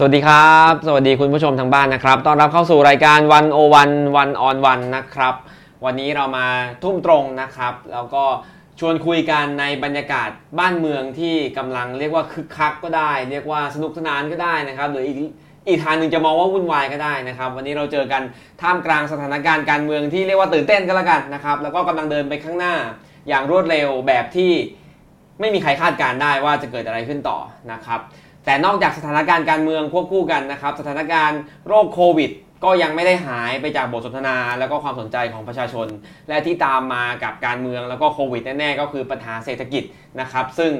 สวัสดีครับ สวัสดีคุณผู้ชมทางบ้านนะครับ ต้อนรับเข้าสู่รายการวันโอวันวันออนวันนะครับ วันนี้เรามาทุ่มตรงนะครับ แล้วก็ชวนคุยกันในบรรยากาศบ้านเมืองที่กำลังเรียกว่าคึกคักก็ได้ เรียกว่าสนุกสนานก็ได้นะครับหรืออีกอีกทางหนึ่งจะมองว่าวุ่นวายก็ได้นะครับ วันนี้เราเจอกันท่ามกลางสถานการณ์การเมืองที่เรียกว่าตื่นเต้นก็แล้วกันนะครับ แล้วก็กำลังเดินไปข้างหน้าอย่างรวดเร็วแบบที่ไม่มีใครคาดการได้ว่าจะเกิดอะไรขึ้นต่อนะครับ แต่นอกจากสถานการณ์การเมืองควบคู่กันนะครับ สถานการณ์โรคโควิด ก็ยังไม่ได้หายไปจากบทสนทนา แล้วก็ความสนใจของประชาชน และที่ตามมากับการเมืองแล้วก็โควิดแน่ๆก็คือปัญหาเศรษฐกิจนะครับ ซึ่ง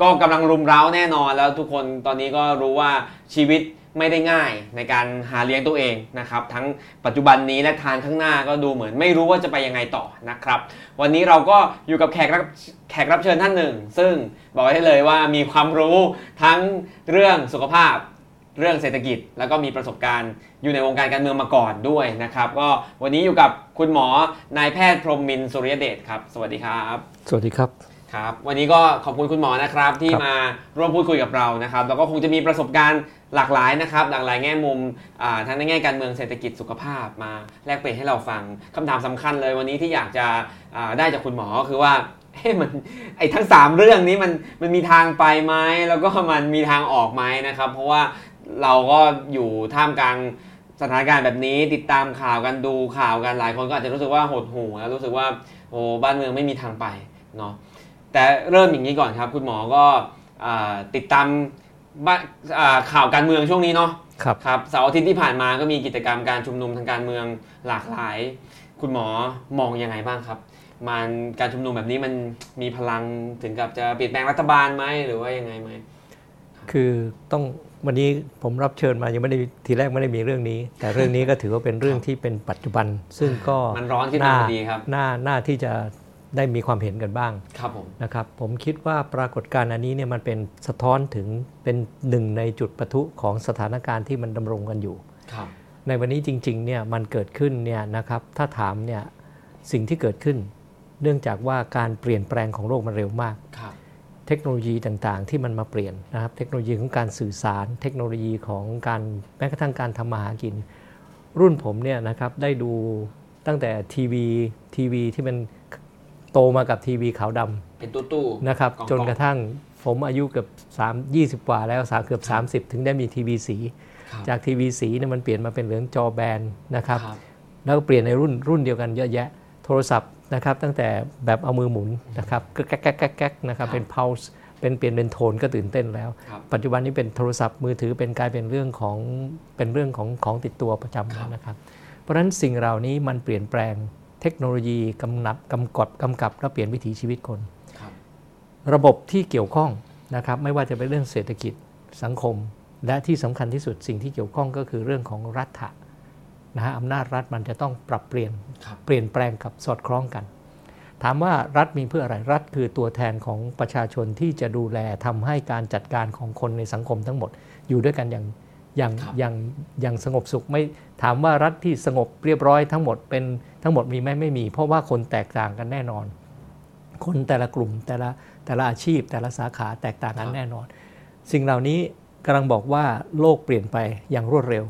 ก็กำลังรุมเร้าแน่นอนแล้วทุกคนตอนนี้ก็รู้ว่าชีวิต ไม่ได้ง่ายในการหาเลี้ยงตัวเองนะครับ ทั้งปัจจุบันนี้และทานข้างหน้าก็ดูเหมือนไม่รู้ว่าจะไปยังไงต่อนะครับ วันนี้เราก็อยู่กับแขกรับแขกรับเชิญท่านหนึ่ง ซึ่งบอกได้เลยว่ามีความรู้ทั้งเรื่องสุขภาพเรื่องเศรษฐกิจ แล้วก็มีประสบการณ์อยู่ในวงการการเมืองมาก่อนด้วยนะครับ ก็วันนี้อยู่กับคุณหมอนายแพทย์พรหมมินทร์สุริยเดชครับ สวัสดีครับ สวัสดีครับครับ วันนี้ก็ขอบคุณคุณหมอนะครับที่ครับมาร่วมพูดคุยกับเรานะครับ แล้วก็คงจะมีประสบการณ์ หลากหลายนะครับหลากหลายแง่มุมทั้งในแง่การเมืองเศรษฐกิจสุขภาพมาแลกเปลี่ยนให้เราฟังคำถามสำคัญเลยวันนี้ที่อยากจะได้จากคุณหมอก็คือว่าเฮ้มันไอ้ทั้ง 3 เรื่องนี้มันมันมีทางไปไหมแล้วก็มันมีทางออกไหมนะครับ เพราะว่าเราก็อยู่ท่ามกลางสถานการณ์แบบนี้ติดตามข่าวกันดูข่าวกันหลายคนก็อาจจะรู้สึกว่าหดหู่แล้วรู้สึกว่าโอ้บ้านเมืองไม่มีทางไปเนาะแต่เริ่มอย่างนี้ก่อนครับ คุณหมอก็อติดตาม บ้านอ่าข่าวการเมืองช่วงนี้เนาะครับครับเสาร์อาทิตย์ที่ผ่านมาก็มีกิจกรรมการชุมนุมทางการเมืองหลากหลาย คุณหมอมองยังไงบ้างครับ มันการชุมนุมแบบนี้มันมีพลังถึงกับจะเปลี่ยนแปลงรัฐบาลไหมหรือว่ายังไงไหมคือต้องวันนี้ผมรับเชิญมายังไม่ได้ทีแรกไม่ได้มีเรื่องนี้ แต่เรื่องนี้ก็ถือว่าเป็นเรื่องที่เป็นปัจจุบัน ซึ่งก็มันร้อนขึ้นมาพอดีครับ น่าน่าที่จะ ได้มีความเห็นกันบ้างครับผมนะครับผมคิดว่าปรากฏการณ์อันนี้เนี่ยมันเป็นสะท้อนถึงเป็นหนึ่งในจุดปะทุของสถานการณ์ที่มันดำรงกันอยู่ครับในวันนี้จริงๆเนี่ยมันเกิดขึ้นเนี่ยนะครับถ้าถามเนี่ยสิ่งที่เกิดขึ้น เนื่องจากว่าการเปลี่ยนแปลงของโลกมันเร็วมากครับเทคโนโลยีต่างๆ ที่มันมาเปลี่ยนนะครับ เทคโนโลยีของการสื่อสาร เทคโนโลยีของการแม้กระทั่งการทำมาหากิน รุ่นผมเนี่ยนะครับได้ดูตั้งแต่ทีวีทีวีที่มัน โตมากับทีวีขาวดเป็นตู้ตู้ำนะครับกล่องๆจนกระทั่งผมอายุเกือบ3 20 กว่าแล้วสามเกือบ 30 ถึงได้มีทีวีสีครับจากทีวีสีเนี่ยมันเปลี่ยนมาเป็นเหลืองจอแบนนะครับครับแล้วก็เปลี่ยนในรุ่นรุ่นเดียวกันเยอะแยะโทรศัพท์นะครับตั้งแต่แบบเอามือหมุนนะครับก็แก๊กแก๊กแก๊กแก๊กนะครับเป็น pulse เป็นเปลี่ยนเป็นโทนก็ตื่นเต้นแล้วครับปัจจุบันนี้เป็นโทรศัพท์มือถือเป็นกลายเป็นเรื่องของเป็นเรื่องของของติดตัวประจำแล้วนะครับ เพราะฉะนั้นสิ่งเหล่านี้มันเปลี่ยนแปลง เทคโนโลยีกำนับกำกับกำกับและเปลี่ยนวิถีชีวิตคนครับระบบที่เกี่ยวข้องนะครับไม่ว่าจะเป็นเรื่องเศรษฐกิจสังคม และที่สำคัญที่สุดสิ่งที่เกี่ยวข้องก็คือเรื่องของรัฐะนะฮะอำนาจรัฐมันจะต้องปรับเปลี่ยนครับเปลี่ยนแปลงกับสอดคล้องกัน ถามว่ารัฐมีเพื่ออะไรรัฐคือตัวแทนของประชาชนที่จะดูแลทำให้การจัดการของคนในสังคมทั้งหมด อยู่ด้วยกันอย่าง อย่างครับอย่างอย่างสงบสุขไม่ถามว่ารัฐที่สงบเรียบร้อยทั้งหมดเป็นทั้งหมดมีไหมไม่มี เพราะว่าคนแตกต่างกันแน่นอน คนแต่ละกลุ่มแต่ละแต่ละอาชีพ แต่ละสาขาแตกต่างกันแน่นอน สิ่งเหล่านี้กำลังบอกว่าโลกเปลี่ยนไปอย่างรวดเร็ว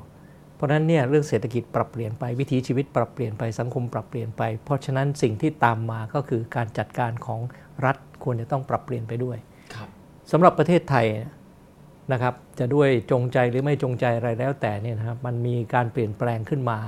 เพราะฉะนั้นเนี่ยเรื่องเศรษฐกิจปรับเปลี่ยนไปวิถีชีวิตปรับเปลี่ยนไปสังคมปรับเปลี่ยนไป เพราะฉะนั้นสิ่งที่ตามมาก็คือการจัดการของรัฐควรจะต้องปรับเปลี่ยนไปด้วยครับสำหรับประเทศไทย นะครับจะด้วยจงใจหรือไม่จงใจอะไรแล้วแต่เนี่ยนะครับมันมีการเปลี่ยนแปลงขึ้นมา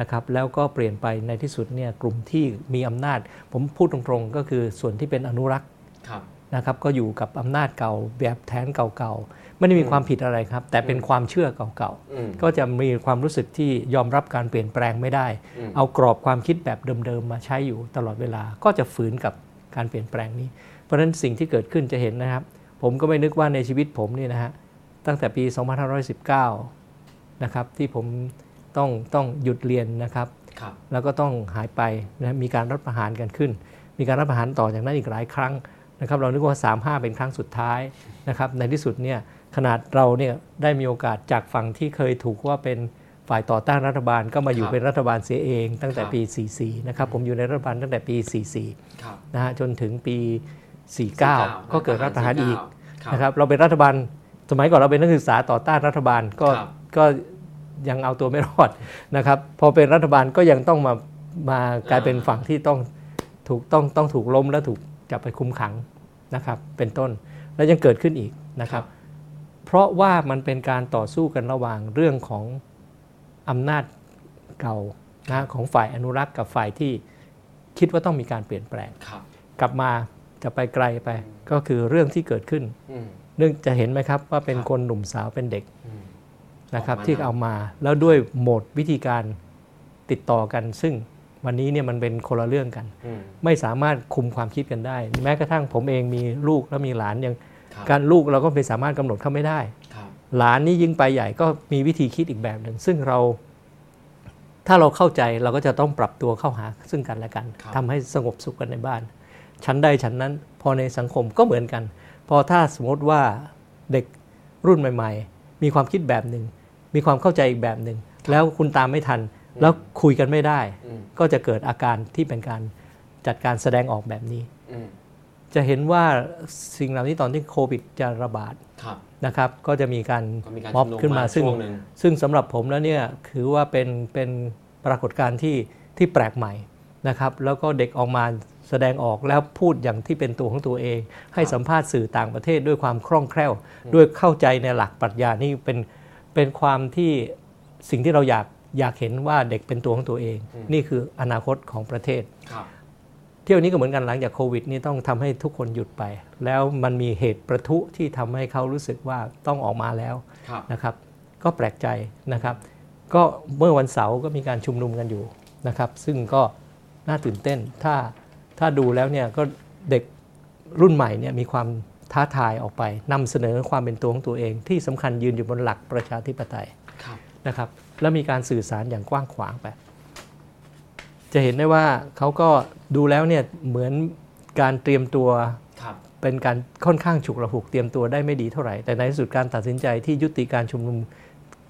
นะครับแล้วก็เปลี่ยนไปในที่สุดเนี่ยกลุ่มที่มีอำนาจ ผมพูดตรงๆ ก็คือส่วนที่เป็นอนุรักษ์ครับนะครับก็อยู่กับอำนาจเก่าแบบแทนเก่าๆ ไม่ได้มีความผิดอะไรครับ แต่เป็นความเชื่อเก่าอืมๆก็จะมีความรู้สึกที่ยอมรับการเปลี่ยนแปลงไม่ได้อืมเอากรอบความคิดแบบเดิมๆ มาใช้อยู่ตลอดเวลาก็จะฝืนกับการเปลี่ยนแปลงนี้ เพราะฉะนั้นสิ่งที่เกิดขึ้นจะเห็นนะครับ ผมก็ไม่นึกว่าในชีวิตผมนี่นะฮะ ตั้งแต่ปี 2519 นะครับ ที่ผมต้องต้องหยุดเรียนนะครับครับแล้วก็ต้องหายไปนะมีการรัฐประหารกันขึ้น มีการรัฐประหารต่อจากนั้นอีกหลายครั้งนะครับ เรานึกว่า 35 เป็นครั้งสุดท้ายนะครับ ในที่สุดเนี่ยขนาดเราเนี่ยได้มีโอกาสจากฝั่งที่เคยถูกว่าเป็นฝ่ายต่อต้านรัฐบาลก็มาอยู่ครับเป็นรัฐบาลเสียเอง ตั้งแต่ครับปี 44 นะครับ ผมอยู่ในรัฐบาลตั้งแต่ปี 44ครับนะฮะจนถึงปี 49 49 ก็เกิดรัฐประหารอีกครับนะครับเราเป็นรัฐบาลสมัยก่อนเราเป็นนักศึกษาต่อต้านรัฐบาลก็ครับก็ยังเอาตัวไม่รอดนะครับพอเป็นรัฐบาลก็ยังต้องมามากลายเป็นฝั่งที่ต้องถูกต้องต้องถูกล้มและถูกจับไปคุมขังนะครับเป็นต้นแล้วยังเกิดขึ้นอีกนะครับ เพราะว่ามันเป็นการต่อสู้กันระหว่างเรื่องของอำนาจเก่านะของฝ่ายอนุรักษ์กับฝ่ายที่คิดว่าต้องมีการเปลี่ยนแปลงครับกลับมา จะไปไกลไปก็คือเรื่องที่เกิดขึ้นอืมเนื่องจะเห็นไหมครับว่าเป็นครับคนหนุ่มสาวเป็นเด็กอืมนะครับออกมาที่เอามาแล้วด้วยโหมดวิธีการติดต่อกัน ซึ่งวันนี้เนี่ยมันเป็นคนละเรื่องกันอืมไม่สามารถคุมความคิดกันได้ แม้กระทั่งผมเองมีลูกแล้วมีหลานยังครับการลูกเราก็ไม่สามารถกำหนดเขาไม่ได้ครับหลานนี่ยิ่งไปใหญ่ก็มีวิธีคิดอีกแบบหนึ่งซึ่งเรา ถ้าเราเข้าใจเราก็จะต้องปรับตัวเข้าหาซึ่งกันและกันครับทำให้สงบสุขกันในบ้าน ชั้นใดชั้นนั้น พอในสังคมก็เหมือนกัน พอถ้าสมมติว่าเด็กรุ่นใหม่ ๆ มีความคิดแบบหนึ่ง มีความเข้าใจอีกแบบหนึ่ง แล้วคุณตามไม่ทัน แล้วคุยกันไม่ได้อืมก็จะเกิดอาการที่เป็นการจัดการแสดงออกแบบนี้อืมจะเห็นว่าสิ่งเหล่านี้ตอนที่โควิดจะระบาดครับนะครับ ก็จะมีการก็มีการม็อบชุมนุมขึ้นมามาซึ่งช่วงหนึ่ง ซึ่งสำหรับผมแล้วเนี่ยถือว่าเป็นเป็นปรากฏการณ์ที่ที่แปลกใหม่นะครับ แล้วก็เด็กออกมา แสดงออกแล้วพูดอย่างที่เป็นตัวของตัวเอง ให้สัมภาษณ์สื่อต่างประเทศด้วยความคล่องแคล่ว ด้วยเข้าใจในหลักปรัชญานี่เป็นเป็นความที่สิ่งที่เราอยากอยากเห็นว่าเด็กเป็นตัวของตัวเอง นี่คืออนาคตของประเทศครับเที่ยวนี้ก็เหมือนกันหลังจากโควิดนี่ต้องทำให้ทุกคนหยุดไป แล้วมันมีเหตุประทุที่ทำให้เขารู้สึกว่าต้องออกมาแล้วครับนะครับ ก็แปลกใจนะครับ ก็เมื่อวันเสาร์ก็มีการชุมนุมกันอยู่นะครับ ซึ่งก็น่าตื่นเต้นถ้า ถ้าดูแล้วเนี่ยก็เด็กรุ่นใหม่เนี่ยมีความท้าทายออกไปนำเสนอความเป็นตัวของตัวเอง ที่สำคัญยืนอยู่บนหลักประชาธิปไตยครับนะครับ แล้วมีการสื่อสารอย่างกว้างขวางไป จะเห็นได้ว่าเขาก็ดูแล้วเนี่ยเหมือนการเตรียมตัวครับเป็นการค่อนข้างฉุกระหุกเตรียมตัวได้ไม่ดีเท่าไหร่ แต่ในที่สุดการตัดสินใจที่ยุติการชุมนุม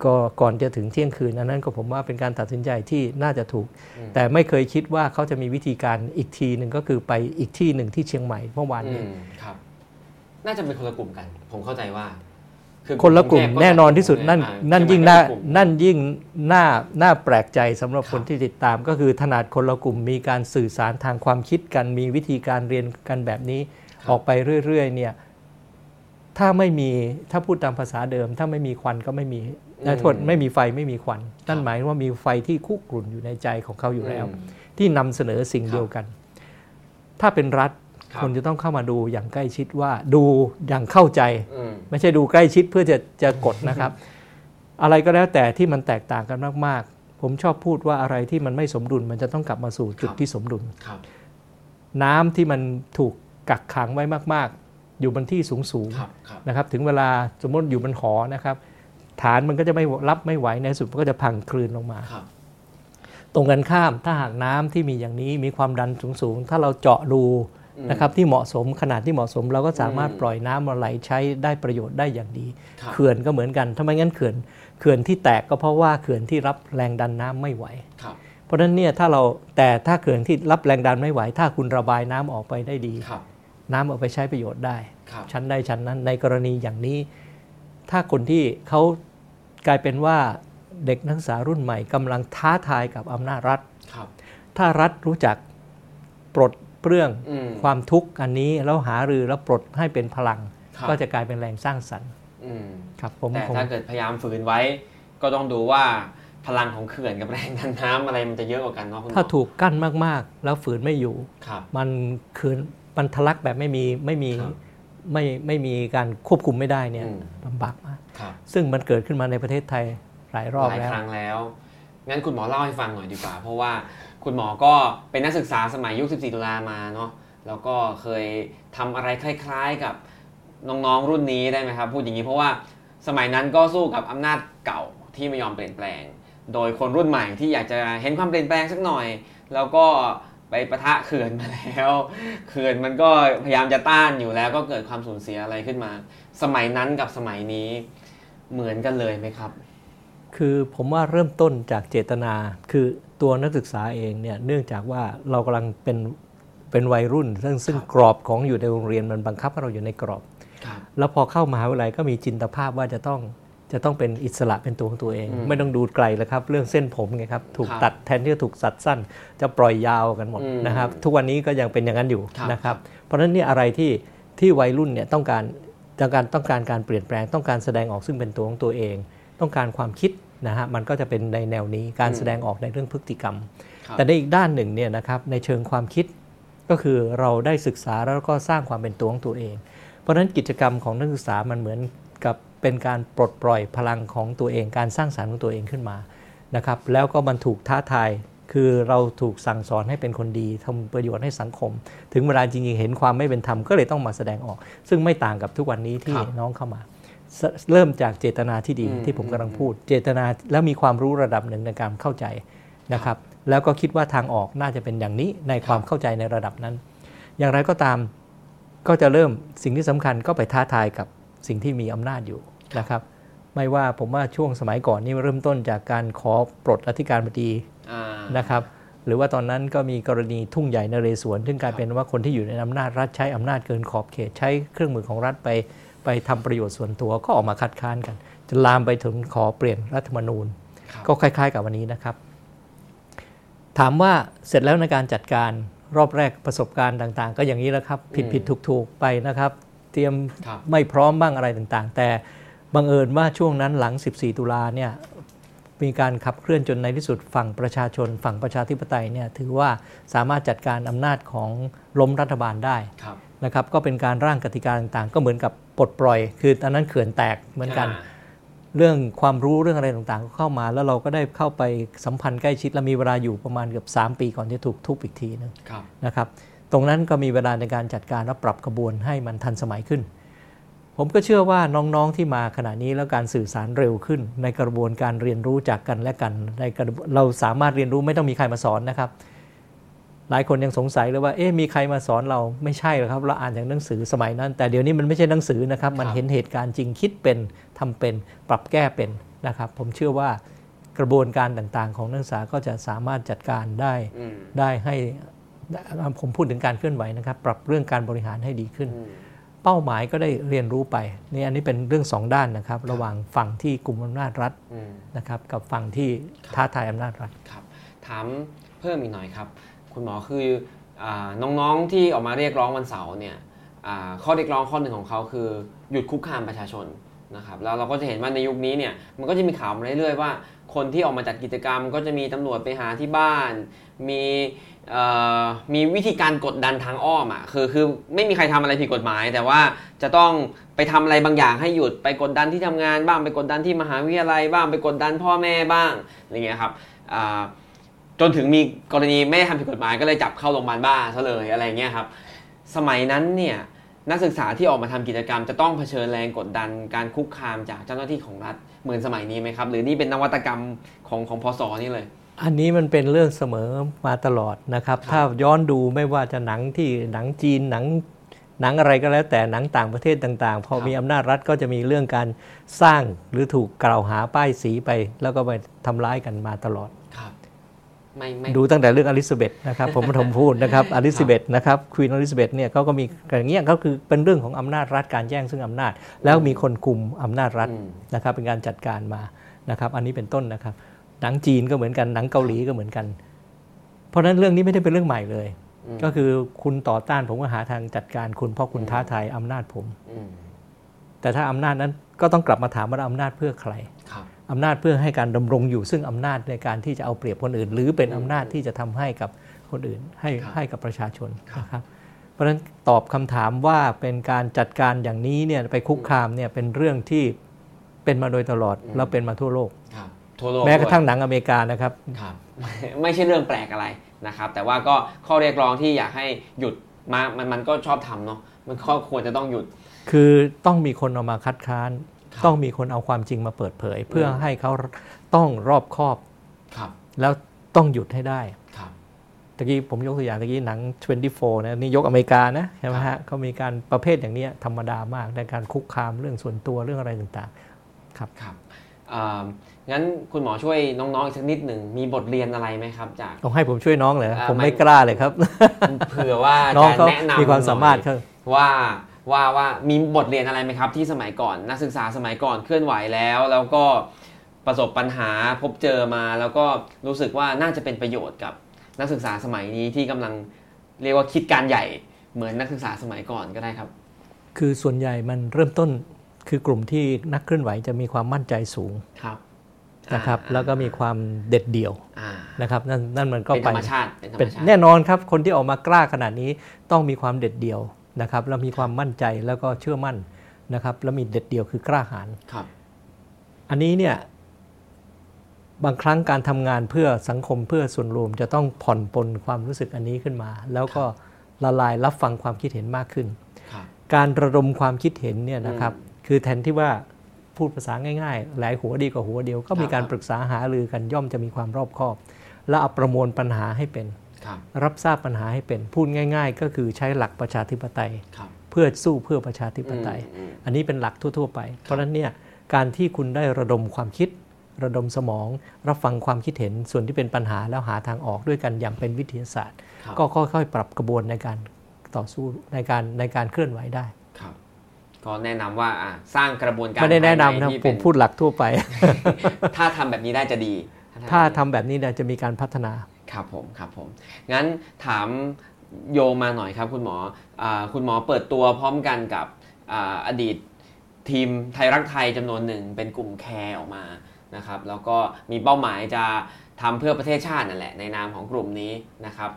ก็ก่อนจะถึงเที่ยงคืนอันนั้นก็ผมว่าเป็นการตัดสินใจที่น่าจะถูกอืมแต่ไม่เคยคิดว่าเขาจะมีวิธีการอีกทีหนึ่งก็คือไปอีกที่หนึ่งที่เชียงใหม่เมื่อวานอืนี้มครับ น่าจะเป็นคนละกลุ่มกัน ผมเข้าใจว่าคนละกลุ่มแน่นอนที่สุดนั่นอ่านั่นเชียิ่ยงใหม่น่าก็เป็กลุ่มนั่นยิ่งน่าน่าแปลกใจสำหรับครับคนที่ติดตาม ก็คือถนัดคนละกลุ่มมีการสื่อสารทางความคิดกันมีวิธีการเรียนกันแบบนี้ ออกไปเรื่อยๆเนี่ยถ้าไม่มีถ้าพูดตามภาษาเดิม ถ้าไม่มีควันก็ไม่มี นะโทษไม่มีไฟไม่มีควัน นั่นหมายว่ามีไฟที่คุกรุ่นอยู่ในใจของเขาอยู่แล้วอืมที่นำเสนอสิ่งครับเดียวกัน ถ้าเป็นรัฐครับคนจะต้องเข้ามาดูอย่างใกล้ชิดว่าดูอย่างเข้าใจอืมไม่ใช่ดูใกล้ชิดเพื่อจะจะกดนะครับ อะไรก็แล้วแต่ที่มันแตกต่างกันมาก ๆ ผมชอบพูดว่าอะไรที่มันไม่สมดุล มันจะต้องกลับมาสู่จุดครับที่สมดุลครับน้ำที่มันถูกกักขังไว้มาก ๆ อยู่บนที่สูงครับครับๆนะครับ ถึงเวลาสมมติอยู่บนหอนะครับ ฐานมันก็จะไม่รับไม่ไหวในที่สุดมันก็จะพังคลืนลงมาครับตรงกันข้ามถ้าหากน้ำที่มีอย่างนี้มีความดันสูงๆถ้าเราเจาะรูอืมนะครับที่เหมาะสมขนาดที่เหมาะสม เราก็สามารถอืมปล่อยน้ำมาไหลใช้ได้ประโยชน์ได้อย่างดีครับเขื่อนก็เหมือนกันถ้าไม่งั้นเขื่อนเขื่อนที่แตกก็เพราะว่าเขื่อนที่รับแรงดันน้ำไม่ไหวครับเพราะฉะนั้นเนี่ยถ้าเราแต่ถ้าเขื่อนที่รับแรงดันไม่ไหว ถ้าคุณระบายน้ำออกไปได้ดีครับน้ำเอาไปใช้ประโยชน์ได้ครับชั้นใดชั้นนั้นในกรณีอย่างนี้ ถ้าคนที่เขา กลายเป็นว่าเด็กนักศึกษารุ่นใหม่กำลังท้าทายกับอำนาจรัฐครับถ้ารัฐรู้จักปลดเปลื้องอืมความทุกข์อันนี้แล้วหารือแล้วปลดให้เป็นพลังครับก็จะกลายเป็นแรงสร้างสรรค์อืมครับผมแต่ผมถ้าเกิดพยายามฝืนไว้ ก็ต้องดูว่าพลังของเขื่อนกับแรงดันน้ำอะไรมันจะเยอะกว่ากันเนาะคุณหมอถ้าถูกกั้นมากๆ แล้วฝืนไม่อยู่ครับมันคืนมันทะลักแบบไม่มีไม่มีครับไม่ไม่มีการควบคุมไม่ได้เนี่ยอืมลำบากมากครับ ซึ่งมันเกิดขึ้นมาในประเทศไทยหลายรอบหลายแล้วครั้งแล้วงั้นคุณหมอเล่าให้ฟังหน่อยดีกว่า เพราะว่าคุณหมอก็เป็นนักศึกษาสมัยยุค 14 ตุลามาเนาะแล้วก็เคยทำอะไรคล้ายๆกับน้องๆรุ่นนี้ได้ไหมครับ พูดอย่างนี้เพราะว่าสมัยนั้นก็สู้กับอำนาจเก่าที่ไม่ยอมเปลี่ยนแปลง โดยคนรุ่นใหม่ที่อยากจะเห็นความเปลี่ยนแปลงสักหน่อย แล้วก็ไปประทะเขื่อนมาแล้วเขื่อนมันก็พยายามจะต้านอยู่แล้วก็เกิดความสูญเสียอะไรขึ้นมา สมัยนั้นกับสมัยนี้ เหมือนกันเลยไหมครับ คือผมว่าเริ่มต้นจากเจตนา คือตัวนักศึกษาเองเนี่ยเนื่องจากว่าเรากำลังเป็นเป็นวัยรุ่น ซึ่งซึ่งครับกรอบของอยู่ในโรงเรียนมันบังคับให้เราอยู่ในกรอบครับแล้วพอเข้ามหาวิทยาลัยก็มีจินตภาพว่าจะต้องจะต้องเป็นอิสระเป็นตัวของตัวเองอืมไม่ต้องดูไกลแล้วครับ เรื่องเส้นผมไงครับ ถูกครับตัดแทนที่จะถูกสัดสั้น จะปล่อยยาวกันหมดอืมนะครับ ทุกวันนี้ก็ยังเป็นอย่างนั้นอยู่ครับนะครับ เพราะฉะนั้นนี่อะไรที่ที่วัยรุ่นเนี่ยต้องการ ต้องการต้องการการเปลี่ยนแปลงต้องการแสดงออกซึ่งเป็นตัวของตัวเอง ต้องการความคิดนะฮะมันก็จะเป็นในแนวนี้การอืมแสดงออกในเรื่องพฤติกรรมครับแต่ในอีกด้านหนึ่งเนี่ยนะครับในเชิงความคิดก็คือเราได้ศึกษาแล้วก็สร้างความเป็นตัวของตัวเอง เพราะฉะนั้นกิจกรรมของนักศึกษามันเหมือนกับเป็นการปลดปล่อยพลังของตัวเอง การสร้างสรรค์ของตัวเองขึ้นมานะครับแล้วก็มันถูกท้าทาย คือเราถูกสั่งสอนให้เป็นคนดีทำประโยชน์ให้สังคม ถึงเวลาจริงๆ เห็นความไม่เป็นธรรมก็เลยต้องมาแสดงออก ซึ่งไม่ต่างกับทุกวันนี้ที่ครับน้องเข้ามาสเริ่มจากเจตนาที่ดีอืมที่ผมกำลังพูด เจตนาแล้วมีความรู้ระดับหนึ่งในการเข้าใจนะครับ แล้วก็คิดว่าทางออกน่าจะเป็นอย่างนี้ในความเข้าใจในระดับนั้น อย่างไรก็ตามก็จะเริ่มสิ่งที่สำคัญก็ไปท้าทายกับสิ่งที่มีอำนาจอยู่นะครับ ไม่ว่าผมว่าช่วงสมัยก่อนนี่เริ่มต้นจากการขอปลดอธิการบดีอ่า นะครับหรือว่าตอนนั้นก็มีกรณีทุ่งใหญ่นเรศวรซึ่งกลายเป็นว่าคนที่อยู่ในอำนาจรัฐใช้อำนาจเกินขอบเขตใช้เครื่องมือของรัฐไปไปทำประโยชน์ส่วนตัวก็ออกมาคัดค้านกันจนลามไปถึงขอเปลี่ยนรัฐธรรมนูญครับก็คล้าย ๆ กับวันนี้นะครับ ถามว่าเสร็จแล้วในการจัดการรอบแรกประสบการณ์ต่างๆ ก็อย่างนี้แหล้วครับ ผิดผิดถูกถูกๆไปนะครับ เตรียมครับไม่พร้อมบ้างอะไรต่างๆ แต่บังเอิญว่าช่วงนั้นหลัง 14 ตุลาเนี่ย มีการขับเคลื่อนจนในที่สุดฝั่งประชาชน ฝั่งประชาธิปไตยเนี่ยถือว่าสามารถจัดการอำนาจของล้มรัฐบาลได้ครับนะครับก็เป็นการร่างกติกาต่างๆ ก็เหมือนกับปลดปล่อย คือตอนนั้นเขื่อนแตกเหมือนกันาเรื่องความรู้เรื่องอะไรต่างๆ ก็เข้ามาแล้วเราก็ได้เข้าไปสัมพันธ์ใกล้ชิดและมีเวลาอยู่ประมาณเกือบ3 ปีก่อนจะถูกทุบอีกทีหนึงครับนะครับ ตรงนั้นก็มีเวลาในการจัดการและปรับกระบวนให้มันทันสมัยขึ้น ผมก็เชื่อว่าน้องๆที่มาขณะนี้แล้วการสื่อสารเร็วขึ้น ในกระบวนการเรียนรู้จากกันและกันในกระบวนเราสามารถเรียนรู้ไม่ต้องมีใครมาสอนนะครับ หลายคนยังสงสัยเลยว่าเอ๊ะมีใครมาสอนเราไม่ใช่หรอกครับ เราอ่านจากหนังสือสมัยนั้น แต่เดี๋ยวนี้มันไม่ใช่หนังสือนะครับ มันครับเห็นเหตุการณ์จริงคิดเป็นทำเป็นปรับแก้เป็นนะครับ ผมเชื่อว่ากระบวนการต่างๆ ของนักศึกษาก็จะสามารถจัดการได้อืมได้ให้ผมพูดถึงการเคลื่อนไหวนะครับ ปรับเรื่องการบริหารให้ดีขึ้นอืม เป้าหมายก็ได้เรียนรู้ไปนี่อันนี้เป็นเรื่องสองด้านนะครับ ระหว่างฝั่งที่กลุ่มอำนาจรัฐอืมนะครับกับฝั่งที่ท้าทายอำนาจรัฐครับถามเพิ่มอีกหน่อยครับ คุณหมอคืออาน้องๆที่ออกมาเรียกร้องวันเสาร์เนี่ยอ่าข้อเรียกร้องข้อหนึ่งของเขาคือ หยุดคุกคามประชาชนนะครับแล้วเราก็จะเห็นว่าในยุคนี้เนี่ยมันก็จะมีข่าวมาเรื่อยๆว่า คนที่ออกมาจัดกิจกรรม ก็จะมีตำรวจไปหาที่บ้าน มีมีวิธีการกดดันทางอ้อมอะคือคือไม่มีใครทำอะไรผิดกฎหมาย แต่ว่าจะต้องไปทำอะไรบางอย่างให้หยุดไปกดดันที่ทำงานบ้างไปกดดันที่มหาวิทยาลัยบ้างไปกดดันพ่อแม่บ้างอะไรเงี้ยครับจนถึงมีกรณีไม่ได้ทำผิดกฎหมายก็เลยจับเข้าโรงพยาบาลบ้าซะเลยอะไรเงี้ยครับสมัยนั้นเนี่ยนักศึกษาที่ออกมาทำกิจกรรม จะต้องเผชิญแรงกดดันการคุกคามจากเจ้าหน้าที่ของรัฐเหมือนสมัยนี้ไหมครับ หรือนี่เป็นนวัตกรรมของของพศนี่เลย อันนี้มันเป็นเรื่องเสมอมาตลอดนะครับครับ ถ้าย้อนดูไม่ว่าจะหนังที่หนังจีนหนังหนังอะไรก็แล้วแต่หนังต่างประเทศต่างๆ พอครับมีอำนาจรัฐก็จะมีเรื่องการสร้างหรือถูกกล่าวหาป้ายสีไป แล้วก็ไปทำร้ายกันมาตลอดครับไม่ไม่ดูตั้งแต่เรื่องอลิซาเบธนะครับ ผมปฐมพูดนะครับอลิซาเบธนะครับควีนอลิซาเบธเนี่ยเขาก็มีอย่างเงี้ยก็คือเป็นเรื่องของอำนาจรัฐการแย่งซึ่งอำนาจ แล้วมีคนคุมอำนาจรัฐอืมนะครับเป็นการจัดการมานะครับ อันนี้เป็นต้นนะครับ หนังจีนก็เหมือนกันหนังเกาหลีก็เหมือนกัน เพราะฉะนั้นเรื่องนี้ไม่ได้เป็นเรื่องใหม่เลยอืมก็คือคุณต่อต้านผมก็หาทางจัดการคุณเพราะคุณท้าทายอำนาจผมอืมแต่ถ้าอำนาจนั้นก็ต้องกลับมาถามว่าอำนาจเพื่อใครครับอำนาจเพื่อให้การดำรงอยู่ ซึ่งอำนาจในการที่จะเอาเปรียบคนอื่น หรือเป็นอืมอำนาจที่จะทำให้กับคนอื่น ให้ครับให้กับประชาชนครับนะครับ เพราะฉะนั้นตอบคำถามว่าเป็นการจัดการอย่างนี้เนี่ยไปคุกคามเนี่ยเป็นเรื่องที่เป็นมาโดยตลอดอืมแล้วเป็นมาทั่วโลกครับ ทั่วโลกแม้กระทั่งด้วยหนังอเมริกานะครับครับ ไม่ใช่เรื่องแปลกอะไรนะครับ แต่ว่าก็ข้อเรียกร้องที่อยากให้หยุดมามันมันก็ชอบทำเนาะมันก็ควรจะต้องหยุด คือต้องมีคนออกมาคัดค้านครับต้องมีคนเอาความจริงมาเปิดเผย เพื่อให้เขาต้องรอบคอบครับ แล้วต้องหยุดให้ได้ครับตะกี้ผมยกตัวอย่างตะกี้หนัง 24 นะนี่ยกอเมริกานะใช่ไหมฮะเขามีการประเภทอย่างเนี้ยธรรมดามากในการคุกคามเรื่องส่วนตัวเรื่องอะไรต่างครับอ่า งั้นคุณหมอช่วยน้องๆอีกสักนิดหนึ่งมีบทเรียนอะไรไหมครับจากๆต้องให้ผมช่วยน้องเลยอ่าผมไม่ไม่กล้าเลยครับเผื่อว่าน้องจะเขาแนะนำมีความสามารถหน่เขาอยว่าว่าว่ามีบทเรียนอะไรไหมครับที่สมัยก่อน นักศึกษาสมัยก่อนเคลื่อนไหวแล้ว แล้วก็ประสบปัญหาพบเจอมา แล้วก็รู้สึกว่าน่าจะเป็นประโยชน์กับนักศึกษาสมัยนี้ที่กำลังเรียกว่าคิดการใหญ่เหมือนนักศึกษาสมัยก่อนก็ได้ครับ คือส่วนใหญ่มันเริ่มต้น คือกลุ่มที่นักเคลื่อนไหวจะมีความมั่นใจสูงครับนะครับอ่าแล้วก็มีความเด็ดเดี่ยวอ่านะครับนั่นนั่นมันก็เป็นไปธรรมชาติเป็นธรรเป็มนชาติแน่นอนครับคนที่ออกมากล้าขนาดนี้ต้องมีความเด็ดเดี่ยวนะครับแล้วมีความมั่นใจแล้วก็เชื่อมั่นนะครับ แล้วมีเด็ดเดี่ยวคือกล้าหาญครับ อันนี้เนี่ยบางครั้งการทำงานเพื่อสังคมเพื่อส่วนรวม จะต้องผ่อนปลนความรู้สึกอันนี้ขึ้นมา แล้วก็ละลายรับฟังความคิดเห็นมากขึ้นครับการระดมความคิดเห็นเนี่ยนะครับ คือแทนที่ว่าพูดภาษาง่ายๆ หลายหัวดีกว่าหัวเดียว ก็มีการครับปรึกษาหารือกันย่อมจะมีความรอบคอบ และเอาประมวลปัญหาให้เป็นครับรับทราบปัญหาให้เป็น พูดง่าย ๆ ก็คือใช้หลักประชาธิปไตยครับเพื่อสู้เพื่อประชาธิปไตยอืมอันนี้เป็นหลักทั่ว ๆ ไป เพราะฉะนั้นเนี่ยการที่คุณได้ระดมความคิด ระดมสมอง รับฟังความคิดเห็นส่วนที่เป็นปัญหาแล้วหาทางออกด้วยกันอย่างเป็นวิทยาศาสตร์ครับก็ค่อยๆ ปรับกระบวนในการต่อสู้ในการในการเคลื่อนไหวได้ครับ ก็แนะนำว่าอะสร้างกระบวนการไม่ได้แนะนำภายนะที่ผเป็มพูดหลักทั่วไป ถ้าทำแบบนี้ได้จะดี ถ้าทำแบบนี้เนี่ยจะมีการพัฒนาครับผมครับผมงั้นถามโยมาหน่อยครับ คุณหมออาคุณหมอเปิดตัวพร้อมกันกับอาอดีตทีมไทยรักไทยจำนวนหนึ่งเป็นกลุ่มแคร์ออกมานะครับ แล้วก็มีเป้าหมายจะทำเพื่อประเทศชาตินั่นแหละในนามของกลุ่มนี้นะครับ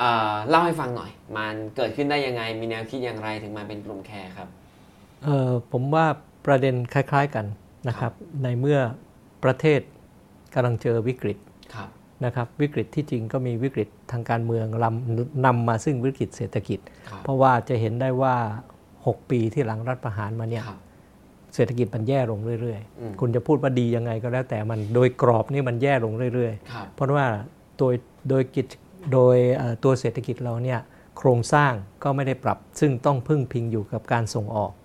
อ่าเล่าให้ฟังหน่อย มันเกิดขึ้นได้ยังไงมีแนวคิดอย่างไรถึงมาเป็นกลุ่มแคร์ครับเอ่อ ผมว่าประเด็นคล้ายๆกันนะครับ ในเมื่อประเทศกำลังเจอวิกฤตครับนะครับวิกฤตที่จริงก็มีวิกฤตทางการเมืองลำนำมาซึ่งวิกฤตเศรษฐกิจครับเพราะว่าจะเห็นได้ว่า 6 ปีที่หลังรัฐประหารมาเนี่ยครับเศรษฐกิจมันแย่ลงเรื่อยอืมๆคุณจะพูดว่าดียังไงก็แล้วแต่มันโดยกรอบนี่มันแย่ลงเรื่อยครับๆเพราะว่าโดยโดยกิจโดยเอ่อตัวเศรษฐกิจเราเนี่ยโครงสร้างก็ไม่ได้ปรับ ซึ่งต้องพึ่งพิงอยู่กับการส่งออกครับ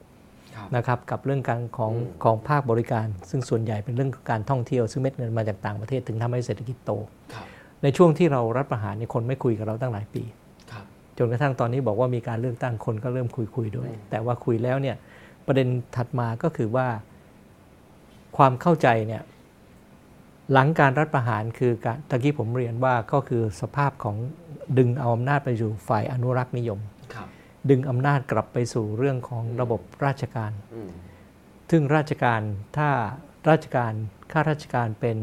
นะครับกับเรื่องการของอืมของภาคบริการ ซึ่งส่วนใหญ่เป็นเรื่องของการท่องเที่ยวซึ่งเม็ดเงินมาจากต่างประเทศถึงทำให้เศรษฐกิจโตครับในช่วงที่เรารัฐประหารเนี่ยคนไม่คุยกับเราตั้งหลายปีครับจนกระทั่งตอนนี้บอกว่ามีการเลือกตั้งคนก็เริ่มคุยคุยๆด้วยอืมแต่ว่าคุยแล้วเนี่ยประเด็นถัดมาก็คือว่าความเข้าใจเนี่ยหลังการรัฐประหารคือการตะกี้ผมเรียนว่าก็คือสภาพของดึงเอาอำนาจไปสู่ฝ่ายอนุรักษ์นิยมครับ ดึงอำนาจกลับไปสู่เรื่องของระบบราชการอืมซึ่งราชการถ้าราชการข้าราชการเป็น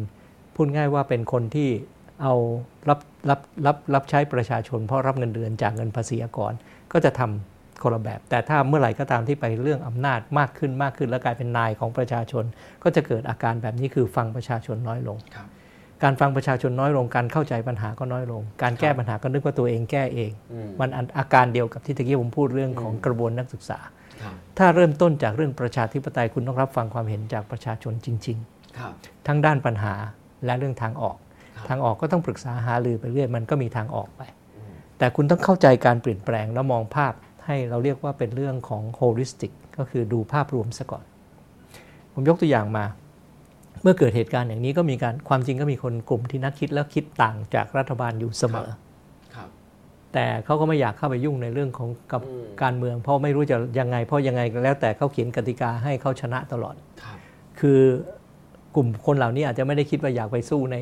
พูดง่ายว่าเป็นคนที่เอารับรับรับรับใช้ประชาชน เพราะรับเงินเดือนจากเงินภาษีอากรก็จะทำคนละแบบ แต่ถ้าเมื่อไหร่ก็ตามที่ไปเรื่องอำนาจมากขึ้นมากขึ้น แล้วกลายเป็นนายของประชาชน ก็จะเกิดอาการแบบนี้คือฟังประชาชนน้อยลงครับ การฟังประชาชนน้อยลง การเข้าใจปัญหาก็น้อยลง การแก้ปัญหาก็นึกว่าตัวเองแก้เองอืมมันอันอาการเดียวกับที่ตะกี้ผมพูดเรื่องของอืมกระบวนนักศึกษาครับถ้าเริ่มต้นจากเรื่องประชาธิปไตยคุณต้องรับฟังความเห็นจากประชาชนจริงครับๆทั้งด้านปัญหาและเรื่องทางออกครับทางออกก็ต้องปรึกษาหารือไปเรื่อยมันก็มีทางออกไปอืมแต่คุณต้องเข้าใจการเปลี่ยนแปลงแล้วมองภาพให้เราเรียกว่าเป็นเรื่องของ holistic ก็คือดูภาพรวมซะก่อน ผมยกตัวอย่างมาเมื่อเกิดเหตุการณ์อย่างนี้ก็มีการความจริงก็มีคนกลุ่มที่นักคิดแล้วคิดต่างจากรัฐบาลอยู่เสมอครับแต่เขาก็ไม่อยากเข้าไปยุ่งในเรื่องของกับอืมการเมือง เพราะไม่รู้จะยังไง เพราะยังไงก็แล้วแต่เขาเขียนกติกาให้เขาชนะตลอดครับคือกลุ่มคนเหล่านี้อาจจะไม่ได้คิดว่าอยากไปสู้ใน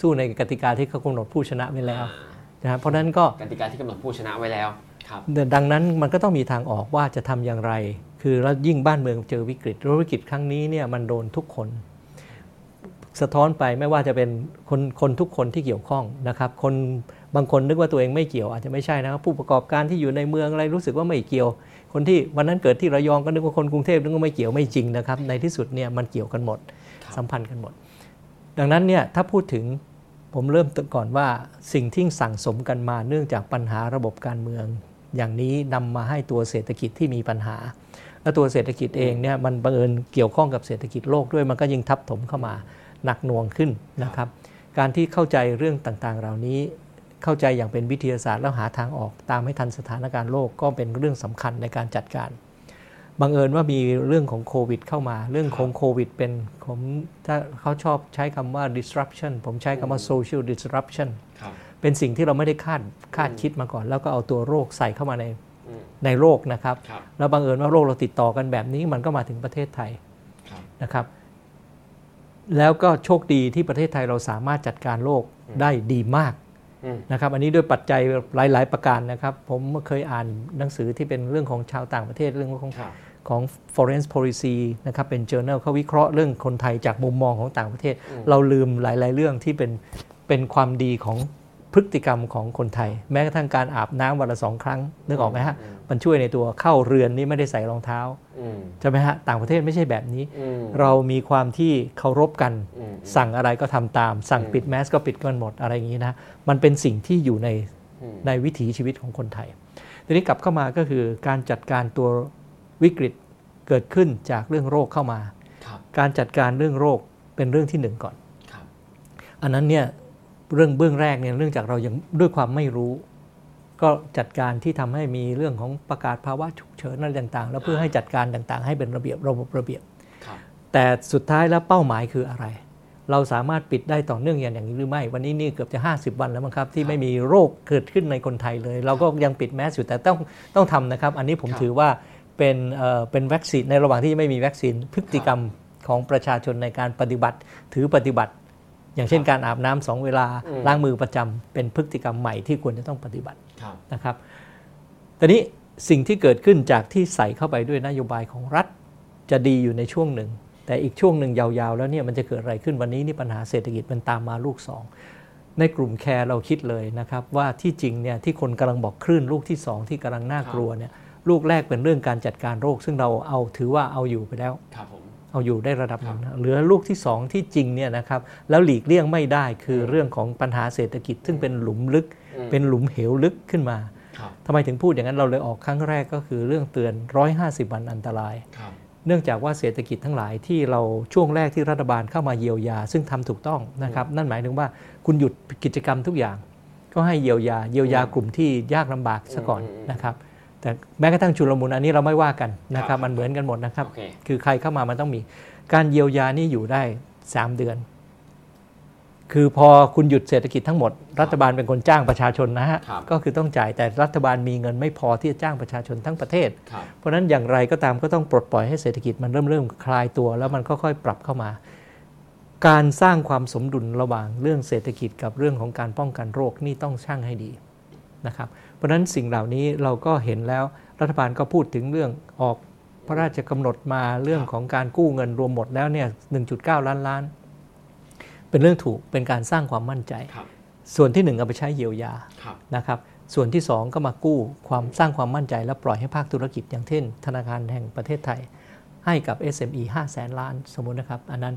สู้ในกติกาที่เขากำหนดผู้ชนะไว้แล้วนะครับเพราะฉะนั้นก็กติกาที่กำหนดผู้ชนะไว้แล้วครับดังนั้นมันก็ต้องมีทางออกว่าจะทำอย่างไร คือแล้วยิ่งบ้านเมืองเจอวิกฤตแล้ววิกฤตครั้งนี้เนี่ยมันโดนทุกคน สะท้อนไปไม่ว่าจะเป็นคนคนทุกคนที่เกี่ยวข้องนะครับ คนบางคนนึกว่าตัวเองไม่เกี่ยวอาจจะไม่ใช่นะครับผู้ประกอบการที่อยู่ในเมืองอะไรรู้สึกว่าไม่เกี่ยว คนที่วันนั้นเกิดที่ระยองก็นึกว่าคนกรุงเทพนึกว่าไม่เกี่ยวไม่จริงนะครับ ในที่สุดเนี่ยมันเกี่ยวกันหมดครับสัมพันธ์กันหมด ดังนั้นเนี่ยถ้าพูดถึงผมเริ่มต้นก่อนว่าสิ่งที่สั่งสมกันมาเนื่องจากปัญหาระบบการเมือง อย่างนี้นำมาให้ตัวเศรษฐกิจที่มีปัญหา และตัวเศรษฐกิจเองเนี่ยมันบังเอิญเกี่ยวข้องกับเศรษฐกิจโลกด้วยมันก็ยิ่งทับถมเข้ามา หนักหน่วงขึ้นนะครับ การที่เข้าใจเรื่องต่างๆ เหล่านี้เข้าใจอย่างเป็นวิทยาศาสตร์แล้วหาทางออกตามให้ทันสถานการณ์โลกก็เป็นเรื่องสำคัญในการจัดการบังเอิญว่ามีเรื่องของโควิดเข้ามา เรื่องของโควิดเป็นผมถ้าเขาชอบใช้คำว่า disruption ผมใช้คำว่า social disruption ครับเป็นสิ่งที่เราไม่ได้คาดคาดคิดมาก่อน แล้วก็เอาตัวโรคใส่เข้ามาในอืมในโลกนะครับครับ แล้วบังเอิญว่าโรคเราติดต่อกันแบบนี้มันก็มาถึงประเทศไทยครับนะครับ แล้วก็โชคดีที่ประเทศไทยเราสามารถจัดการโรคได้ดีมากอืมนะครับอันนี้ด้วยปัจจัยหลาย ๆ ประการนะครับ ผมเคยอ่านหนังสือที่เป็นเรื่องของชาวต่างประเทศเรื่องของครับของ Foreign Policy นะครับเป็น journal เขาวิเคราะห์เรื่องคนไทยจากมุมมองของต่างประเทศ เราลืมหลาย ๆ เรื่องที่เป็นเป็นความดีของ พฤติกรรมของคนไทย แม้กระทั่งการอาบน้ำวันละสองครั้งนึกออกไหมฮะมันช่วยในตัวเข้าเรือนนี่ไม่ได้ใส่รองเท้าอืมใช่ไหมฮะต่างประเทศไม่ใช่แบบนี้อืมเรามีความที่เคารพกันอืมสั่งอะไรก็ทำตาม สั่งปิดแมสก็ปิดกันหมดอะไรอย่างนี้นะมันเป็นสิ่งที่อยู่ในอืมในวิถีชีวิตของคนไทย ทีนี้กลับเข้ามาก็คือการจัดการตัววิกฤตเกิดขึ้นจากเรื่องโรคเข้ามาครับการจัดการเรื่องโรคเป็นเรื่องที่หนึ่งก่อนครับอันนั้นเนี่ย เรื่องเบื้องแรกเนี่ยเรื่องจากเรายังด้วยความไม่รู้ ก็จัดการที่ทำให้มีเรื่องของประกาศภาวะฉุกเฉินอะไรต่างๆ แล้วเพื่อให้จัดการต่างๆ ให้เป็นระเบียบระบบระเบียบครับแต่สุดท้ายแล้วเป้าหมายคืออะไร เราสามารถปิดได้ต่อเนื่องอย่างอย่างนี้หรือไม่ วันนี้นี่เกือบจะ 50 วันแล้วมั้งครับ ที่ไม่มีโรคเกิดขึ้นในคนไทยเลย เราก็ยังปิดแมสอยู่แต่ต้องต้องทำนะครับ อันนี้ผมครับถือว่าเป็นเอ่อเป็นวัคซีนในระหว่างที่ยังไม่มีวัคซีนพฤติกรรมของประชาชนในการปฏิบัติ ถือปฏิบัติ อย่างเช่นการอาบน้ำสองเวลาอืมล้างมือประจำเป็นพฤติกรรมใหม่ที่ควรจะต้องปฏิบัติครับนะครับตอนนี้สิ่งที่เกิดขึ้นจากที่ใส่เข้าไปด้วยนโยบายของรัฐจะดีอยู่ในช่วงหนึ่ง แต่อีกช่วงหนึ่งยาวๆ แล้วเนี่ยมันจะเกิดอะไรขึ้นวันนี้นี่ปัญหาเศรษฐกิจมันตามมาลูกสองในกลุ่มแคร์เราคิดเลยนะครับว่าที่จริงเนี่ยที่คนกำลังบอกคลื่นลูกที่สองที่กำลังน่ากลัวเนี่ยลูกแรกเป็นเรื่องการจัดการโรค ซึ่งเราเอาถือว่าเอาอยู่ไปแล้วครับผม เอาอยู่ได้ระดับหนึ่งนะเหลือลูกที่สองที่จริงเนี่ยนะครับแล้วหลีกเลี่ยงไม่ได้คือเรื่องของปัญหาเศรษฐกิจ ซึ่งเป็นหลุมลึกอืมเป็นหลุมเหวลึกขึ้นมาครับทำไมถึงพูดอย่างนั้นเราเลยออกครั้งแรกก็คือเรื่องเตือน 150 วันอันตรายครับเนื่องจากว่าเศรษฐกิจทั้งหลายที่เราช่วงแรกที่รัฐบาลเข้ามาเยียวยา ซึ่งทำถูกต้องนะครับนั่นหมายถึงว่าคุณหยุดกิจกรรมทุกอย่าง ก็ให้เยียวยา เยียวยากลุ่มที่ยากลำบากซะก่อนอืมอืมนะครับ แต่แม้กระทั่งชุลมุนอันนี้เราไม่ว่ากันนะคครัรับบมันเหมือนกันหมดนะครับโอเคคือใครเข้ามามันต้องมี การเยียวยานี่อยู่ได้ 3 เดือน คือพอคุณหยุดเศรษฐกิจทั้งหมด รัฐบาลเป็นคนจ้างประชาชนนะฮะครับก็คือต้องจ่ายแต่รัฐบาลมีเงินไม่พอที่จะจ้างประชาชนทั้งประเทศครับเพราะฉะนั้นอย่างไรก็ตามก็ต้องปลดปล่อยให้เศรษฐกิจมันเริ่มเริ่มคลายตัว แล้วมันก็ค่อยปรับเข้ามา การสร้างความสมดุลระหว่างเรื่องเศรษฐกิจกับเรื่องของการป้องกันโรคนี่ต้องช่างให้ดีนะครับเพ ราะฉะนั้นสิ่งเหล่านี้เราก็เห็นแล้วรัฐบาลก็พูดถึงเรื่องออกพระราชกำหนดมาเรื่องของการกู้เงินรวมหมดแล้วเนี่ย 1.9 ล้านล้าน เป็นเรื่องถูกเป็นการสร้างความมั่นใจครับส่วนที่หนึ่งเอาไปใช้เยียวยาครับนะครับ ส่วนที่ 2 ก็มากู้ความสร้างความมั่นใจ และปล่อยให้ภาคธุรกิจอย่างเช่น ธนาคารแห่งประเทศไทย ให้กับ SME 5 0 0แสนล้านสมมตินะครับ อันนั้น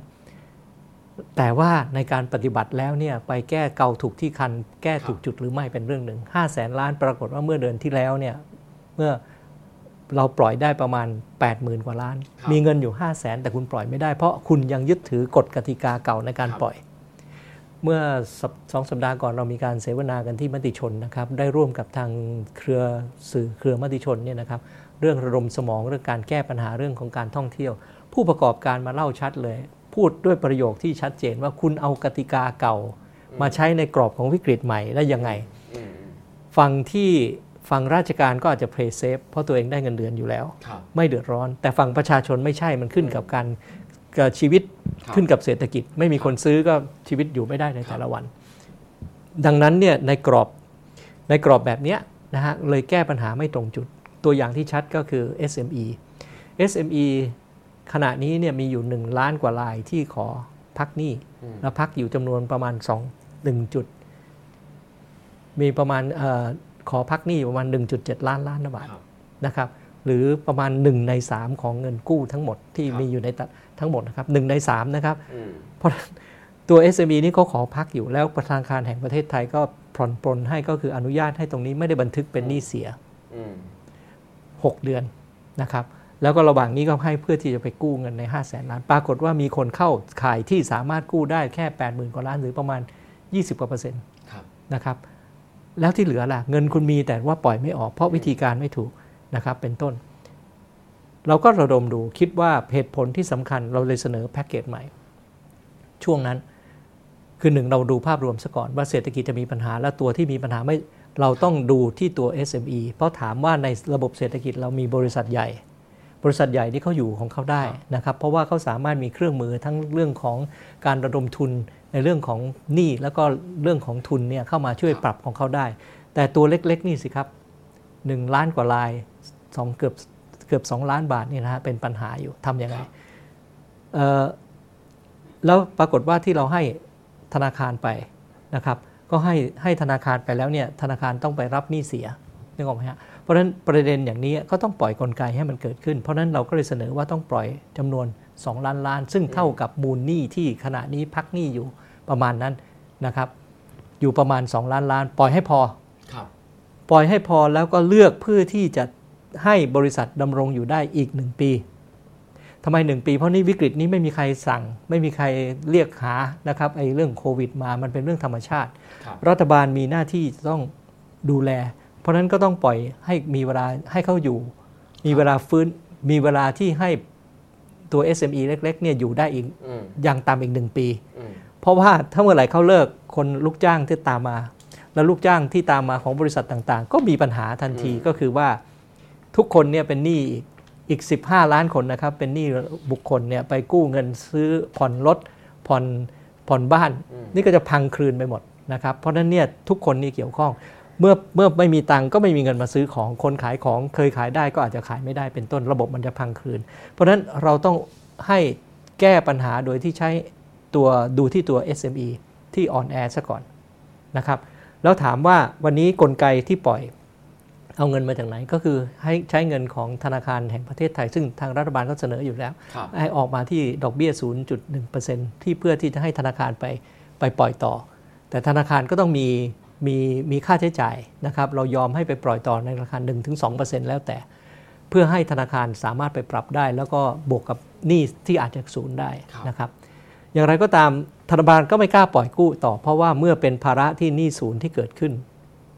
แต่ว่าในการปฏิบัติแล้วเนี่ยไปแก้เกาถูกที่คัน แก้ถูกจุดหรือไม่เป็นเรื่องหนึ่ง5 0 0แสนล้านปรากฏว่าเมื่อเดือนที่แล้วเนี่ยเมื่อเราปล่อยได้ประมาณ 80,000 กว่าล้านครับมีเงินอยู่ 5 0 0แสนแต่คุณปล่อยไม่ได้เพราะคุณยังยึดถือกฎกติกาเก่าในการครับปล่อย เมื่อสัปสองสัปดาห์ก่อนเรามีการเสวนากันที่มติชนนะครับได้ร่วมกับทางเครือสื่อเครือมติชนเนี่ยนะครับเรื่องระดมสมองเรื่องการแก้ปัญหาเรื่องของการท่องเที่ยว ผู้ประกอบการมาเล่าชัดเลย พูดด้วยประโยคที่ชัดเจนว่าคุณเอากติกาเก่า มาใช้ในกรอบของวิกฤตใหม่ได้ยังไงอืมฝั่งที่ฝั่งราชการก็อาจจะ play safe เพราะตัวเองได้เงินเดือนอยู่แล้วครับไม่เดือดร้อน แต่ฝั่งประชาชนไม่ใช่มันขึ้นกับการกับชีวิตครับขึ้นกับเศรษฐกิจ ไม่มีคนซื้อก็ชีวิตอยู่ไม่ได้ในแต่ละวัน ดังนั้นเนี่ยในกรอบในกรอบแบบเนี้ยนะฮะเลยแก้ปัญหาไม่ตรงจุด ตัวอย่างที่ชัดก็คือ SME SME ขณะนี้เนี่ยมีอยู่ 1 ล้านกว่ารายที่ขอพักหนี้อืมแล้วพักอยู่จำนวนประมาณ2 1จุด มีประมาณเออขอพักหนี้ประมาณ 1.7 ล้านล้านบาทครับนะครับหรือประมาณ 1 ใน 3 ของเงินกู้ทั้งหมดที่ครับมีอยู่ในตะทั้งหมดนะครับหใน 3 นะครับอืมเพราะตัว SME นี่เขาขอพักอยู่แล้วประธนาคารแห่งประเทศไทยก็ผ่อนปลนให้ก็คืออนุญาตให้ตรงนี้ไม่ได้บันทึกเป็นหนี้เสียอืม6เดือนนะครับ แล้วก็ระหว่างนี้ก็ให้เพื่อที่จะไปกู้เงินใน 5 0 0แสนล้าน ปรากฏว่ามีคนเข้าขายที่สามารถกู้ได้แค่ 8 0,000 กว่าล้านหรือประมาณ 20กว่าเปอร์เซ็นต์ครับนะครับ แล้วที่เหลือล่ะ เงินคุณมีแต่ว่าปล่อยไม่ออกเพราะวิธีการไม่ถูกนะครับ เป็นต้น เราก็ระดมดูคิดว่าเหตุผลที่สำคัญเราเลยเสนอแพ็กเกจใหม่ ช่วงนั้น คือหนึ่งเราดูภาพรวมซะก่อนว่าเศรษฐกิจจะมีปัญหาและตัวที่มีปัญหาไม่เราต้องดูที่ตัว SME เพราะถามว่าในระบบเศรษฐกิจเรามีบริษัทใหญ่ บริษัทใหญ่ที่เขาอยู่ของเขาได้นะครับ เพราะว่าเขาสามารถมีเครื่องมือทั้งเรื่องของการระดมทุนในเรื่องของหนี้แล้วก็เรื่องของทุนเนี่ยเข้ามาช่วยปรับของเขาได้ แต่ตัวเล็กๆนี่สิครับ1ล้านกว่าลายสองเกือบเกือบ2ล้านบาทนี่นะฮะเป็นปัญหาอยู่ทำยังไงเอ่อแล้วปรากฏว่าที่เราให้ธนาคารไปนะครับ ก็ให้ให้ธนาคารไปแล้วเนี่ยธนาคารต้องไปรับหนี้เสียนึกออกไหมฮะ เพราะฉะนั้นประเด็นอย่างนี้ก็ต้องปล่อยกลไกให้มันเกิดขึ้น เพราะฉะนั้นเราก็เลยเสนอว่าต้องปล่อยจำนวน 2 ล้านล้าน ซึ่งเท่ากับมูลหนี้ที่ขณะนี้พักหนี้อยู่ประมาณนั้นนะครับ อยู่ประมาณ 2 ล้านล้าน ปล่อยให้พอครับปล่อยให้พอแล้วก็เลือกเพื่อที่จะให้บริษัทดำรงอยู่ได้อีกหนึ่งปีทำไมหนึ่งปี เพราะนี่วิกฤตนี้ไม่มีใครสั่ง ไม่มีใครเรียกหานะครับไอ้เรื่องโควิดมามันเป็นเรื่องธรรมชาติครับรัฐบาลมีหน้าที่ต้องดูแลเพ ราะฉะนั้นก็ต้องปล่อยให้มีเวลาให้เขาอยู่ มีเวลาฟื้นมีเวลาที่ให้ตัว SME เล็ก ๆ เนี่ยอยู่ได้อีกอืมอย่างต่ำอีกหนึ่งปีอืมเพราะว่าถ้าเมื่อไหร่เขาเลิกคนลูกจ้างที่ตามมา แล้วลูกจ้างที่ตามมาของบริษัทต่างๆ ก็มีปัญหาทันทีก็คือว่าทุกคนเนี่ยเป็นหนี้อีกอีก15 ล้านคนนะครับ เป็นหนี้บุคคลเนี่ยไปกู้เงินซื้อผ่อนรถผ่อนผ่อนบ้าน นี่ก็จะพังคลืนไปหมดนะครับ เพราะฉะนั้นเนี่ยทุกคนนี่เกี่ยวข้อง เมื่อเมื่อไม่มีตังค์ก็ไม่มีเงินมาซื้อของคนขายของเคยขายได้ก็อาจจะขายไม่ได้เป็นต้นระบบมันจะพังคลืน เพราะฉะนั้นเราต้องให้แก้ปัญหาโดยที่ใช้ตัวดูที่ตัว SME ที่อ่อนแอซะก่อนนะครับแล้วถามว่าวันนี้กลไกที่ปล่อยเอาเงินมาจากไหนก็คือให้ใช้เงินของธนาคารแห่งประเทศไทย ซึ่งทางรัฐบาลก็เสนออยู่แล้วครับให้ออกมาที่ดอกเบี้ย 0.1%ที่เพื่อที่จะให้ธนาคารไปไปปล่อยต่อ แต่ธนาคารก็ต้องมี มีมีค่าใช้จ่ายนะครับเรายอมให้ไปปล่อยต่อในราคา1-2%แล้วแต่ เพื่อให้ธนาคารสามารถไปปรับได้ แล้วก็บวกกับหนี้ที่อาจจะศูนย์ได้ครับนะครับอย่างไรก็ตามธนาคารก็ไม่กล้าปล่อยกู้ต่อ เพราะว่าเมื่อเป็นภาระที่หนี้ศูนย์ที่เกิดขึ้น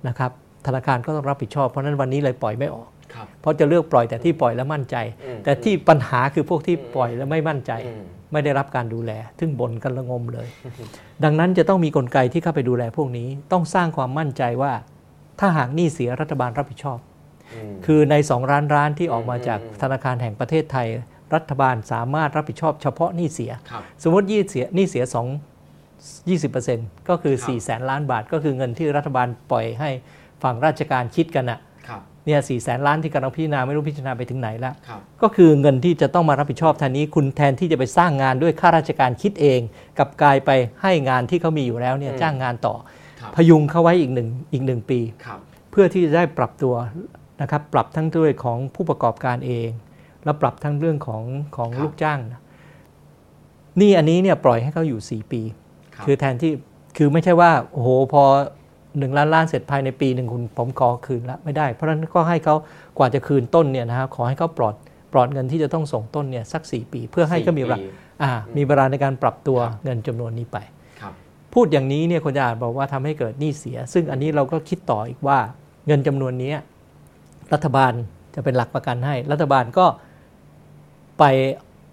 นะครับธนาคารก็ต้องรับผิดชอบเพราะฉะนั้นวันนี้เลยปล่อยไม่ออกครับเพราะจะเลือกปล่อยแต่ที่ปล่อยแล้วมั่นใจอืมแต่ที่ปัญหาคือพวกที่ปล่อยแล้วไม่มั่นใจอืม ไม่ได้รับการดูแลซึ่งบ่นกันระงมเลย ดังนั้นจะต้องมีกลไกที่เข้าไปดูแลพวกนี้ต้องสร้างความมั่นใจว่า ถ้าหากหนี้เสียรัฐบาลรับผิดชอบอืมคือใน2ร้านร้านที่ออกมาจากอืมธนาคารแห่งประเทศไทย รัฐบาลสามารถรับผิดชอบเฉพาะหนี้เสียครับสมมติยี่เสียหนี้เสีย2 20%ก็คือครับ4แสนล้านบาทก็คือเงินที่รัฐบาลปล่อยให้ฝั่งราชการคิดกันอะครับ เนี่ย4แสนล้านที่กำลังพิจารณาไม่รู้พิจารณาไปถึงไหนแล้วครับก็คือเงินที่จะต้องมารับผิดชอบแทนนี้คุณแทนที่จะไปสร้างงานด้วยข้าราชการคิดเองกลับกลายไปให้งานที่เขามีอยู่แล้วเนี่ยอืมจ้างงานต่อครับพยุงเขาไว้อีกหนึ่งอีกหนึ่งปีครับเพื่อที่จะได้ปรับตัวนะครับปรับทั้งด้วยของผู้ประกอบการเอง แล้วปรับทั้งเรื่องของของครับลูกจ้างนะนี่อันนี้เนี่ยปล่อยให้เขาอยู่ 4 ปีครับคือแทนที่คือไม่ใช่ว่าโอ้โหพอ หนึ่งล้านล้านเสร็จภายในปีหนึ่งคุณผมขอคืนละไม่ได้ เพราะฉะนั้นก็ให้เขากว่าจะคืนต้นเนี่ยนะฮะขอให้เขาปลอดปลอดเงินที่จะต้องส่งต้นเนี่ยสัก 4 ปี เพื่อให้เขามีเวลาสี่ปีอ่ามีเวลาในการปรับตัวครับเงินจำนวนนี้ไปครับพูดอย่างนี้เนี่ยคนจะอาจบอกว่าทำให้เกิดหนี้เสีย ซึ่งอันนี้เราก็คิดต่ออีกว่าเงินจำนวนนี้รัฐบาลจะเป็นหลักประกันให้ รัฐบาลก็ไป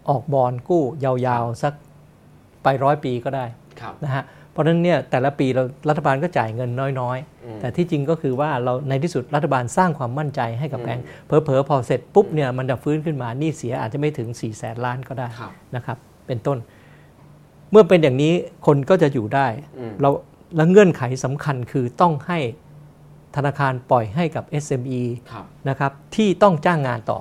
ออกบอลกู้ยาวๆ สักไปร้อยปีก็ได้ครับนะฮะ เพราะฉะนั้นเนี่ยแต่ละปีเรารัฐบาลก็จ่ายเงินน้อยอืมๆแต่ที่จริงก็คือว่าเราในที่สุดรัฐบาลสร้างความมั่นใจให้กับอืมแบงค์เผลอๆพอเสร็จปุ๊บเนี่ยมันจะฟื้นขึ้นมาหนี้เสียอาจจะไม่ถึง4ี่แสนล้านก็ได้ครับนะครับเป็นต้น เมื่อเป็นอย่างนี้คนก็จะอยู่ได้อืมเราและเงื่อนไขสำคัญคือต้องให้ธนาคารปล่อยให้กับ SME ครับนะครับที่ต้องจ้างงานต่อ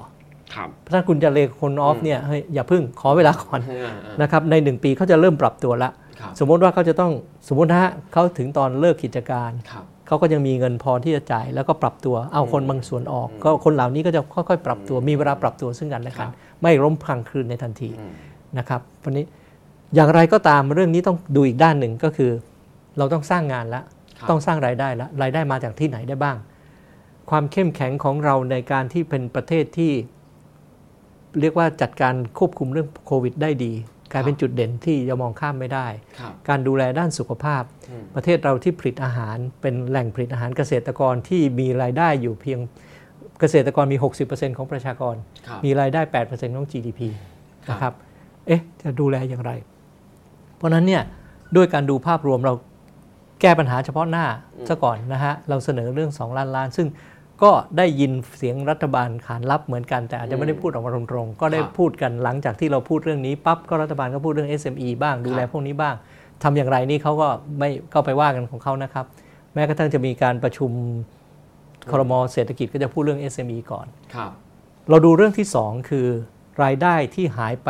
ครับถ้าคุณจะเลคนออฟอืมเนี่ยเฮ้ยอย่าพึ่งขอเวลาก่อนอ่าอ่านะครับใน 1 ปีเขาจะเริ่มปรับตัวละครับ สมมติว่าเขาจะต้องสมมตินะฮะเขาถึงตอนเลิกกิจการครับเขาก็ยังมีเงินพอที่จะจ่ายแล้วก็ปรับตัวเอาคนบางส่วนออก ก็คนเหล่านี้ก็จะค่อยๆ ปรับตัวมีเวลาปรับตัวซึ่งกันและกันไม่ล้มพังคลืนในทันทีอืมนะครับวันนี้อย่างไรก็ตามเรื่องนี้ต้องดูอีกด้านหนึ่งก็คือ เราต้องสร้างงานละครับต้องสร้างรายได้ละรายได้มาจากที่ไหนได้บ้าง ความเข้มแข็งของเราในการที่เป็นประเทศที่ เรียกว่าจัดการควบคุมเรื่องโควิด ได้ดีก ลายเป็นจุดเด่นที่จะมองข้ามไม่ได้ครับการดูแลด้านสุขภาพอืมประเทศเราที่ผลิตอาหารเป็นแหล่งผลิตอาหารเกษตรกรที่มีรายได้อยู่เพียงเกษตรกรมี 60%ของประชากรครับมีรายได้ 8%ของ GDP ครับนะครับเอ๊ะจะดูแลอย่างไร เพราะฉะนั้นเนี่ยด้วยการดูภาพรวมเราแก้ปัญหาเฉพาะหน้าซะก่อนนะฮะเราเสนอเรื่อง 2 ล้านล้าน ซึ่ง ก็ได้ยินเสียงรัฐบาลขานรับเหมือนกันแต่อาจจะไม่ได้พูดออกมาตรงๆ ก็ได้ครับพูดกันหลังจากที่เราพูดเรื่องนี้ปั๊บก็รัฐบาลก็พูดเรื่อง SME บ้างดูแลครับพวกนี้บ้างทำอย่างไรนี่เขาก็ไม่ก็ไปว่ากันของเขานะครับ แม้กระทั่งจะมีการประชุมครมเศรษฐกิจก็จะพูดเรื่อง SME ก่อนครับ เราดูเรื่องที่ 2 คือ รายได้ที่หายไป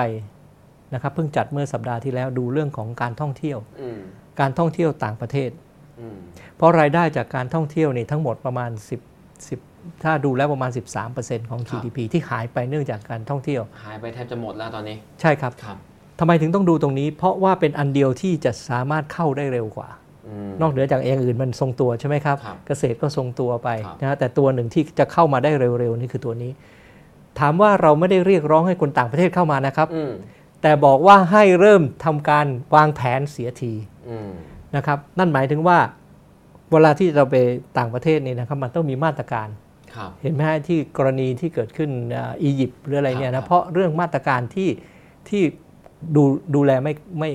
นะครับเพิ่งจัดเมื่อสัปดาห์ที่แล้วดูเรื่องของการท่องเที่ยวอืมการท่องเที่ยวต่างประเทศอืมเพราะรายได้จากการท่องเที่ยวนี่ทั้งหมดประมาณ10 10 ถ้าดูแล้วประมาณ 13%ของ GDP ที่หายไปเนื่องจากการท่องเที่ยว หายไปแทบจะหมดแล้วตอนนี้ ใช่ครับครับทำไมถึงต้องดูตรงนี้ เพราะว่าเป็นอันเดียวที่จะสามารถเข้าได้เร็วกว่าอืมนอกเหนือจากอย่างอื่นมันทรงตัวใช่ไหมครับครับเกษตรก็ทรงตัวไปครับนะฮะแต่ตัวหนึ่งที่จะเข้ามาได้เร็วๆนี่คือตัวนี้ ถามว่าเราไม่ได้เรียกร้องให้คนต่างประเทศเข้ามานะครับอืมแต่บอกว่าให้เริ่มทำการวางแผนเสียทีอืมนะครับ นั่นหมายถึงว่า เวลาที่เราไปต่างประเทศนี่นะครับมันต้องมีมาตรการครับเห็นไหมฮะที่กรณีที่เกิดขึ้นอ่าอียิปต์หรืออะไรเนี่ยครันะบเพราะเรื่องมาตรการที่ที่ดูดูแลไม่ไม่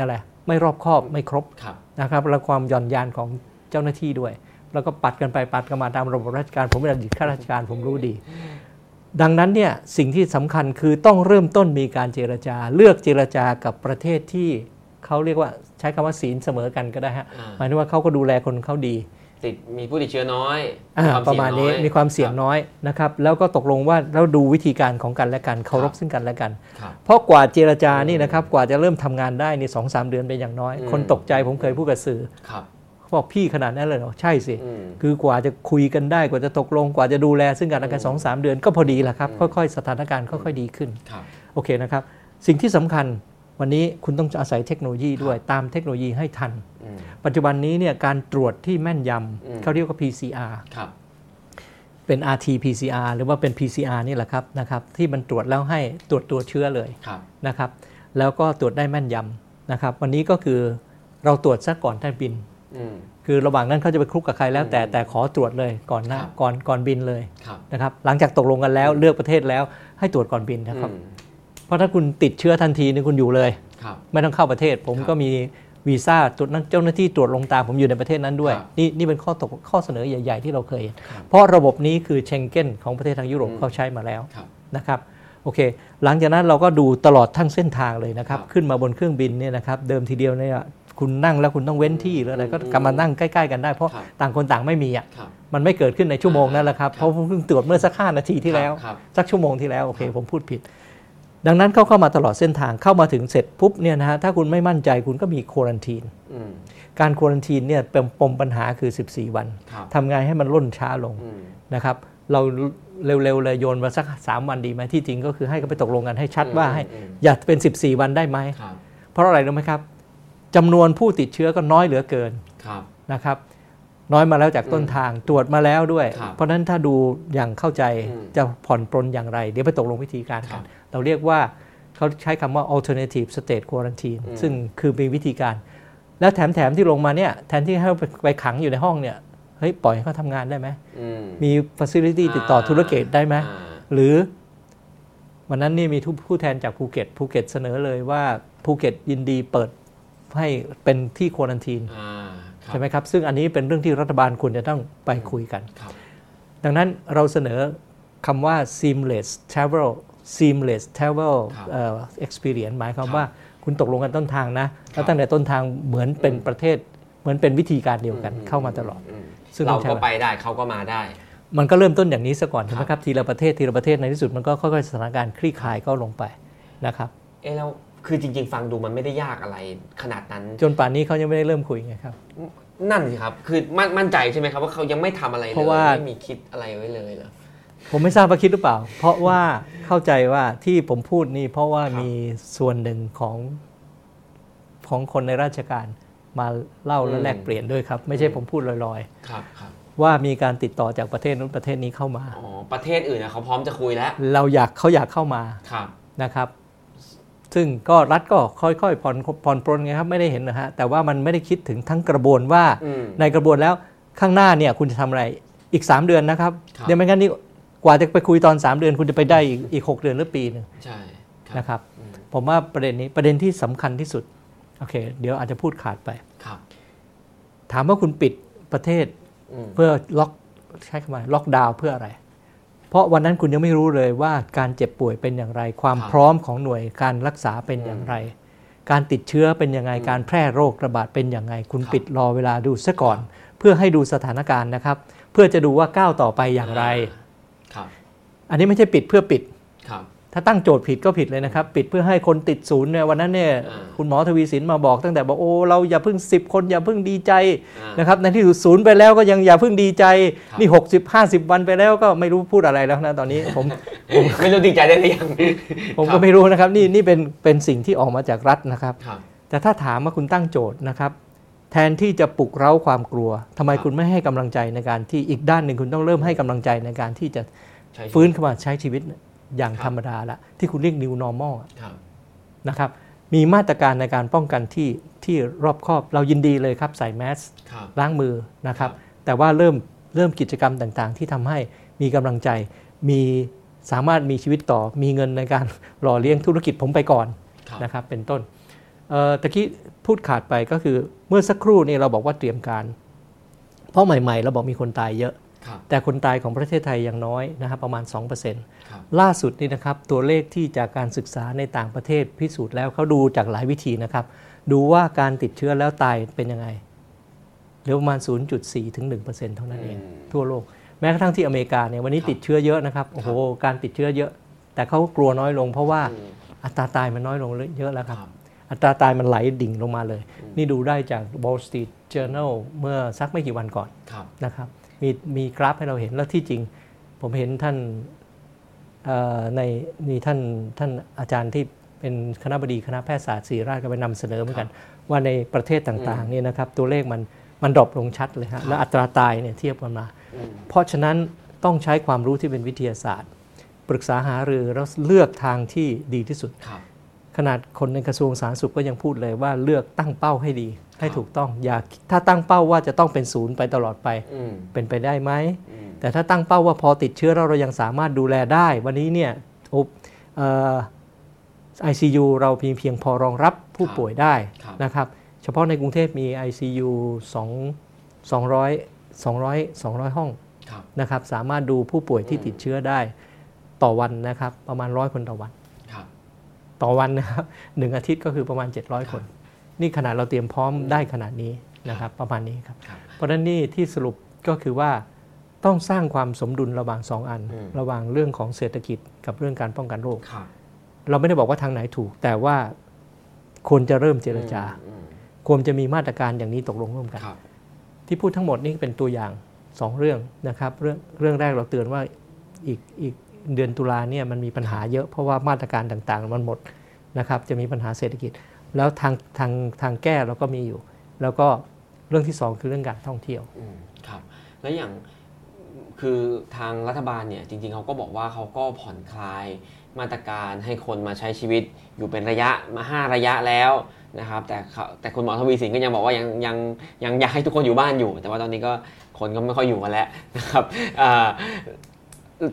อะไรไม่รอบคอบไม่ครบครับนะครับและความหย่อนยานของเจ้าหน้าที่ด้วย แล้วก็ปัดกันไปปัดกันมาตามระบบราชการผมเป็นอดีตข้าราชการผมรู้ดี ดังนั้นเนี่ยสิ่งที่สำคัญคือต้องเริ่มต้นมีการเจรจา เลือกเจรจากับประเทศที่เขาเรียกว่า ใช้คำว่าศีลเสมอกันก็ได้ฮะอ่าหมายถึงว่าเขาก็ดูแลคนเขาดีติดมีผู้ติดเชื้อน้อยอ่าควประมาณนี้เสี่ยงอยมีความเสี่ยงน้อยนะครับ แล้วก็ตกลงว่าเราดูวิธีการของกันและกันเคารพซึ่งกันและกันครับเพราะกว่าเจรจานี่นะครับกว่าจะเริ่มทำงานได้นี่สองสามเดือนเป็นอย่างน้อยอืมคนตกใจผมเคยพูดกับสื่อครับเขาบอกพี่ขนาดนั้นเลยเหรอใช่สิอืมคือกว่าจะคุยกันได้กว่าจะตกลงกว่าจะดูแลซึ่งกันและกันสองสามเดือนก็พอดีแหละครับอืมค่อยๆ สถานการณ์ค่อยๆดีขึ้นครับโอเคนะครับ สิ่งที่สำคัญ วันนี้คุณต้องอาศัยเทคโนโลยีด้วยตามเทคโนโลยีให้ทันอืมปัจจุบันนี้เนี่ยการตรวจที่แม่นยอืมำเขาเรียกว่า PCR ครับเป็น RT PCR หรือว่าเป็น PCR นี่แหละครับนะครับที่มันตรวจแล้วให้ตรวจตัวเชื้อเลยครับนะครับ แล้วก็ตรวจได้แม่นยำนะครับ วันนี้ก็คือเราตรวจซะก่อนท่านบินอืมคือระหว่างนั้นเขาจะไปคลุกกับใครแล้วแต่อืมแต่ขอตรวจเลยก่อนหนะครับก่อนก่อนบินเลยครับนะครับ หลังจากตกลงกันแล้วเลือกประเทศแล้วให้ตรวจก่อนบินนะครับอืม เพราะถ้าคุณติดเชื้อทันทีนี่คุณอยู่เลยครับไม่ต้องเข้าประเทศ ผมครับก็มีวีซ่าตรวจนั้นเจ้าหน้าที่ตรวจลงตามผมอยู่ในประเทศนั้นด้วยครับนี่นี่เป็นข้อตกข้อเสนอใหญ่ ๆ ที่เราเคยเห็นครับเพราะระบบนี้คือเชงเก้นของประเทศทางยุโรปอืมเขาใช้มาแล้วครับนะครับโอเค หลังจากนั้นเราก็ดูตลอดทั้งเส้นทางเลยนะครับครับ ขึ้นมาบนเครื่องบินเนี่ยนะครับ เดิมทีเดียวเนี่ยคุณนั่งแล้วคุณต้องเว้นที่หรืออะไรก็อืมกลับมานั่งใกล้ ๆ กันได้เพราะครับต่างคนต่างไม่มีอะครับมันไม่เกิดขึ้นในชั่วโมงนั่นแหละครับครับเพราะผมเพิ่งตรวจเมื่อสักห้านาทีที่แล้วครับสักชั่วโมงที่แล้วโอเคครับผมพูดผิด ดังนั้นเขาเข้ามาตลอดเส้นทางเข้ามาถึงเสร็จปุ๊บเนี่ยนะฮะถ้าคุณไม่มั่นใจคุณก็มีโควรันทีนอืมการโควรันทีนเนี่ยเป็นปมปัญหาคือ 14 วันครับทำไงให้มันล่นช้าลงอืมนะครับเราเร็วๆเลยโยนมาสัก 3 วันดีไหมที่จริงก็คือให้เขาไปตกลงกันให้ชัดว่าให้อืมอย่าเป็น 14 วันได้ไหมครับเพราะอะไรรู้ไหมครับจำนวนผู้ติดเชื้อก็น้อยเหลือเกินครับนะครับ น้อยมาแล้วจากต้นทางตรวจมาแล้วด้วยครับเพราะฉะนั้นถ้าดูอย่างเข้าใจอืมจะผ่อนปรนอย่างไร เดี๋ยวไปตกลงวิธีการครักับนเราเรียกว่าเขาใช้คำว่า alternative state quarantine อืมซึ่งคือมีวิธีการ แล้วแถมๆที่ลงมาเนี่ยแทนที่ให้ไปไปขังอยู่ในห้องเนี่ยเฮ้ยปล่อยให้เขาทำงานได้ไหมอืมมี facility ติดต่อธุรกิจได้ไหมอ่าหรือวันนั้นนี่มีทุกผู้แทนจากภูเก็ตภูเก็ตเสนอเลยว่าภูเก็ตยินดีเปิดให้เป็นที่ quarantine อ่าครับ ใช่ไหมครับ ซึ่งอันนี้เป็นเรื่องที่รัฐบาลควรจะต้องไปคุยกันครับดังนั้นเราเสนอคำว่า seamless travel seamless travel ครับเอ่อ experience หมายความครับว่าคุณตกลงกันต้นทางนะ แล้วตั้งแต่ต้นทางเหมือนเป็นประเทศเหมือนเป็นวิธีการเดียวกันเข้ามาตลอดมซึ่งต้เราองใช้ก็ไปได้เขาก็มาได้ มันก็เริ่มต้นอย่างนี้ซะก่อนใช่ไหมครับครับทีละประเทศทีละประเทศในที่สุดมันก็ค่อยๆสถานการณ์คลี่คลายก็ลงไปนะครับ เอ๊ะแล้ว คือจริง ๆ ฟังดูมันไม่ได้ยากอะไรขนาดนั้น จนป่านนี้เขายังไม่ได้เริ่มคุยไงครับ นั่นสิครับ คือมั่นมั่นใจใช่ไหมครับว่าเขายังไม่ทำอะไรเลยเพราะว่าไม่มีคิดอะไรไว้เลยเหรอผมไม่ทราบว่าคิดหรือเปล่า เพราะว่าเข้าใจว่าที่ผมพูดนี่เพราะว่าครับมีส่วนหนึ่งของของคนในราชการมาเล่าและแลกเปลี่ยนด้วยครับ ไม่ใช่ผมพูดลอยครับครับๆว่ามีการติดต่อจากประเทศนู้นประเทศนี้เข้ามาอ๋อประเทศอื่นนะเขาพร้อมจะคุยแล้ว เราอยากเขาอยากเข้ามาครับนะครับ ซึ่งก็รัฐก็ค่อยๆผ่อนผ่อนปรนไงครับไม่ได้เห็นนะฮะแต่ว่ามันไม่ได้คิดถึงทั้งกระบวนว่าอืมในกระบวนแล้วข้างหน้าเนี่ยคุณจะทำอะไรอีก 3 เดือนนะครับครับเดี๋ยวไม่งั้นนี่กว่าจะไปคุยตอน 3 เดือน คุณจะไปได้อีกอีก6เดือนหรือปีหนึงใช่ครับนะครับอืมผมว่าประเด็นนี้ประเด็นที่สำคัญที่สุดโอเค เดี๋ยวอาจจะพูดขาดไปครับ ถามว่าคุณปิดประเทศอืมเพื่อล็อกใช้คำว่าล็อกดาวน์เพื่ออะไรเพ ราะวันนั้นคุณยังไม่รู้เลยว่าการเจ็บป่วยเป็นอย่างไร ความพร้อมของหน่วยการรักษาเป็นอย่างไร การติดเชื้อเป็นยังไงการแพร่โรคระบาดเป็นอย่างไง คุณปิดรอเวลาดูซะก่อน เพื่อให้ดูสถานการณ์นะครับ เพื่อจะดูว่าก้าวต่อไปอย่างไรครับอันนี้ไม่ใช่ปิดเพื่อปิดครับ ถ้าตั้งโจทย์ผิดก็ผิดเลยนะครับ ปิดเพื่อให้คนติดศูนย์เนี่ยวันนั้นเนี่ยอ่าคุณหมอทวีสินมาบอกตั้งแต่บอกโอ้เราอย่าเพิ่ง 10 คนอย่าเพิ่งดีใจอ่านะครับในที่สุดศูนย์ไปแล้วก็ยังอย่าเพิ่งดีใจครับนี่ 60 50 วันไปแล้วก็ไม่รู้พูดอะไรแล้วนะตอนนี้ผมไม่รู้ดีใจได้หรือยังผมก็ไม่รู้นะครับนี่นี่เป็นเป็นสิ่งที่ออกมาจากรัฐนะครับครับแต่ถ้าถามว่าคุณตั้งโจทย์นะครับแทนที่จะปลุกเร้าความกลัวทำไมครับคุณไม่ให้กำลังใจในการที่อีกด้านหนึ่งคุณต้องเริ่มให้กำลังใจในการที่จะใช่ฟื้นขึ้นมาใช้ชีวิต อย่างครับธรรมดาละที่คุณเรียก new normal อะครับนะครับมีมาตรการในการป้องกันที่ที่รอบคอบเรายินดีเลยครับใส่แมสครับล้างมือนะครับครับ แต่ว่าเริ่มเริ่มกิจกรรมต่างๆ ที่ทำให้มีกำลังใจมีสามารถมีชีวิตต่อมีเงินในการหล่อเลี้ยงธุรกิจผมไปก่อนครับนะครับเป็นต้นเอ่อตะกี้พูดขาดไปก็คือเมื่อสักครู่นี่เราบอกว่าเตรียมการ เพราะใหม่ ๆ เราบอกมีคนตายเยอะครับ แต่คนตายของประเทศไทยยังน้อยนะครับประมาณ2%ครับล่าสุดนี่นะครับตัวเลขที่จากการศึกษาในต่างประเทศพิสูจน์แล้วเขาดูจากหลายวิธีนะครับ ดูว่าการติดเชื้อแล้วตายเป็นยังไงเหลือประมาณ 0.4ถึง1%เท่านั้นเองอืมทั่วโลกแม้กระทั่งที่อเมริกาเนี่ยวันนี้ครับติดเชื้อเยอะนะครับโอ้โหการติดเชื้อเยอะ แต่เขากลัวน้อยลง เพราะว่าอืมอัตราตายมันน้อยลงเยอะแล้วคครัรับบอัตราตายมันไหลดิ่งลงมาเลยอืมนี่ดูได้จาก Wall Street Journal เมื่อสักไม่กี่วันก่อนครับนะครับ มีมีกราฟให้เราเห็นแล้วที่จริง ผมเห็นท่านเอ่อในมีท่านท่านอาจารย์ที่เป็นคณะบดีคณะแพทยศาสตร์ศิริราชก็ไปนำเสนอเหมือนกัน ว่าในประเทศต่างๆเนี่ยนะครับตัวเลขมันมันดรอปลงชัดเลยครัฮะบแล้วอัตราตายเนี่ยเทียบกันมาอืมเพราะฉะนั้นต้องใช้ความรู้ที่เป็นวิทยาศาสตร์ ปรึกษาหารือแล้วเลือกทางที่ดีที่สุดครับขนาดคนในกระทรวงสาธารณสุขก็ยังพูดเลยว่าเลือกตั้งเป้าให้ดี ให้ครับถูกต้องอย่าถ้าตั้งเป้าว่าจะต้องเป็นศูนย์ไปตลอดไปอืมเป็นไปได้ไหมอืมแต่ถ้าตั้งเป้าว่าพอติดเชื้อแล้วเรายังสามารถดูแลได้ วันนี้เนี่ยโอ้เอ่อ ICU เราเพียงเพียงพอรองรับผู้ป่วยได้ครับนะครับเฉพาะในกรุงเทพมี ICU 2 200 200 200 ห้องครับนะครับสามารถดูผู้ป่วยที่อืมติดเชื้อได้ต่อวันนะครับประมาณร้อยคนต่อวันครับต่อวันนะครับหนึ่งอาทิตย์ก็คือประมาณ 700 คน นี่ขนาดเราเตรียมพร้อมได้ขนาดนี้นะครับประมาณนี้ครับครับเพราะฉะนั้นนี่ที่สรุปก็คือว่าต้องสร้างความสมดุลระหว่างสองอันอืมระหว่างเรื่องของเศรษฐกิจกับเรื่องการป้องกันโรคครับเราไม่ได้บอกว่าทางไหนถูก แต่ว่าควรจะเริ่มเจรจาอืมควรจะมีมาตรการอย่างนี้ตกลงร่วมกันครับที่พูดทั้งหมดนี่เป็นตัวอย่างสองเรื่องนะครับ เรื่องเรื่องแรกเราเตือนว่าอีกอีกเดือนตุลาเนี่ยมันมีปัญหาเยอะเพราะว่ามาตรการต่างๆ มันหมดนะครับ จะมีปัญหาเศรษฐกิจ แล้วทางทางทางแก้เราก็มีอยู่ แล้วก็เรื่องที่สองคือเรื่องการท่องเที่ยวครับ แล้วอย่างคือทางรัฐบาลเนี่ยจริง ๆเขาก็บอกว่าเขาก็ผ่อนคลายมาตรการให้คนมาใช้ชีวิตอยู่เป็นระยะมาห้าระยะแล้วนะครับ แต่แต่คุณหมอทวีสินก็ยังบอกว่ายังยังยังอยากให้ทุกคนอยู่บ้านอยู่ แต่ว่าตอนนี้ก็คนก็ไม่ค่อยอยู่กันแล้วนะครับ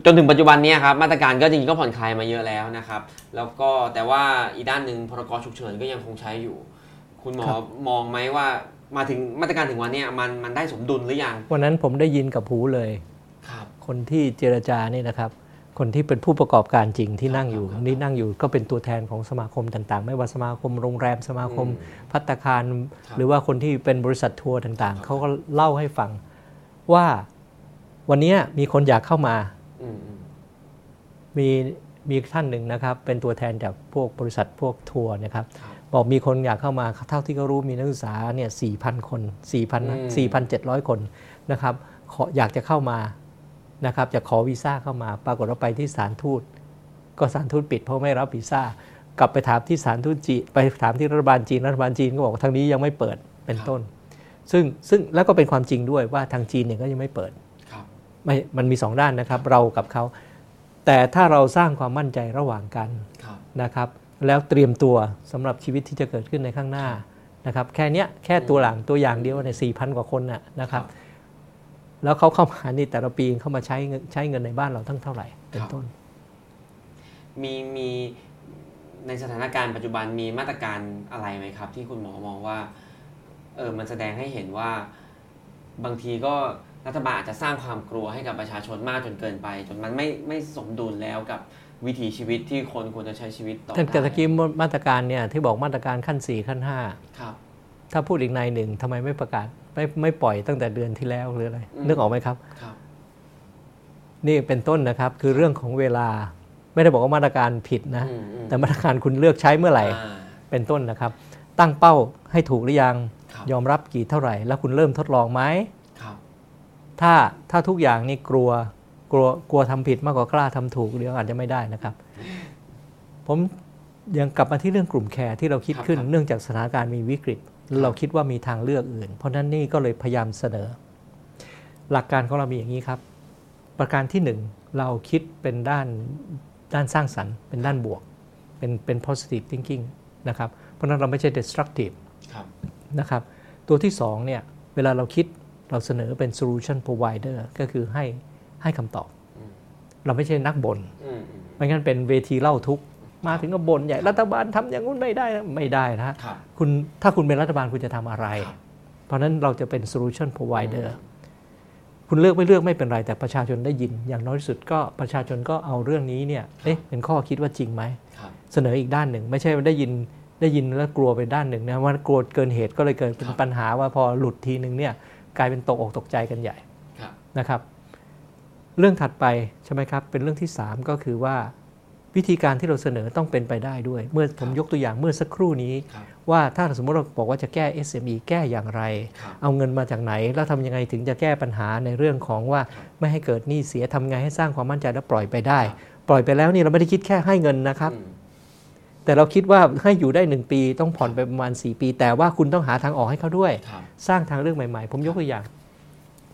จนถึงปัจจุบันเนี้ครับมาตรการก็จริงๆก็ผ่อนคลายมาเยอะแล้วนะครับ แล้วก็แต่ว่าอีกด้านหนึ่งพรกฉุกเฉินก็ยังคงใช้อยู่ คุณหมอครับมองไหมว่ามาถึงมาตรการถึงวันเนี้ยมันมันได้สมดุลหรือยังวันนั้นผมได้ยินกับหูเลยครับคนที่เจรจานี่นะครับ คนที่เป็นผู้ประกอบการจริงที่นั่งอยู่ครับนี่นั่งอยู่ก็เป็นตัวแทนของสมาคมต่างๆ ไม่ว่าสมาคมโรงแรมสมาคมอืมพัตตาคารครับหรือว่าคนที่เป็นบริษัททัวร์ต่างครับๆเขาก็เล่าให้ฟังว่าวันนี้มีคนอยากเข้ามาอื มอืมมีมีท่านหนึ่งนะครับ เป็นตัวแทนจากพวกบริษัทพวกทัวร์นะครับครับบอกมีคนอยากเข้ามาเท่าที่เขารู้มีนักศึกษาเนี่ย4,000คนอืม4,000 4,700คนนะครับขออยากจะเข้ามานะครับจะขอวีซ่าเข้ามา ปรากฏว่าไปที่สถานทูต ก็สถานทูตปิดเพราะไม่รับวีซ่ากลับไปถามที่สถานทูตจีนไปถามที่รัฐบาลจีนรัฐบาลจีนก็บอกว่าทางนี้ยังไม่เปิดเป็นต้น ซึ่งซึ่งแล้วก็เป็นความจริงด้วยว่าทางจีนเนี่ยก็ยังไม่เปิดครับ ไม่มันมีสองด้านนะครับ เรากับเขา แต่ถ้าเราสร้างความมั่นใจระหว่างกันครับนะครับ แล้วเตรียมตัวสำหรับชีวิตที่จะเกิดขึ้นในข้างหน้านะครับแค่เนี้ยแค่ตัวหลังตัวอย่างเดียวในสี่พันกว่าคนน่ะนะครับ แล้วเขาเข้ามานี่แต่ละปีเข้ามาใช้เงินใช้เงินในบ้านเราทั้งเท่าไหร่เป็นต้น มีมีในสถานการณ์ปัจจุบันมีมาตรการอะไรไหมครับ ที่คุณหมอมองว่าเออมันแสดงให้เห็นว่าบางทีก็ รัฐบาลอาจจะสร้างความกลัวให้กับประชาชนมากจนเกินไป จนมันไม่ไม่สมดุลแล้วกับวิถีชีวิตที่คนควรจะใช้ชีวิตต่อท่านได้ตะกี้มาตรการเนี่ยที่บอกมาตรการขั้น 4 ขั้นครับ5ถ้าพูดอีกในหนึ่งทำไมไม่ประกาศไม่ไม่ปล่อยตั้งแต่เดือนที่แล้วหรืออะไรอืมนึกออกไหมครับครับ นี่เป็นต้นนะครับคือเรื่องของเวลาไม่ได้บอกว่ามาตรการผิดนะอืมอืมแต่มาตรการคุณเลือกใช้เมื่อไหร่อ่าเป็นต้นนะครับ ตั้งเป้าให้ถูกหรือยังครับยอมรับกี่เท่าไหร่ แล้วคุณเริ่มทดลองไหมครับ ถ้าถ้าทุกอย่างนี่กลัวกลัวกลัวทำผิดมากกว่ากล้าทำถูกเดี๋ยวอาจจะไม่ได้นะครับ ผมยังกลับมาที่เรื่องกลุ่มแคร์ที่เราคิดขึ้นเนื่องจากสถานการณ์มีวิกฤตแล้วเราคิดว่ามีทางเลือกอื่น เพราะฉะนั้นนี่ก็เลยพยายามเสนอ หลักการของเรามีอย่างนี้ครับ ประการที่หนึ่งเราคิดเป็นด้านด้านสร้างสรรค์ เป็นด้านบวก เป็นเป็น positive thinking นะครับ เพราะฉะนั้นเราไม่ใช่ destructive ครับนะครับ ตัวที่2เนี่ยเวลาเราคิด เราเสนอเป็น solution provider ก็คือให้ให้คำตอบ เราไม่ใช่นักบน่นอืมอืมไม่งั้นเป็นเวทีเล่าทุกข์มาถึงก็บ่นใหญ่รัฐบาลทำอย่างนู้นไม่ได้นะไม่ได้นะฮะครับคุณถ้าคุณเป็นรัฐบาลคุณจะทำอะไรครับเพราะฉะนั้นเราจะเป็น solution provider คุณเลือกไม่เลือกไม่เป็นไร แต่ประชาชนได้ยิน อย่างน้อยที่สุดก็ประชาชนก็เอาเรื่องนี้เนี่ยเอ๊ะเป็นข้อคิดว่าจริงไหมครับเสนออีกด้านหนึ่ง ไม่ใช่ว่าได้ยินได้ยินแล้วกลัวไปด้านหนึ่งนะว่ากลัวเกินเหตุก็เลยเกิดเป็นครับปัญหาว่าพอหลุดทีหนึ่งเนี่ย กลายเป็นตกอกตกใจกันใหญ่ครับนะครับ เรื่องถัดไปใช่ไหมครับ เป็นเรื่องที่ 3 ก็คือว่าวิธีการที่เราเสนอต้องเป็นไปได้ด้วย เมื่อผมยกตัวอย่างเมื่อสักครู่นี้ครับว่าถ้าสมมติเราบอกว่าจะแก้ SME แก้อย่างไรครับเอาเงินมาจากไหน แล้วทำยังไงถึงจะแก้ปัญหาในเรื่องของว่าไม่ให้เกิดหนี้เสียทำไงให้สร้างความมั่นใจแล้วปล่อยไปได้ ปล่อยไปแล้วนี่เราไม่ได้คิดแค่ให้เงินนะครับอืม แต่เราคิดว่าให้อยู่ได้ 1 ปี ต้องผ่อนไปประมาณ 4 ปี แต่ว่าคุณต้องหาทางออกให้เขาด้วยครับสร้างทางเรื่องใหม่ๆ ผมยกตัวอย่าง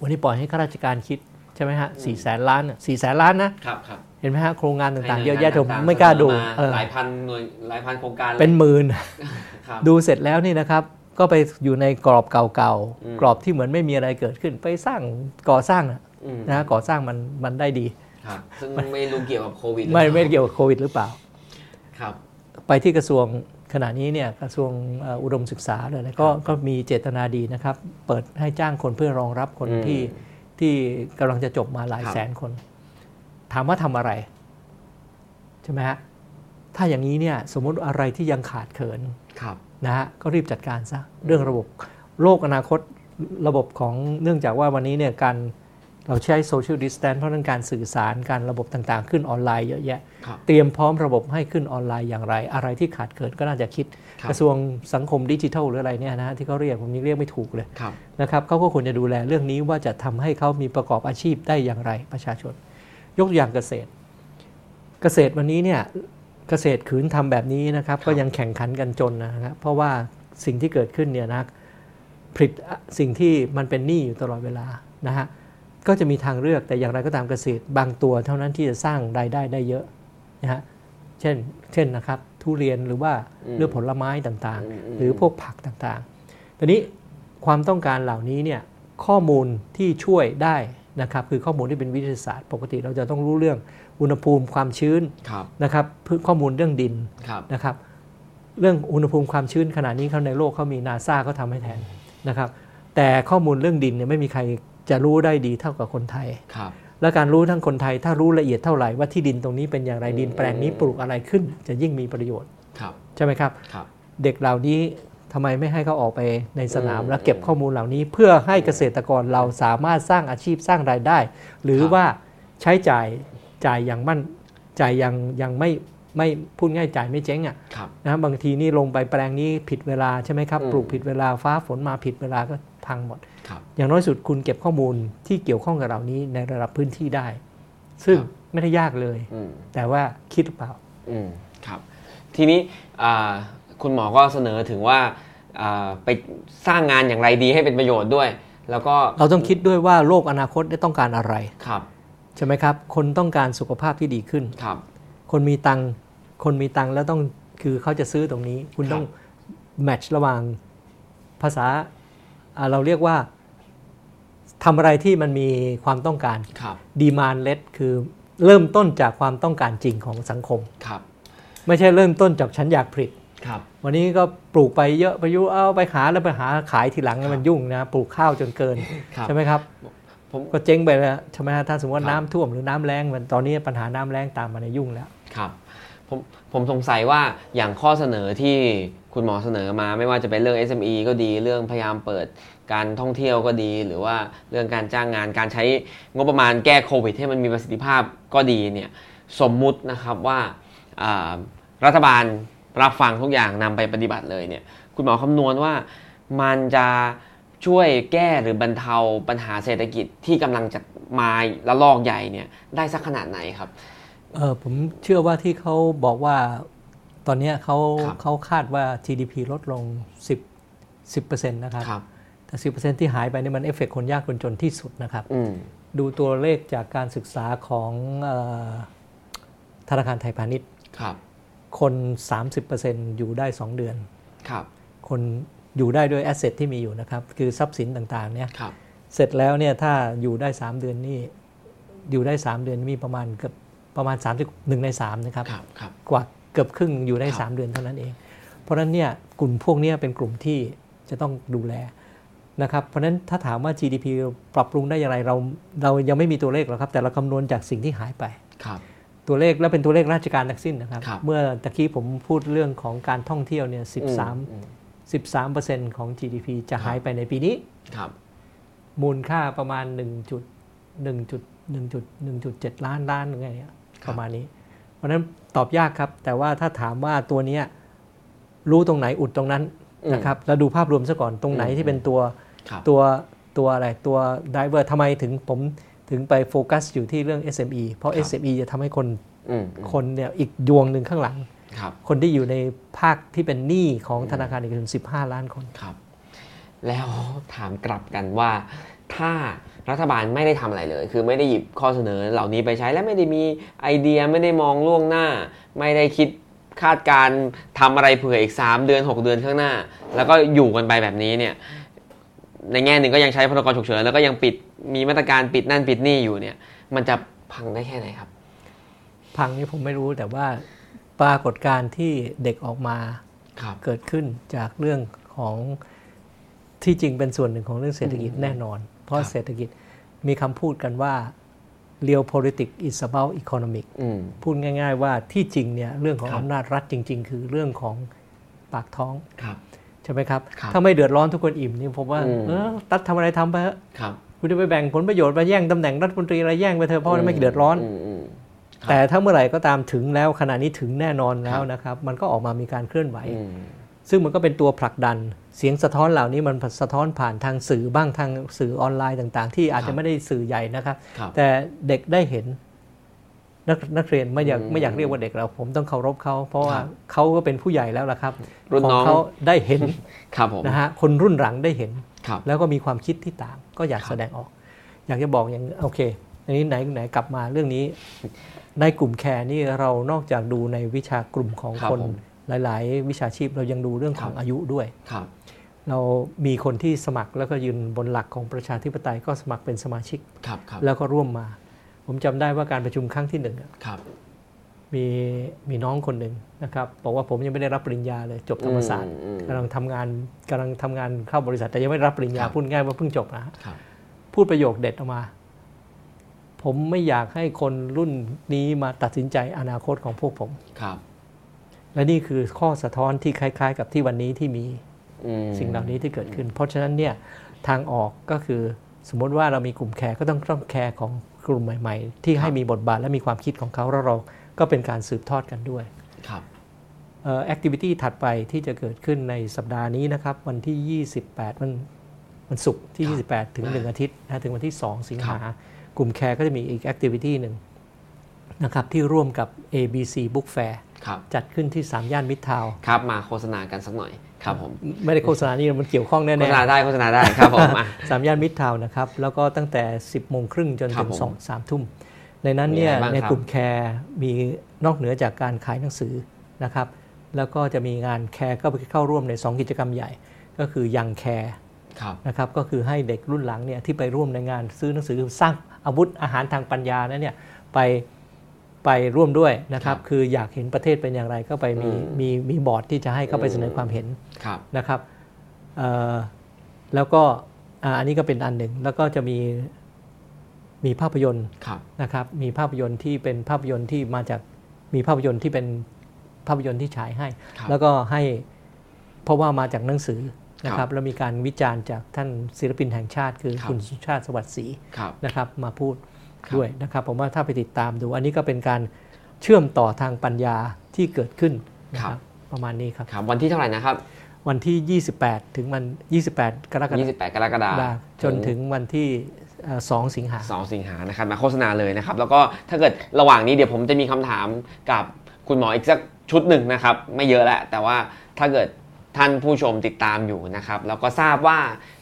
วันนี้ปล่อยให้ข้าราชการคิดใช่ไหมฮะสี่แสนล้านสี่แสนล้านนะครับครับเห็นไหมฮะโครงงานต่างๆให้เยอะแยะหน่ผวมงนต่งๆไม่กล้าดูเสนอเออหลายพันหน่วยหลายพันโครงการลยเป็นหมื่นครับดูเสร็จแล้วนี่นะครับก็ไปอยู่ในกรอบเก่าอืมๆกรอบที่เหมือนไม่มีอะไรเกิดขึ้น ไปสร้างก่อสร้างนะอืมนะฮะก่อสร้างมันมันได้ดี ครับ ซึ่งไม่รู้เกี่ยวกับโควิดหรือไม่เปล่าไม่เกี่ยวกับโควิดหรือเปล่า ครับ ไปที่กระทรวงขณะนี้เนี่ยกระทรวงเอ่ออุดมศึกษาเลยนะก็ก็มีเจตนาดีนะครับ เปิดให้จ้างคนเพื่อรองรับคนอืมที่ที่กำลังจะจบมาหลายครับแสนคน ถามว่าทำอะไร ใช่ไหมฮะถ้าอย่างนี้เนี่ยสมมติอะไรที่ยังขาดเขินครับนะฮะก็รีบจัดการซะเรื่องระบบโลกอนาคตระบบของเนื่องจากว่าวันนี้เนี่ยการ เราใช้ social distance เพราะฉะนั้นการสื่อสารการระบบต่างๆ ขึ้นออนไลน์เยอะแยะครับเตรียมพร้อมระบบให้ขึ้นออนไลน์อย่างไร อะไรที่ขาดเกินก็น่าจะคิดครับกระทรวงสังคมดิจิทัลหรืออะไรเนี่ยนะฮะที่เขาเรียกผมยังเรียกไม่ถูกเลยครับนะครับเขาก็ควรจะดูแลเรื่องนี้ว่าจะทำให้เขามีประกอบอาชีพได้อย่างไรประชาชน ยกตัวอย่างเกษตร เกษตรวันนี้เนี่ยเกษตรขืนทำแบบนี้นะครับก็ยังแข่งขันกันจนนะครับเพราะว่าสิ่งที่เกิดขึ้นเนี่ยนะผลิตสิ่งที่มันเป็นหนี้อยู่ตลอดเวลานะฮะ ก็จะมีทางเลือกแต่อย่างไรก็ตามเกษตร บางตัวเท่านั้นที่จะสร้างรายได้ได้เยอะนะฮะเช่นเช่นนะครับ ทุเรียนหรือว่าอืมเรื่องผลไม้ต่างอืมอืมๆหรือพวกผักต่างๆทีนี้ความต้องการเหล่านี้เนี่ยข้อมูลที่ช่วยได้นะครับคือข้อมูลที่เป็นวิทยาศาสตร์ ปกติเราจะต้องรู้เรื่องอุณหภูมิความชื้นครับนะครับเพื่อข้อมูลเรื่องดินครับนะครับ เรื่องอุณหภูมิความชื้นขณะนี้เขาในโลกเขามีนาซาเขาทำให้แทนนะครับ แต่ข้อมูลเรื่องดินเนี่ยไม่มีใคร จะรู้ได้ดีเท่ากับคนไทยครับและการรู้ทั้งคนไทยถ้ารู้ละเอียดเท่าไหร่ว่าที่ดินตรงนี้เป็นอย่างไรอืมดินแปลงนี้ปลูกอะไรขึ้น จะยิ่งมีประโยชน์ครับใช่ไหมครับครับ เด็กเหล่านี้ทำไมไม่ให้เขาออกไปในสนามอืมและเก็บข้อมูลเหล่านี้ เพื่อให้เกษตรกรเราสามารถสร้างอาชีพสร้างรายได้ หรือครับว่าใช้จ่ายจ่ายอย่างมั่นจ่ายอย่างยังไม่ไม่พูดง่ายจ่ายไม่เจ๊งอะครับนะบางทีนี่ลงไปแปลงนี้ผิดเวลาใช่ไหมครับอืมปลูกผิดเวลาฟ้าฝนมาผิดเวลาก็พังหมดครับ อย่างน้อยสุดคุณเก็บข้อมูลที่เกี่ยวข้องกับเหล่านี้ในระดับพื้นที่ได้ ซึ่งครับไม่ได้ยากเลยอืมแต่ว่าคิดหรือเปล่าอืมครับ ทีนี้อ่าคุณหมอก็เสนอถึงว่าอ่าไปสร้างงานอย่างไรดีให้เป็นประโยชน์ด้วย แล้วก็เราต้องคิดด้วยว่าโลกอนาคตได้ต้องการอะไรครับใช่ไหมครับ คนต้องการสุขภาพที่ดีขึ้นครับ คนมีตังค์คนมีตังค์แล้วต้องคือเขาจะซื้อตรงนี้ คุณครับต้องแมทช์ระหว่างภาษาอ่าเราเรียกว่า ทำอะไรที่มันมีความต้องการครับดีมานเลดคือเริ่มต้นจากความต้องการจริงของสังคมครับ ไม่ใช่เริ่มต้นจากฉันอยากผลิตครับ วันนี้ก็ปลูกไปเยอะไปยุเอาไปหาแล้วไปหาขายทีหลังแล้วมันยุ่งนะปลูกข้าวจนเกินครับใช่ไหมครับผมก็เจ๊งไปแล้วใช่ไหมฮะถ้าสมมติว่าครับน้ำท่วมหรือน้ำแรงมันตอนนี้ปัญหาน้ำแรงตามมาในยยุ่งแล้วครับผมผมสงสัยว่าอย่างข้อเสนอที่คุณหมอเสนอมาไม่ว่าจะเป็นเรื่อง SME ก็ดีเรื่องพยายามเปิด การท่องเที่ยวก็ดี หรือว่าเรื่องการจ้างงานการใช้งบประมาณแก้โควิดให้มันมีประสิทธิภาพก็ดีเนี่ยสมมุตินะครับว่าอ่ารัฐบาลรับฟังทุกอย่างนำไปปฏิบัติเลยเนี่ยคุณหมอคำนวณว่ามันจะช่วยแก้หรือบรรเทาปัญหาเศรษฐกิจที่กำลังจะมาละลอกใหญ่เนี่ยได้สักขนาดไหนครับเออผมเชื่อว่าที่เขาบอกว่าตอนเนี้ยเขาครับเขาคาดว่า GDP ลดลง 10 10%นะครับครับ แต่10%ที่หายไปนี่มันเอฟเฟกคนยากคนจนที่สุดนะครับอืมดูตัวเลขจากการศึกษาของเออธนาคารไทยพาณิชย์ครับ คน 30%อยู่ได้ 2 เดือนครับ คนอยู่ได้ด้วยแอสเซทที่มีอยู่นะครับ คือทรัพย์สินต่างๆเนี่ยครับเสร็จแล้วเนี่ยถ้าอยู่ได้ 3 เดือนนี่อยู่ได้ 3 เดือนมีประมาณเกือบประมาณ3 1ใน3นะครับครับครับกว่าเกือบครึ่งอยู่ได้ครับ3เดือนเท่านั้นเอง เพราะฉะนั้นเนี่ยกลุ่มพวกเนี้ยเป็นกลุ่มที่จะต้องดูแล นะครับเพราะฉะนั้นถ้าถามว่า GDP ปรับปรุงได้อย่างไรเราเรายังไม่มีตัวเลขหรอกครับ แต่เราคำนวณจากสิ่งที่หายไปครับตัวเลขแล้วเป็นตัวเลขราชการทั้งสิ้นนะครับครับเมื่อตะกี้ผมพูดเรื่องของการท่องเที่ยวเนี่ยอืม13 13%ของ GDP จะหายไปในปีนี้ครับมูลค่าประมาณ1จุด1จุด1จุด1จุด7ล้านล้านหรือไงเนี่ยประมาณนี้ เพราะฉะนั้นตอบยากครับ แต่ว่าถ้าถามว่าตัวเนี้ยรู้ตรงไหนอุดตรงนั้นอืมนะครับแล้วดูภาพรวมซะก่อนตรงไหนอืมที่เป็นตัวครับ ตัวตัวอะไรตัวไดเวอร์ทำไมถึงผมถึงไปโฟกัสอยู่ที่เรื่อง SME เพราะครับ SME จะทำให้คนอืมคนเนี่ยอีกดวงหนึ่งข้างหลังครับคนที่อยู่ในภาคที่เป็นหนี้ของธนาคารเอกชน15 ล้านคนครับ แล้วถามกลับกันว่าถ้ารัฐบาลไม่ได้ทำอะไรเลย คือไม่ได้หยิบข้อเสนอเหล่านี้ไปใช้และไม่ได้มีไอเดียไม่ได้มองล่วงหน้า ไม่ได้คิดคาดการณ์ทำอะไรเผื่ออีก 3 เดือน 6 เดือนข้างหน้า แล้วก็อยู่กันไปแบบนี้เนี่ย ในแง่หนึ่งก็ยังใช้พรกฉุกเฉินแล้วก็ยังปิดมีมาตรการปิดนั่นปิดนี่อยู่เนี่ย มันจะพังได้แค่ไหนครับ พังนี่ผมไม่รู้แต่ว่าปรากฏการณ์ที่เด็กออกมาครับเกิดขึ้นจากเรื่องของที่จริงเป็นส่วนหนึ่งของเรื่องเศรษฐกิจแน่นอน เพราะครับเศรษฐกิจมีคำพูดกันว่า real politics is about economic อืมพูดง่าย ๆ ว่าที่จริงเนี่ยเรื่องของครับอำนาจรัฐจริง ๆ คือเรื่องของปากท้องครับใช่ไหมครับครับถ้าไม่เดือดร้อนทุกคนอิ่มนี่ผมว่าอืมเออตัดทำอะไรทำไปเถอะครับคุณจะไปแบ่งผลประโยชน์มาแย่งตำแหน่งรัฐมนตรีอะไรแย่งไปเถอะเพราะมันไม่เดือดร้อนมมครับแต่ถ้าเมื่อไหร่ก็ตามถึงแล้วขณะนี้ถึงแน่นอนแล้วครับนะครับ มันก็ออกมามีการเคลื่อนไหวอืมซึ่งมันก็เป็นตัวผลักดัน เสียงสะท้อนเหล่านี้มันสะท้อนผ่านทางสื่อบ้างทางสื่อออนไลน์ต่าง ๆ ที่อาจครัจะบไม่ได้สื่อใหญ่นะครับครับแต่เด็กได้เห็น นักนักเรียนไม่อยากอืมไม่อยากเรียกว่าเด็กเรา ผมต้องเคารพเขาเพราะว่าครับเขาก็เป็นผู้ใหญ่แล้วล่ะครับรุ่นของน้องเขาได้เห็นครับผมนะฮะคนรุ่นหลังได้เห็นครับแล้วก็มีความคิดที่ต่างก็อยากครับแสดงออก อยากจะบอกอย่างโอเค อันนี้ไหนไหนกลับมาเรื่องนี้ ในกลุ่มแคร์นี่เรานอกจากดูในวิชากลุ่มของครับคนผมหลาย ๆ วิชาชีพเรายังดูเรื่องของครับอายุด้วยครับเรามีคนที่สมัครแล้วก็ยืนบนหลักของประชาธิปไตยก็สมัครเป็นสมาชิกครับครับแล้วก็ร่วมมา ผมจำได้ว่าการประชุมครั้งที่หนึ่งอะครับมีมีน้องคนหนึ่งนะครับ บอกว่าผมยังไม่ได้รับปริญญาเลยจบธรรมศาสตร์อืมกำลังทำงานกำลังทำงานเข้าบริษัท แต่ยังไม่ได้รับปริญญาครับพูดง่ายว่าเพิ่งจบนะฮะครับพูดประโยคเด็ดออกมา ผมไม่อยากให้คนรุ่นนี้มาตัดสินใจอนาคตของพวกผมครับ และนี่คือข้อสะท้อนที่คล้าย ๆ กับที่วันนี้ที่มีอืมสิ่งเหล่านี้ที่เกิดขึ้น เพราะฉะนั้นเนี่ยทางออกก็คือสมมติว่าเรามีกลุ่มแคร์ก็ต้องต้องแคร์ของ กลุ่มใหม่ ๆ ที่ให้มีบทบาทและมีความคิดของเขาแล้วเราก็เป็นการสืบทอดกันด้วยครับ activity ถัดไปที่จะเกิดขึ้นในสัปดาห์นี้นะครับ วันที่ 28มันวันศุกร์ที่ 28 ถึง 1 อาทิตย์นะถึงวันที่ 2 สิงหากลุ่มแคร์ก็จะมีอีก activity หนึ่งนะครับที่ร่วมกับ ABC Book Fair ครับจัดขึ้นที่ สามย่านมิตรทาวน์ครับ มาโฆษณากันสักหน่อย ครับผมไม่ได้โฆษณานี่มันเกี่ยวข้องแน่โฆษณาได้โฆษณาได้ครับผมอะสามย่านมิตรทาวน์นะครับแล้วก็ตั้งแต่ 10โมงครึ่งจนถึงครับผมสองสามทุ่มในนั้นเนี่ยมีอะไรบ้างในครับกลุ่มแคร์มีนอกเหนือจากการขายหนังสือนะครับแล้วก็จะมีงานแคร์ก็ไปเข้าร่วมใน 2 กิจกรรมใหญ่ ก็คือ Young Careครับนะครับก็คือให้เด็กรุ่นหลังเนี่ยที่ไปร่วมในงานซื้อหนังสือสร้างอาวุธอาหารทางปัญญานั้นเนี่ยไป ไปร่วมด้วยนะครับครับ คืออยากเห็นประเทศเป็นอย่างไรก็ไปมีอืมมีมีบอร์ดที่จะให้เข้าไปอืมเสนอความเห็นครับนะครับเอ่อแล้วก็อ่าอันนี้ก็เป็นอันหนึ่งแล้วก็จะมีมีภาพยนตร์ครับนะครับ มีภาพยนตร์ที่เป็นภาพยนตร์ที่มาจากมีภาพยนตร์ที่เป็นภาพยนตร์ที่ฉายให้ครับแล้วก็ให้เพราะว่ามาจากหนังสือนะคครัรับบแล้วมีการวิจารณ์จากท่านศิลปินแห่งชาติคือครับคุณสุชาติสวัสดิ์ศรีครับนะครับ มาพูดครับ ด้วยนะครับผมว่าถ้าไปติดตามดู อันนี้ก็เป็นการเชื่อมต่อทางปัญญาที่เกิดขึ้นนะคครัรับบประมาณนี้ครับครับ วันที่เท่าไหร่นะครับ วันที่ 28 ถึงวัน 28 กรกฎาคม28 กรกฎาคมจนถึงวันที่เอ่อ2สิงหาสองสิงหานะครับมาโฆษณาเลยนะครับ แล้วก็ถ้าเกิดระหว่างนี้เดี๋ยวผมจะมีคำถามกับคุณหมออีกสักชุดหนึ่งนะครับ ไม่เยอะแหละแต่ว่าถ้าเกิด ท่านผู้ชมติดตามอยู่นะครับแล้วก็ทราบว่า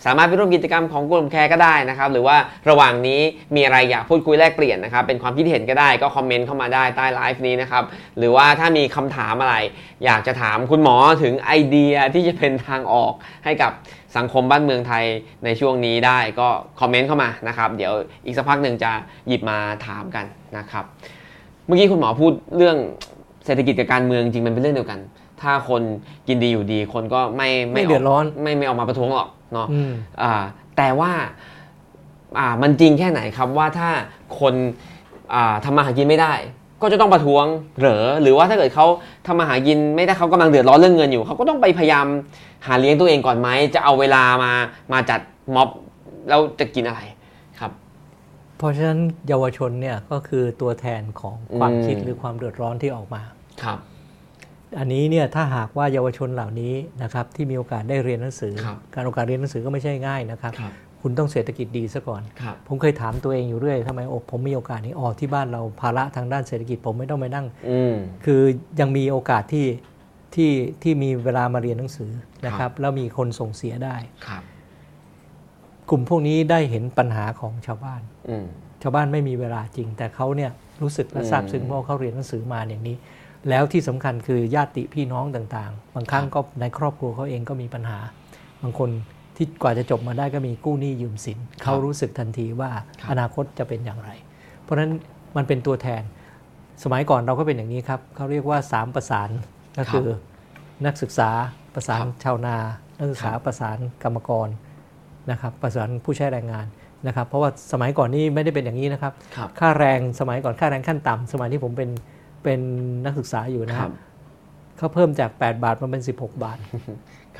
สามารถไปร่วมกิจกรรมของกลุ่มแคร์ก็ได้นะครับหรือว่าระหว่างนี้มีอะไรอยากพูดคุยแลกเปลี่ยนนะครับเป็นความคิดเห็นก็ได้ก็คอมเมนต์เข้ามาได้ใต้ไลฟ์นี้นะครับหรือว่าถ้ามีคำถามอะไร อยากจะถามคุณหมอถึงไอเดียที่จะเป็นทางออกให้กับสังคมบ้านเมืองไทยในช่วงนี้ได้ก็คอมเมนต์เข้ามานะครับเดี๋ยวอีกสักพักหนึ่งจะหยิบมาถามกันนะครับเมื่อกี้คุณหมอพูดเรื่องเศรษฐกิจกับการเมืองจริงมันเป็นเรื่องเดียวกัน ถ้าคนกินดีอยู่ดีคนก็ไม่ไม่เดือดร้อนไม่ไม่ออกมาประท้วงหรอกเนาะอืมอ่าแต่ว่าอ่ามันจริงแค่ไหนครับว่าถ้าคนอ่าทำมาหากินไม่ได้ ก็จะต้องประท้วงเหรอหรือว่าถ้าเกิดเขาทำมาหากินไม่ได้เขากำลังเดือดร้อนเรื่องเงินอยู่เขาก็ต้องไปพยายามหาเลี้ยงตัวเองก่อนไหมจะเอาเวลามามาจัดม็อบแล้วจะกินอะไรครับ เพราะฉะนั้นเยาวชนเนี่ยก็คือตัวแทนของความอืมคิดหรือความเดือดร้อนที่ออกมาครับ อันนี้เนี่ยถ้าหากว่าเยาวชนเหล่านี้นะครับที่มีโอกาสได้เรียนหนังสือครับการโอกาสเรียนหนังสือก็ไม่ใช่ง่ายนะครับครับคุณต้องเศรษฐกิจดีซะก่อนครับผมเคยถามตัวเองอยู่เรื่อยทำไมโอ้ผมมีโอกาสนี้อ๋อที่บ้านเราภาระทางด้านเศรษฐกิจผมไม่ต้องไปนั่งอืมคือยังมีโอกาสที่ที่ที่มีเวลามาเรียนหนังสือนะครับ แล้วมีคนส่งเสียได้ครับ กลุ่มพวกนี้ได้เห็นปัญหาของชาวบ้านอืมชาวบ้านไม่มีเวลาจริง แต่เขาเนี่ยรู้สึกและอืมซาบซึ้งเพราะเขาเรียนหนังสือมาอย่างนี้ แล้วที่สำคัญคือญาติพี่น้องต่างๆ บางครั้งก็ในครอบครัวเขาเองก็มีปัญหา บางคนที่กว่าจะจบมาได้ก็มีกู้หนี้ยืมสินเขารู้สึกทันทีว่าครับอนาคตจะเป็นอย่างไร เพราะฉะนั้นมันเป็นตัวแทน สมัยก่อนเราก็เป็นอย่างนี้ครับเขาเรียกว่าสามประสานก็คือ นักศึกษาประสานครับชาวนา นักศึกษาครับประสานกรรมกรนะครับประสานผู้ใช้แรงงานนะครับ เพราะว่าสมัยก่อนนี่ไม่ได้เป็นอย่างนี้นะครับครับค่าแรงสมัยก่อนค่าแรงขั้นต่ำสมัยที่ผมเป็น เป็นนักศึกษาอยู่นะคครัรับบเขาเพิ่มจาก 8 บาทมาเป็น 16 บาท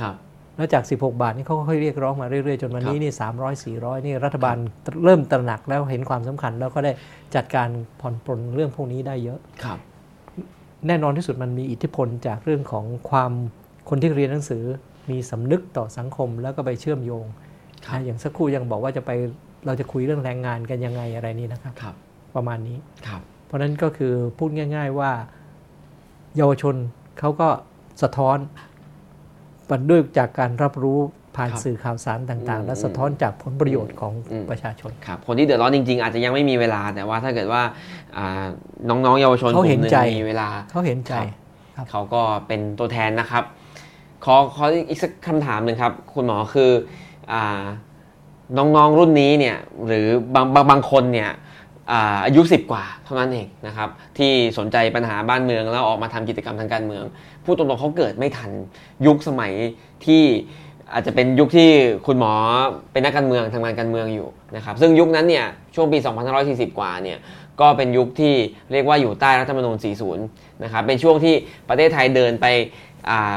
ครับแล้วจาก 16 บาทนี่เขาก็ค่อยเรียกร้องมาเรื่อยๆ จนวันนี้ครับนี่ 300 400 นี่รัฐบาลเริ่มตระหนักแล้วเห็นความสำคัญ แล้วก็ได้จัดการผ่อนปลนเรื่องพวกนี้ได้เยอะครับ แน่นอนที่สุดมันมีอิทธิพลจากเรื่องของความคนที่เรียนหนังสือมีสำนึกต่อสังคมแล้วก็ไปเชื่อมโยงครับนะอย่างสักครู่ยังบอกว่าจะไปเราจะคุยเรื่องแรงงานกันยังไงอะไรนี่นะครับครับประมาณนี้ครับ เพราะฉะนั้นก็คือพูดง่าย ๆว่าเยาวชนเขาก็สะท้อนปันด้วยจากการรับรู้ผ่านครับสื่อข่าวสารต่างอืมๆและสะท้อนจากผลประโยชน์ของอืมประชาชนครับคนที่เดือดร้อนจริง ๆ อาจจะยังไม่มีเวลาแต่ว่าถ้าเกิดว่าอ่าน้องๆเยาวชนเขาเห็นกลุ่มใจมีเวลาเขาเห็นใจครับครับเขาก็เป็นตัวแทนนะครับ ขอขออีกสักคำถามหนึ่งครับ คุณหมอคืออาน้องๆรุ่นนี้เนี่ยหรือบางบางบางคนเนี่ย อายุ 10 กว่าเท่านั้นเองนะครับที่สนใจปัญหาบ้านเมืองแล้วออกมาทำกิจกรรมทางการเมือง พูดตรงๆเขาเกิดไม่ทันยุคสมัยที่อาจจะเป็นยุคที่คุณหมอเป็นนักการเมืองทำงานการเมืองอยู่นะครับซึ่งยุคนั้นเนี่ยช่วงปี 2540 กว่าเนี่ยก็เป็นยุคที่เรียกว่าอยู่ใต้รัฐธรรมนูญ40นะครับเป็นช่วงที่ประเทศไทยเดินไป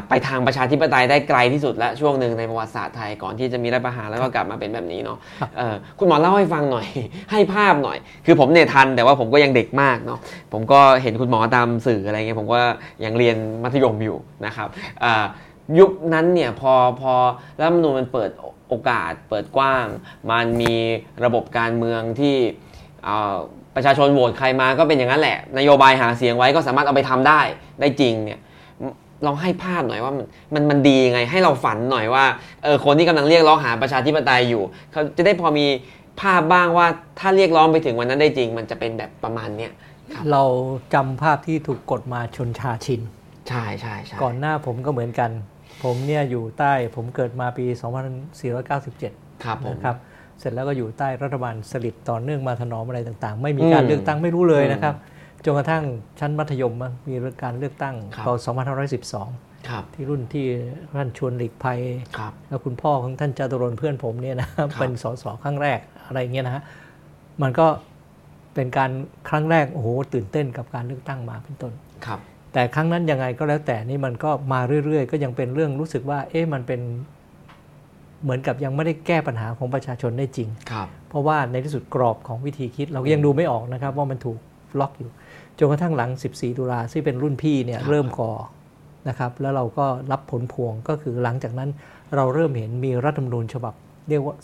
ไปทางประชาธิปไตยได้ไกลที่สุดและช่วงหนึ่งในประวัติศาสตร์ไทยก่อนที่จะมีรัฐประหารแล้วก็กลับมาเป็นแบบนี้เนาะครับเอ่อคุณหมอเล่าให้ฟังหน่อย ให้ภาพหน่อย คือผมเนี่ยทันแต่ว่าผมก็ยังเด็กมากเนาะผมก็เห็นคุณหมอตามสื่ออะไรเงี้ยผมก็ยังเรียนมัธยมอยู่นะครับอ่ายุคนั้นเนี่ยพอพอรัฐธรรมนูญมันเปิดโอกาสเปิดกว้าง มันมีระบบการเมืองที่เอ่อประชาชนโหวตใครมาก็เป็นอย่างนั้นแหละ นโยบายหาเสียงไว้ก็สามารถเอาไปทำได้ได้จริงเนี่ย ลองให้ภาพหน่อยว่ามันมันมันดียังไง ให้เราฝันหน่อยว่าเออคนที่กำลังเรียกร้องหาประชาธิปไตยอยู่ เขาจะได้พอมีภาพบ้างว่าถ้าเรียกร้องไปถึงวันนั้นได้จริง มันจะเป็นแบบประมาณเนี้ยครับเราจำภาพที่ถูกกดมาชนชาชิน ใช่ใช่ใช่ก่อนหน้าผมก็เหมือนกัน ผมเนี่ยอยู่ใต้ผมเกิดมาปี 2497 ครับผมนะครับ เสร็จแล้วก็อยู่ใต้รัฐบาลสลิดต่อเนื่องมาถนอมอะไรต่างๆ ไม่มีการเลือกตั้งไม่รู้เลยนะครับ จนกระทั่งชั้นมัธยมมั้งมีการเลือกตั้งครับป2512ครับที่รุ่นที่ท่านชวนหลีกภัยครับแล้วคุณพ่อของท่านจตุรนต์เพื่อนผมเนี่ยนะเป็นสสครั้งแรกอะไรเงี้ยนะฮะมันก็เป็นการครั้งแรกโอ้โหตื่นเต้นกับการเลือกตั้งมาเป็นต้นครับ แต่ครั้งนั้นยังไงก็แล้วแต่นี่มันก็มาเรื่อยๆ ก็ยังเป็นเรื่องรู้สึกว่า เอ๊ะมันเป็นเหมือนกับยังไม่ได้แก้ปัญหาของประชาชนได้จริงครับเพราะว่าในที่สุดกรอบของวิธีคิดเราก็ยังดูไม่ออกนะครับ ว่ามันถูกล็อกอยู่ จนกระทั่งหลัง 14 ตุลาซึ่งเป็นรุ่นพี่เนี่ยครับเริ่มก่อนะครับแล้วเราก็รับผลพวงก็คือหลังจากนั้นเราเริ่มเห็นมีรัฐธรรมนูญฉบับเรียกว่า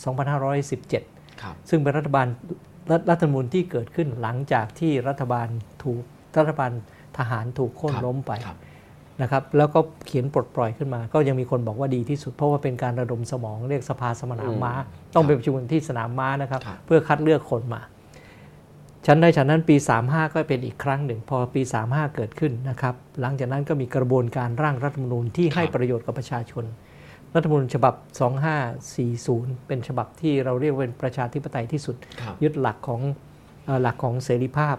2517ครับซึ่งเป็นรัฐบาลรัฐรัฐธรรมนูญที่เกิดขึ้นหลังจากที่รัฐบาลถูกรัฐบาลทหารถูกโค่นครับล้มไปครับนะครับแล้วก็เขียนปลดปล่อยขึ้นมา ก็ยังมีคนบอกว่าดีที่สุด เพราะว่าเป็นการระดมสมองเรียกสภาสมนาม้า ต้องไปประชุมกันที่สนามม้านะครับครับ เพื่อคัดเลือกคนมา ชั้นใดชั้นนั้นปี 35 ก็เป็นอีกครั้งหนึ่ง พอปี 35 เกิดขึ้นนะครับ หลังจากนั้นก็มีกระบวนการร่างรัฐธรรมนูญที่ให้ประโยชน์กับประชาชน รัฐธรรมนูญฉบับ 2540 เป็นฉบับที่เราเรียกว่าเป็นประชาธิปไตยที่สุดครับยึดหลักของเอ่อหลักของเสรีภาพ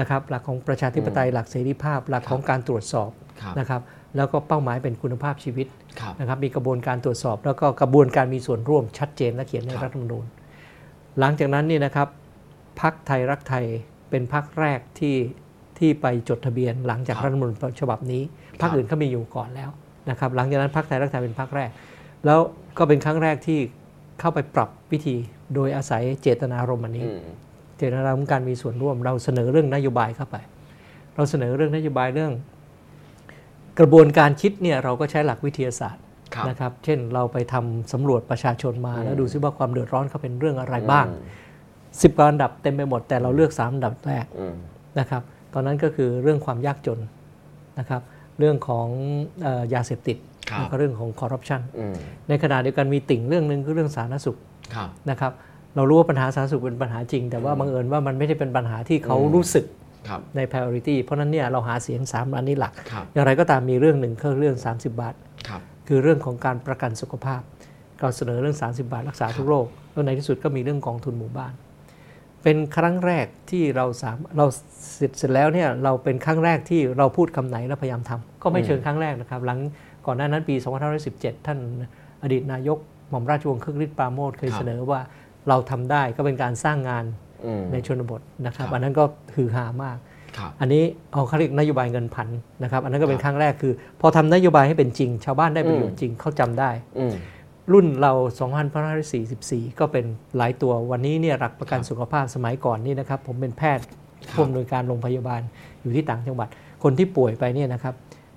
นะครับ หลักของประชาธิปไตยหลักเสรีภาพ หลักของการตรวจสอบครับนะครับ แล้วก็เป้าหมายเป็นคุณภาพชีวิตครับนะครับ มีกระบวนการตรวจสอบ แล้วก็กระบวนการมีส่วนร่วมชัดเจนและเขียนในครับรัฐธรรมนูญ หลังจากนั้นนี่นะครับ พักไทยรักไทยเป็นพักแรกที่ที่ไปจดทะเบียนหลังจากรัฐธรรมนูญฉบับนี้พรรคอื่นเขามีอยู่ก่อนแล้วนะครับหลังจากนั้นพักไทยรักไทยเป็นพักแรก แล้วก็เป็นครั้งแรกที่เข้าไปปรับวิธีโดยอาศัยเจตนารมณ์อันนี้อืมเจตนารมณ์ของการมีส่วนร่วม เราเสนอเรื่องนโยบายเข้าไป เราเสนอเรื่องนโยบายเรื่อง กระบวนการคิดเนี่ยเราก็ใช้หลักวิทยาศาสตร์ครับนะครับ เช่นเราไปทำสำรวจประชาชนมาอืมแล้วดูซิว่าความเดือดร้อนเขาเป็นเรื่องอะไรบ้างอืม สิบกว่าอันดับเต็มไปหมดแต่เราเลือกสามอันดับแรกอืมนะครับ ตอนนั้นก็คือเรื่องความยากจนนะครับ เรื่องของเออยาเสพติดครับแล้วก็เรื่องของคอร์รัปชันอืมในขณะเดียวกันมีติ่งเรื่องหนึ่งคือเรื่องสาธารณสุขครับนะครับ เรารู้ว่าปัญหาสาธารณสุขเป็นปัญหาจริง แต่ว่าบังเอิญว่ามันไม่ได้เป็นปัญหาที่เขาอืมรู้สึกครับใน priority เพราะฉะนั้นเนี่ยเราหาเสียง3อันนี้หลักครับอย่างไรก็ตามมีเรื่องหนึ่งคือเรื่อง 30 บาทครับคือเรื่องของการประกันสุขภาพ เราเสนอเรื่อง 30 บาทรักษาทุกโรคแล้วในที่สุดก็มีเรื่องกองทุนหมู่บ้าน เป็นครั้งแรกที่เราสามเราเสร็จเสร็จแล้วเนี่ยเราเป็นครั้งแรกที่เราพูดคำไหนแล้วพยายามทำก็ไม่เชิงครั้งแรกนะครับ หลังก่อนหน้านั้นปี 2517 ท่านอดีตนายกหม่อมราชวงศ์คึกฤทธิ์ปราโมทเคยครับเสนอว่าเราทำได้ก็เป็นการสร้างงานอืมในชนบทนะครับครับอันนั้นก็ฮือฮามากครับอันนี้เอาเขาเรียกนโยบายเงินพันนะครับ อันนั้นก็เป็ครันบครั้งแรกคือ พอทำนโยบายให้เป็นจริง ชาวบ้านได้ประโยชน์จริงเขาจำได้อืม รุ่นเรา 2544 ก็เป็นหลายตัววันนี้เนี่ยหลักประกันครับสุขภาพสมัยก่อนนี่นะครับ ผมเป็นแพทย์ครับผู้อำนวยการโรงพยาบาลอยู่ที่ต่างจังหวัด คนที่ป่วยไปเนี่ยนะครับ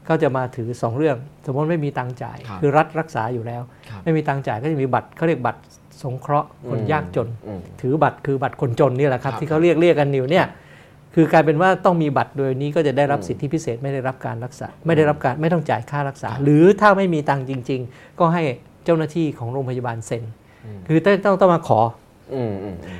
ก็จะมาถือ 2 เรื่อง สมมติไม่มีตังค์จ่ายครับคือรัฐรักษาอยู่แล้วครับไม่มีตังค์จ่ายก็จะมีบัตรเขาเรียกบัตรสงเคราะห์คนอืมยากจนอืมถือบัตรคือบัตรคนจนนี่แหละครับครับที่เขาเรียกเรียกกันอยู่เนี่ยคือกลายเป็นว่าต้องมีบัตรโดยนี้ก็จะได้รับสิทธิพิเศษไม่ได้รับการรักษา ไม่ได้รับการไม่ต้องจ่ายค่ารักษา หรือถ้าไม่มีตังค์จริง ๆ ก็ให้เจ้าหน้าที่ของโรงพยาบาลเซ็นอืมคือต้องต้องต้องมาขออืมอืมอืม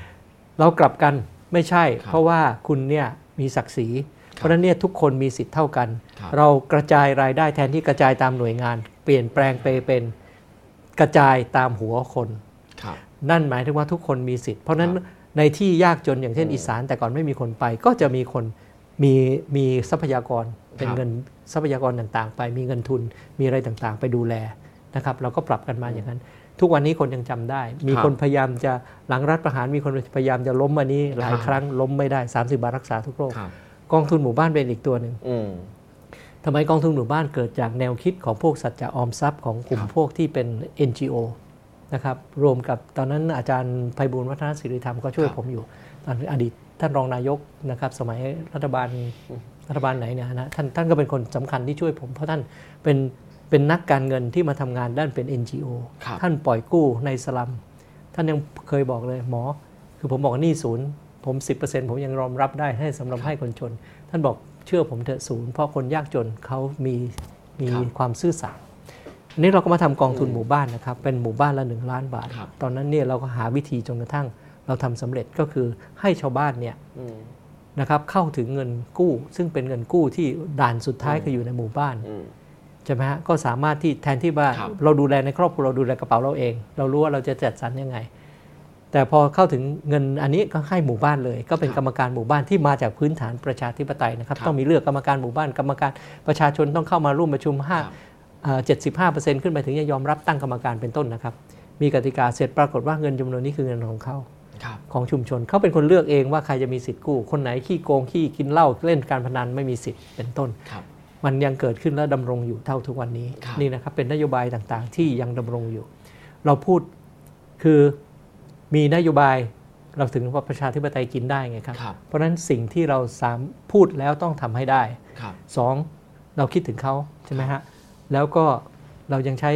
เรากลับกันไม่ใช่ครับเพราะว่าคุณเนี่ยมีศักดิ์ศรี เพราะฉะนั้นเนี่ยทุกคนมีสิทธิ์เท่ากันครับเรากระจายรายได้แทนที่กระจายตามหน่วยงาน เปลี่ยนแปลงไปเป็นกระจายตามหัวคนครับนั่นหมายถึงว่าทุกคนมีสิทธิ์ เพราะฉะนั้นครับในที่ยากจนอย่างเช่นอืมอีสานแต่ก่อนไม่มีคนไป ก็จะมีคนมีมีทรัพยากรเป็นครับเงินทรัพยากรต่างๆ ไปมีเงินทุนมีอะไรต่างๆ ไปดูแล นะครับเราก็ปรับกันมาอย่างนั้น ทุกวันนี้คนยังจำได้ มีครับคนพยายามจะหลังรัฐประหารมีคนพยายามจะล้มอันนี้หลายครับครั้งล้มไม่ได้ 30 บาทรักษาทุกโรคครับกองทุนหมู่บ้านเป็นอีกตัวหนึ่งอืมทำไมกองทุนหมู่บ้านเกิดจากแนวคิดของพวกสัจจะออมทรัพย์ของกลุ่มครับพวกที่เป็น NGO นะครับรวมกับตอนนั้นอาจารย์ไพบูลย์วัฒนศิริธรรมก็ช่วยครับผมอยู่ ตอนอดีตท่านรองนายกนะครับสมัยรัฐบาลรัฐบาลไหนเนี่ยนะท่านท่านก็เป็นคนสำคัญที่ช่วยผม เพราะท่านเป็น เป็นนักการเงินที่มาทำงานด้านเป็น NGO ครับท่านปล่อยกู้ในสลัม ท่านยังเคยบอกเลยหมอ คือผมบอกว่าหนี่ศูนย์ ผม 10%ผมยังรอมรับได้ให้สำหรับให้คนจน ท่านบอกเชื่อผมเถอะศูนย์ เพราะคนยากจนเขามีมีครับความซื่อสัตย์อันนี้เราก็มาทำกองทุนหมู่บ้านนะครับ เป็นหมู่บ้านละ1ล้านบาทครับตอนนั้นเนี่ยเราก็หาวิธีจนกระทั่งเราทำสำเร็จก็คือให้ชาวบ้านเนี่ยอืมนะครับเข้าถึงเงินกู้ ซึ่งเป็นเงินกู้ที่ด่านสุดท้ายคืออยู่ในหมู่บ้านอืมใช่ไหมฮะก็สามารถที่แทนที่ว่าครับเราดูแลในครอบครัวเราดูแลกระเป๋าเราเอง เรารู้ว่าเราจะจัดสรรยังไง แต่พอเข้าถึงเงินอันนี้ก็ให้หมู่บ้านเลย ก็เป็นครับกรรมการหมู่บ้านที่มาจากพื้นฐานประชาธิปไตยนะครับครับต้องมีเลือกกรรมการหมู่บ้านกรรมการประชาชนต้องเข้ามาร่วมประชุมห้าครับเจ็ดสิบห้าเปอร์เซ็นต์ขึ้นไปถึงจะยอมรับตั้งกรรมการเป็นต้นนะครับ มีกติกาเสร็จปรากฏว่าเงินจำนวนนี้คือเงินของเขาครับของชุมชนเขาเป็นคนเลือกเองว่าใครจะมีสิทธิ์กู้ คนไหนขี้โกงขี้กินเหล้าเล่นการพนันไม่มีสิทธิ์เป็นต้นครับ มันยังเกิดขึ้นและดำรงอยู่เท่าทุกวันนี้ครับนี่นะครับเป็นนโยบายต่างๆ ที่ยังดำรงอยู่ เราพูดคือมีนโยบายเราถึงว่าประชาธิปไตยกินได้ไงครับครับเพราะฉะนั้นสิ่งที่เราสามพูดแล้วต้องทำให้ได้ครับสองเราคิดถึงเขาใช่ไหมฮะแล้วก็เรายังใช้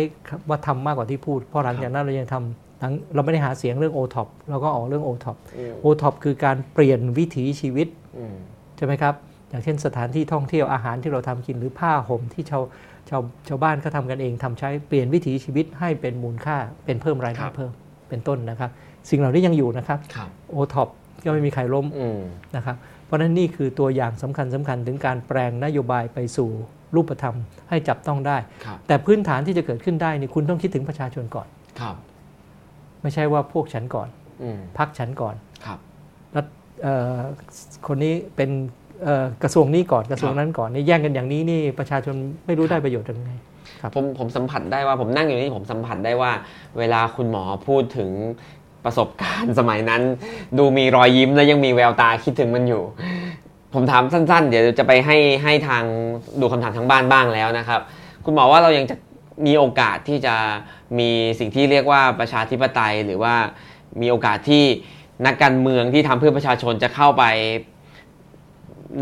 ว่าทำมากกว่าที่พูด เพราะหลังจากนั้นเรายังทำหลังเราไม่ได้หาเสียงเรื่อง o t o p เราก็ออกเรื่อง o t o p อืม o t o p คือการเปลี่ยนวิถีชีวิตอืมใช่ไหมครับ อย่างเช่นสถานที่ท่องเที่ยวอาหารที่เราทำกินหรือผ้าห่มที่ชาวชาวชาวบ้านเขาทำกันเองทำใช้เปลี่ยนวิถีชีวิตให้เป็นมูลค่าเป็นเพิ่มรายคได้รับเพิ่มเป็นต้นนะครับ สิ่งเหล่านี้ยังอยู่นะครับครับโอท็อปก็ไม่มีใครล้มอืมนะครับ เพราะฉะนั้นนี่คือตัวอย่างสำคัญสำคัญถึงการแปลงนโยบายไปสู่รูปธรรมให้จับต้องได้ครับแต่พื้นฐานที่จะเกิดขึ้นได้นี่คุณต้องคิดถึงประชาชนก่อนครับ ไม่ใช่ว่าพวกฉันก่อนอืมพักฉันก่อนครับแล้วเอ่อคนนี้เป็นเอ่อ กระทรวงนี้ก่อนกระทรวงครับนั้นก่อนนี่แย่งกันอย่างนี้นี่ประชาชนไม่รู้ครับได้ประโยชน์ยังไงครับผมผมสัมผัสได้ว่าผมนั่งอยู่นี่ผมสัมผัสได้ว่า เวลาคุณหมอพูดถึงประสบการณ์สมัยนั้น ดูมีรอยยิ้มและยังมีแววตาคิดถึงมันอยู่ ผมถามสั้น ๆ เดี๋ยวจะไปให้ให้ทางดูคำถามทางบ้านบ้างแล้วนะครับ คุณหมอว่าเรายังจะมีโอกาสที่จะมีสิ่งที่เรียกว่าประชาธิปไตย หรือว่ามีโอกาสที่นักการเมืองที่ทำเพื่อประชาชนจะเข้าไป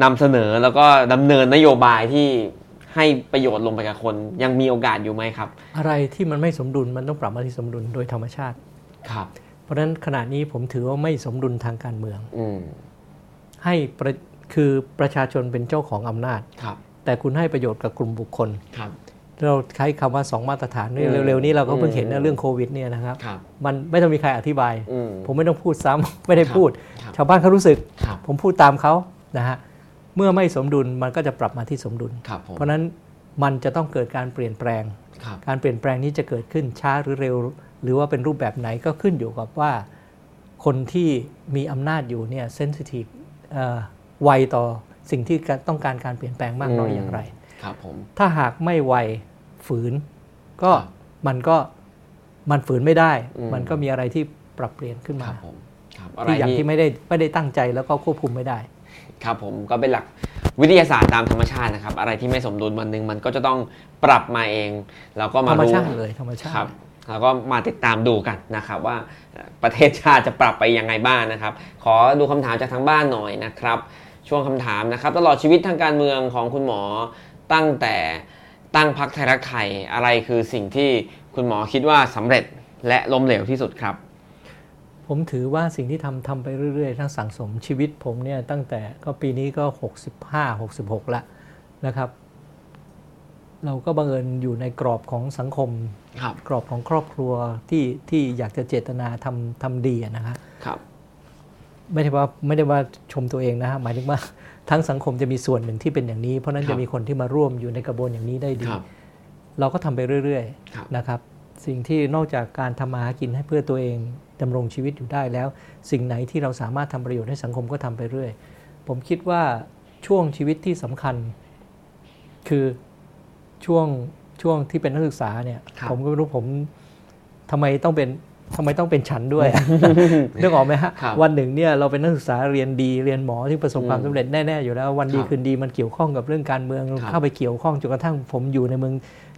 นำเสนอแล้วก็ดำเนินนโยบายที่ให้ประโยชน์ลงไปกับคนยังมีโอกาสอยู่ไหมครับ อะไรที่มันไม่สมดุลมันต้องปรับมาที่สมดุลโดยธรรมชาติครับ เพราะฉะนั้นขณะนี้ผมถือว่าไม่สมดุลทางการเมืองอืมให้ประคือประชาชนเป็นเจ้าของอำนาจครับ แต่คุณให้ประโยชน์กับกลุ่มบุคคลครับเราใช้คำว่าสองมาตรฐานนี่อืมเร็วๆนี้เราก็เพิ่งอืมเห็นนะเรื่องโควิดเนี่ยนะครับครับ มันไม่ต้องมีใครอธิบายอืมผมไม่ต้องพูดซ้ำไม่ได้ครับพูดครับชาวบ้านเขารู้สึกครับผมพูดตามเขานะฮะ เมื่อไม่สมดุลมันก็จะปรับมาที่สมดุลครับผมเพราะฉะนั้นมันจะต้องเกิดการเปลี่ยนแปลงครับการเปลี่ยนแปลงนี้จะเกิดขึ้นช้าหรือเร็ว หรือว่าเป็นรูปแบบไหนก็ขึ้นอยู่กับว่า คนที่มีอำนาจอยู่เนี่ยเซนซิทีฟไวต่อสิ่งที่ต้องการการเปลี่ยนแปลงมากน้อยอย่างไรครับผมถ้าหากไม่ไวฝืน ก็ครับมันก็มันฝืนไม่ได้อืมมันก็มีอะไรที่ปรับเปลี่ยนขึ้นคมารับผมครับอะไรที่อย่างที่ที่ไม่ได้ไม่ได้ตั้งใจแล้วก็ควบคุมไม่ได้ ครับผมก็เป็นหลักวิทยาศาสตร์ตามธรรมชาตินะครับ อะไรที่ไม่สมดุลวันหนึ่งมันก็จะต้องปรับมาเอง แล้วก็ธมารรมรู้ชาติเลยธรรมชาครับติแล้วก็มาติดตามดูกันนะครับ ว่าเอ่อประเทศชาติจะปรับไปยังไงบ้างนะครับ ขอดูคำถามจากทางบ้านหน่อยนะครับ ช่วงคำถามนะครับ ตลอดชีวิตทางการเมืองของคุณหมอตั้งแต่ตั้งพักไทยรักไทยอะไรคือสิ่งที่คุณหมอคิดว่าสำเร็จและล้มเหลวที่สุดครับ ผมถือว่าสิ่งที่ทำทำไปเรื่อยๆ ทั้งสังสมชีวิตผมเนี่ยตั้งแต่ก็ปีนี้ก็ 65 66 ละนะครับ เราก็บังเอิญอยู่ในกรอบของสังคมครับกรอบของครอบครัวที่ที่อยากจะเจตนาทำทำดีอะนะฮะครับ ไม่ได้ว่าไม่ได้ว่าชมตัวเองนะฮะหมายถึงว่าทั้งสังคมจะมีส่วนหนึ่งที่เป็นอย่างนี้ เพราะฉะนั้นครับจะมีคนที่มาร่วมอยู่ในกระบวนอย่างนี้ได้ดีครับเราก็ทำไปเรื่อยครับๆนะครับ สิ่งที่นอกจากการทำมาหากินให้เพื่อตัวเอง ดำรงชีวิตอยู่ได้แล้ว สิ่งไหนที่เราสามารถทำประโยชน์ให้สังคมก็ทำไปเรื่อย ผมคิดว่าช่วงชีวิตที่สำคัญ คือช่วงช่วงที่เป็นนักศึกษาเนี่ยครับผมก็ไม่รู้ผมทำไมต้องเป็นทำไมต้องเป็นฉันด้วยนึกออกไหมฮะครับวันหนึ่งเนี่ยเราเป็นนักศึกษาเรียนดีเรียนหมอที่ประสบความอืมสำเร็จแน่ๆอยู่แล้ววันดีครับคืนดีมันเกี่ยวข้องกับเรื่องการเมืองครับเข้าไปเกี่ยวข้องจนกระทั่งผมอยู่ในเมือง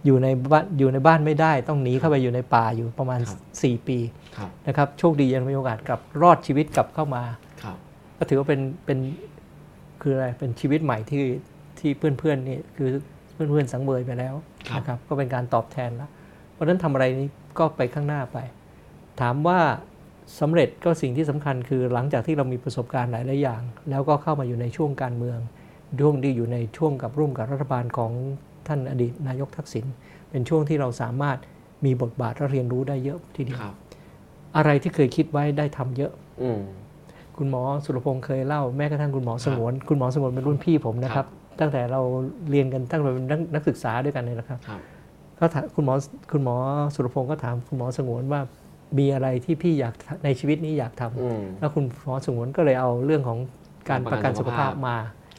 อยู่ในบ้านอยู่ในบ้านไม่ได้ ต้องหนีเข้าไปอยู่ในป่าอยู่ประมาณครับ4ปีครับนะครับโชคดียังมีโอกาสกลับรอดชีวิตกลับเข้ามาครับก็ถือว่าเป็นเป็นคืออะไรเป็นชีวิตใหม่ที่ที่เพื่อนๆนี่คือเพื่อนๆสังเวยไปแล้วครับนะครับก็เป็นการตอบแทนละเพราะฉะนั้นทำอะไรนี้ก็ไปข้างหน้าไป ถามว่าสำเร็จก็สิ่งที่สำคัญคือหลังจากที่เรามีประสบการณ์หลายๆอย่าง แล้วก็เข้ามาอยู่ในช่วงการเมืองช่วงที่อยู่ในช่วงกับร่วมกับรัฐบาลของ ท่านอดีตนายกทักษิณเป็นช่วงที่เราสามารถมีบทบาทและเรียนรู้ได้เยอะทีเดียวครับอะไรที่เคยคิดไว้ได้ทำเยอะอืมคุณหมอสุรพงศ์เคยเล่าแม้กระทั่งคุณหมอสงวน คุณหมอสงวนเป็นรุ่นพี่ผมนะคครัรับบตั้งแต่เราเรียนกันตั้งแต่เป็นนักนักศึกษาด้วยกันเลยนะครับครับก็ถามคุณหมอคุณหมอสุรพงศ์ก็ถามคุณหมอสงวนว่ามีอะไรที่พี่อยากในชีวิตนี้อยากทำอืมแล้วคุณหมอสงวนก็เลยเอาเรื่องของการปประระกักันนสุสุขขภาภาพพมา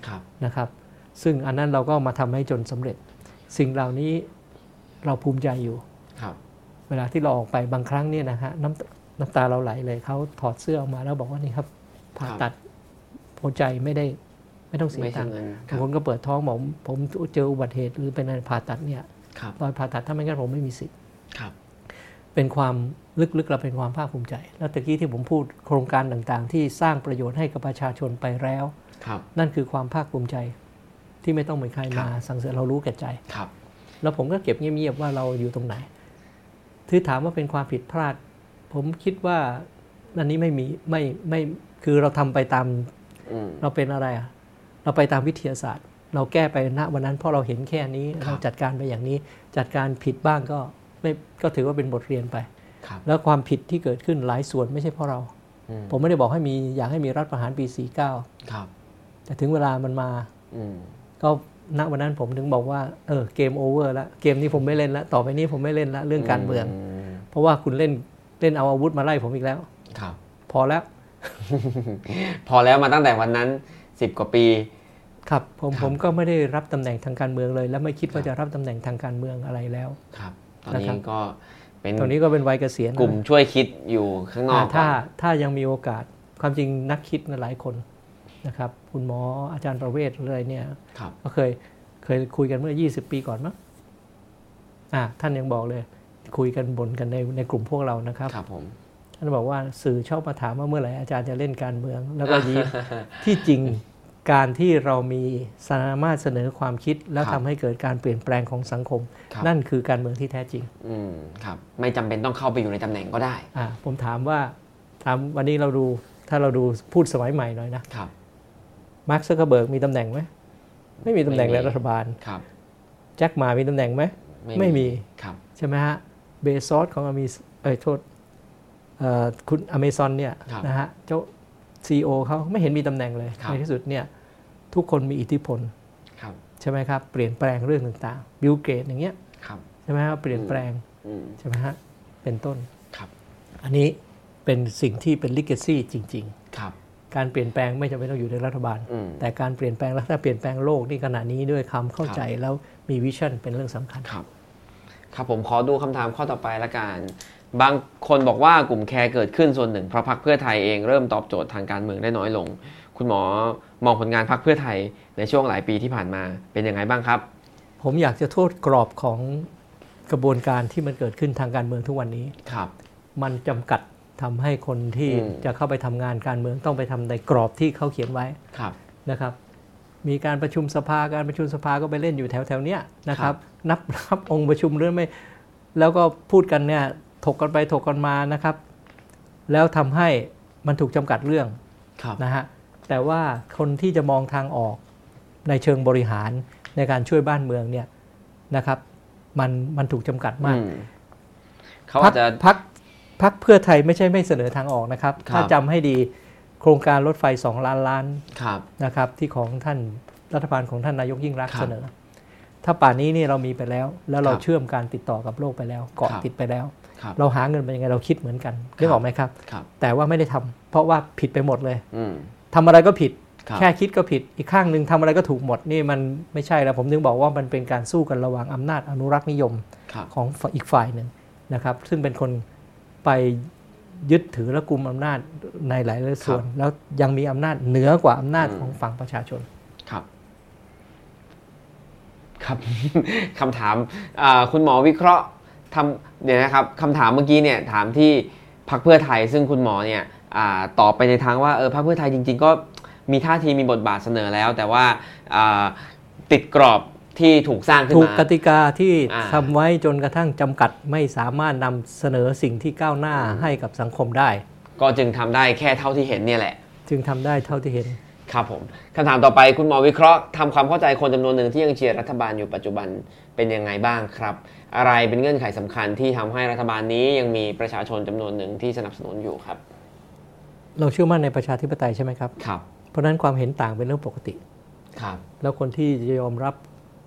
ครับนะครับ ซึ่งอันนั้นเราก็มาทำให้จนสำเร็จ สิ่งเหล่านี้เราภูมิใจอยู่ครับเวลาที่เราออกไปบางครั้งเนี่ยนะฮะน้ำน้ำตาเราไหลเลยเขาถอดเสื้อออกมาแล้วบอกว่านี่ครับผ่าตัดหัวใจไม่ได้ไม่ต้องเสียไม่ตัใช่งค์เงินคบารังบคนก็เปิดท้องบอกผมเจออุบัติเหตุหรือเป็นอะไรผ่าตัดเนี่ยครับรอยผ่าตัดถ้าไม่งั้นผมไม่มีสิทธิ์ครับเป็นความลึกๆเราเป็นความภาคภูมิใจ แล้วตะกี้ที่ผมพูดโครงการต่างๆ ที่สร้างประโยชน์ให้กับประชาชนไปแล้วครับนั่นคือความภาคภูมิใจ ที่ไม่ต้องมีใครครับมาสั่งเสริญเรารู้แก่ใจครับ แล้วผมก็เก็บเงียบๆว่าเราอยู่ตรงไหนที่ถามว่าเป็นความผิดพลาด ผมคิดว่าอันนี้ไม่มีไม่ไม่คือเราทำไปตามอืมเราเป็นอะไรอะเราไปตามวิทยาศาสตร์ เราแก้ไปณวันนั้นเพราะเราเห็นแค่นี้ครับเราจัดการไปอย่างนี้ จัดการผิดบ้างก็ไม่ก็ถือว่าเป็นบทเรียนไปครับแล้วความผิดที่เกิดขึ้นหลายส่วนไม่ใช่เพราะเราอืมผมไม่ได้บอกให้มีอยากให้มีรัฐประหารปี 49 ครับ แต่ถึงเวลามันมาอืม ก็ณวันนั้นผมถึงบอกว่าเออเกมโอเวอร์แล้วเกมนี้ผมไม่เล่นแล้วต่อไปนี้ผมไม่เล่นแล้วเรื่องการเมืองมเพราะว่าคุณเล่นเล่นเอาอาวุธมาไล่ผมอีกแล้ว ครับ พอแล้ว พอแล้วมาตั้งแต่วันนั้นสิบกว่าปี ครับผมครับผมก็ไม่ได้รับตำแหน่งทางการเมืองเลย และไม่คิดว่าครับจะรับตำแหน่งทางการเมืองอะไรแล้ว ครับ ตอนนะนี้ครับก็เป็นตอนนี้ก็เป็นวัยเกษียณกลุ่มช่วยคิดอยู่ข้างนออ่ากถ้าก่อนถ้ายังมีโอกาสความจริงนักคิดหลายคน นะครับคุณหมออาจารย์ประเวศอะไรเนี่ยครับก็เคยเคยคุยกันเมื่อ 20 ปีก่อนมั้งอ่าท่านยังบอกเลย คุยกันบนกันในในกลุ่มพวกเรานะครับครับผมท่านบอกว่าสื่อชอบมาถามว่าเมื่อไหร่อาจารย์จะเล่นการเมือง แล้วก็ยิ้มที่จริงการที่เรามีสามารถเสนอความคิด แล้วครับทำให้เกิดการเปลี่ยนแปลงของสังคมครับนั่นคือการเมืองที่แท้จริง อืมครับไม่จำเป็นต้องเข้าไปอยู่ในตำแหน่งก็ได้อ่าผมถามว่าถามวันนี้เราดูถ้าเราดูพูดสมัยใหม่หน่อยนะครับ มาร์คซักเคอร์เบิร์กมีตำแหน่งไหมไม่มีตำแหน่งไม่ในมีรัฐบาลครับแจ็คหมามีตำแหน่งไหมไม่มีครับใช่ไหมฮะเบซอสของอเมซเอ้ยโทษเอ่อคุณอเมซอนเนี่ยครับนะฮะเจ้าซีอเขาไม่เห็นมีตำแหน่งเลยครับในที่สุดเนี่ยทุกคนมีอิทธิพลครับใช่ไหมครับเปลี่ยนแปลงเรื่องต่างๆบิลเกตอย่างเงี้ยครับใช่ไหมครับเปลี่ยนแปลงอืมใช่ไหมฮะเป็นต้นครับ อันนี้เป็นสิ่งที่เป็นลิเกซี่จริงครับๆ การเปลี่ยนแปลงไม่จำเป็นต้องอยู่ในรัฐบาลอืมแต่การเปลี่ยนแปลงแล้วถ้าเปลี่ยนแปลงโลกนี่ขณะนี้ด้วยคำเข้าใจแล้วมีวิชั่นเป็นเรื่องสำคัญครับครับผมขอดูคำถามข้อต่อไปละกันบางคนบอกว่ากลุ่มแคร์เกิดขึ้นส่วนหนึ่งเพราะพรรคเพื่อไทยเองเริ่มตอบโจทย์ทางการเมืองได้น้อยลง คุณหมอมองผลงานพรรคเพื่อไทยในช่วงหลายปีที่ผ่านมาเป็นยังไงบ้างครับ ผมอยากจะโทษกรอบของกระบวนการที่มันเกิดขึ้นทางการเมืองทุกวันนี้ครับ มันจำกัด ทำให้คนที่อืมจะเข้าไปทำงานการเมืองต้องไปทำในกรอบที่เขาเขียนไว้ครับนะครับ มีการประชุมสภาการประชุมสภาก็ไปเล่นอยู่แถวแถวๆเนี้ยนะคครัรับบนับนับองค์ประชุมหรือไม่ แล้วก็พูดกันเนี่ยถกกันไปถกกันมานะครับ แล้วทำให้มันถูกจำกัดเรื่องครับนะฮะแต่ว่าคนที่จะมองทางออกในเชิงบริหารในการช่วยบ้านเมืองเนี่ยนะครับ มันมันถูกจำกัดมากอืมเขาอาจจะพัก พักเพื่อไทยไม่ใช่ไม่เสนอทางออกนะครับครับถ้าจำให้ดีโครงการรถไฟ 2 ล้านล้านครับนะครับ ที่ของท่านรัฐบาลของท่านนายกยิ่งรักษณ์ครับเสนอ ถ้าป่านนี้นี่เรามีไปแล้ว แล้วเราครับเชื่อมการติดต่อกับโลกไปแล้วเกาะครับติดไปแล้วครับเราหาเงินเป็นยังไงเราคิดเหมือนกันนึกออกไหมครับครับแต่ว่าไม่ได้ทำเพราะว่าผิดไปหมดเลยอืมทำอะไรก็ผิดครับแค่คิดก็ผิดอีกข้างหนึ่งทำอะไรก็ถูกหมดนี่มันไม่ใช่แล้วผมถึงบอกว่ามันเป็นการสู้กันระหว่างอำนาจอนุรักษ์นิยมครับของฝ่ายอีกฝ่ายหนึ่งนะครับ ซึ่งเป็นคน ไปยึดถือและกุมอำนาจในหลายๆส่วน แล้วยังมีอำนาจเหนือกว่าอำนาจของฝั่งประชาชนครับ ครับคำถามอ่าคุณหมอวิเคราะห์ทำเดี๋ยวนะครับคำถามเมื่อกี้เนี่ยถามที่พรรคเพื่อไทย ซึ่งคุณหมอเนี่ยอ่าตอบไปในทางว่าเออพรรคเพื่อไทยจริง ๆ ก็มีท่าทีมีบทบาทเสนอแล้ว แต่ว่าอ่าติดกรอบ ที่ถูกสร้างขึ้นถูกมากติกาที่อ่าทำไว้จนกระทั่งจำกัดไม่สามารถนำเสนอสิ่งที่ก้าวหน้าให้กับสังคมได้ ก็จึงทำได้แค่เท่าที่เห็นเนี่ยแหละ จึงทำได้เท่าที่เห็น ครับผมคำถามต่อไปคุณหมอวิเคราะห์ทำความเข้าใจคนจำนวนหนึ่งที่ยังเชียร์รัฐบาลอยู่ปัจจุบันเป็นยังไงบ้างครับ อะไรเป็นเงื่อนไขสำคัญที่ทำให้รัฐบาลนี้ยังมีประชาชนจำนวนหนึ่งที่สนับสนุนอยู่ครับ เราเชื่อมั่นในประชาธิปไตยใช่ไหมครับครับ เพราะฉะนั้นความเห็นต่างเป็นเรื่องปกติครับ แล้วคนที่จะยอมรับ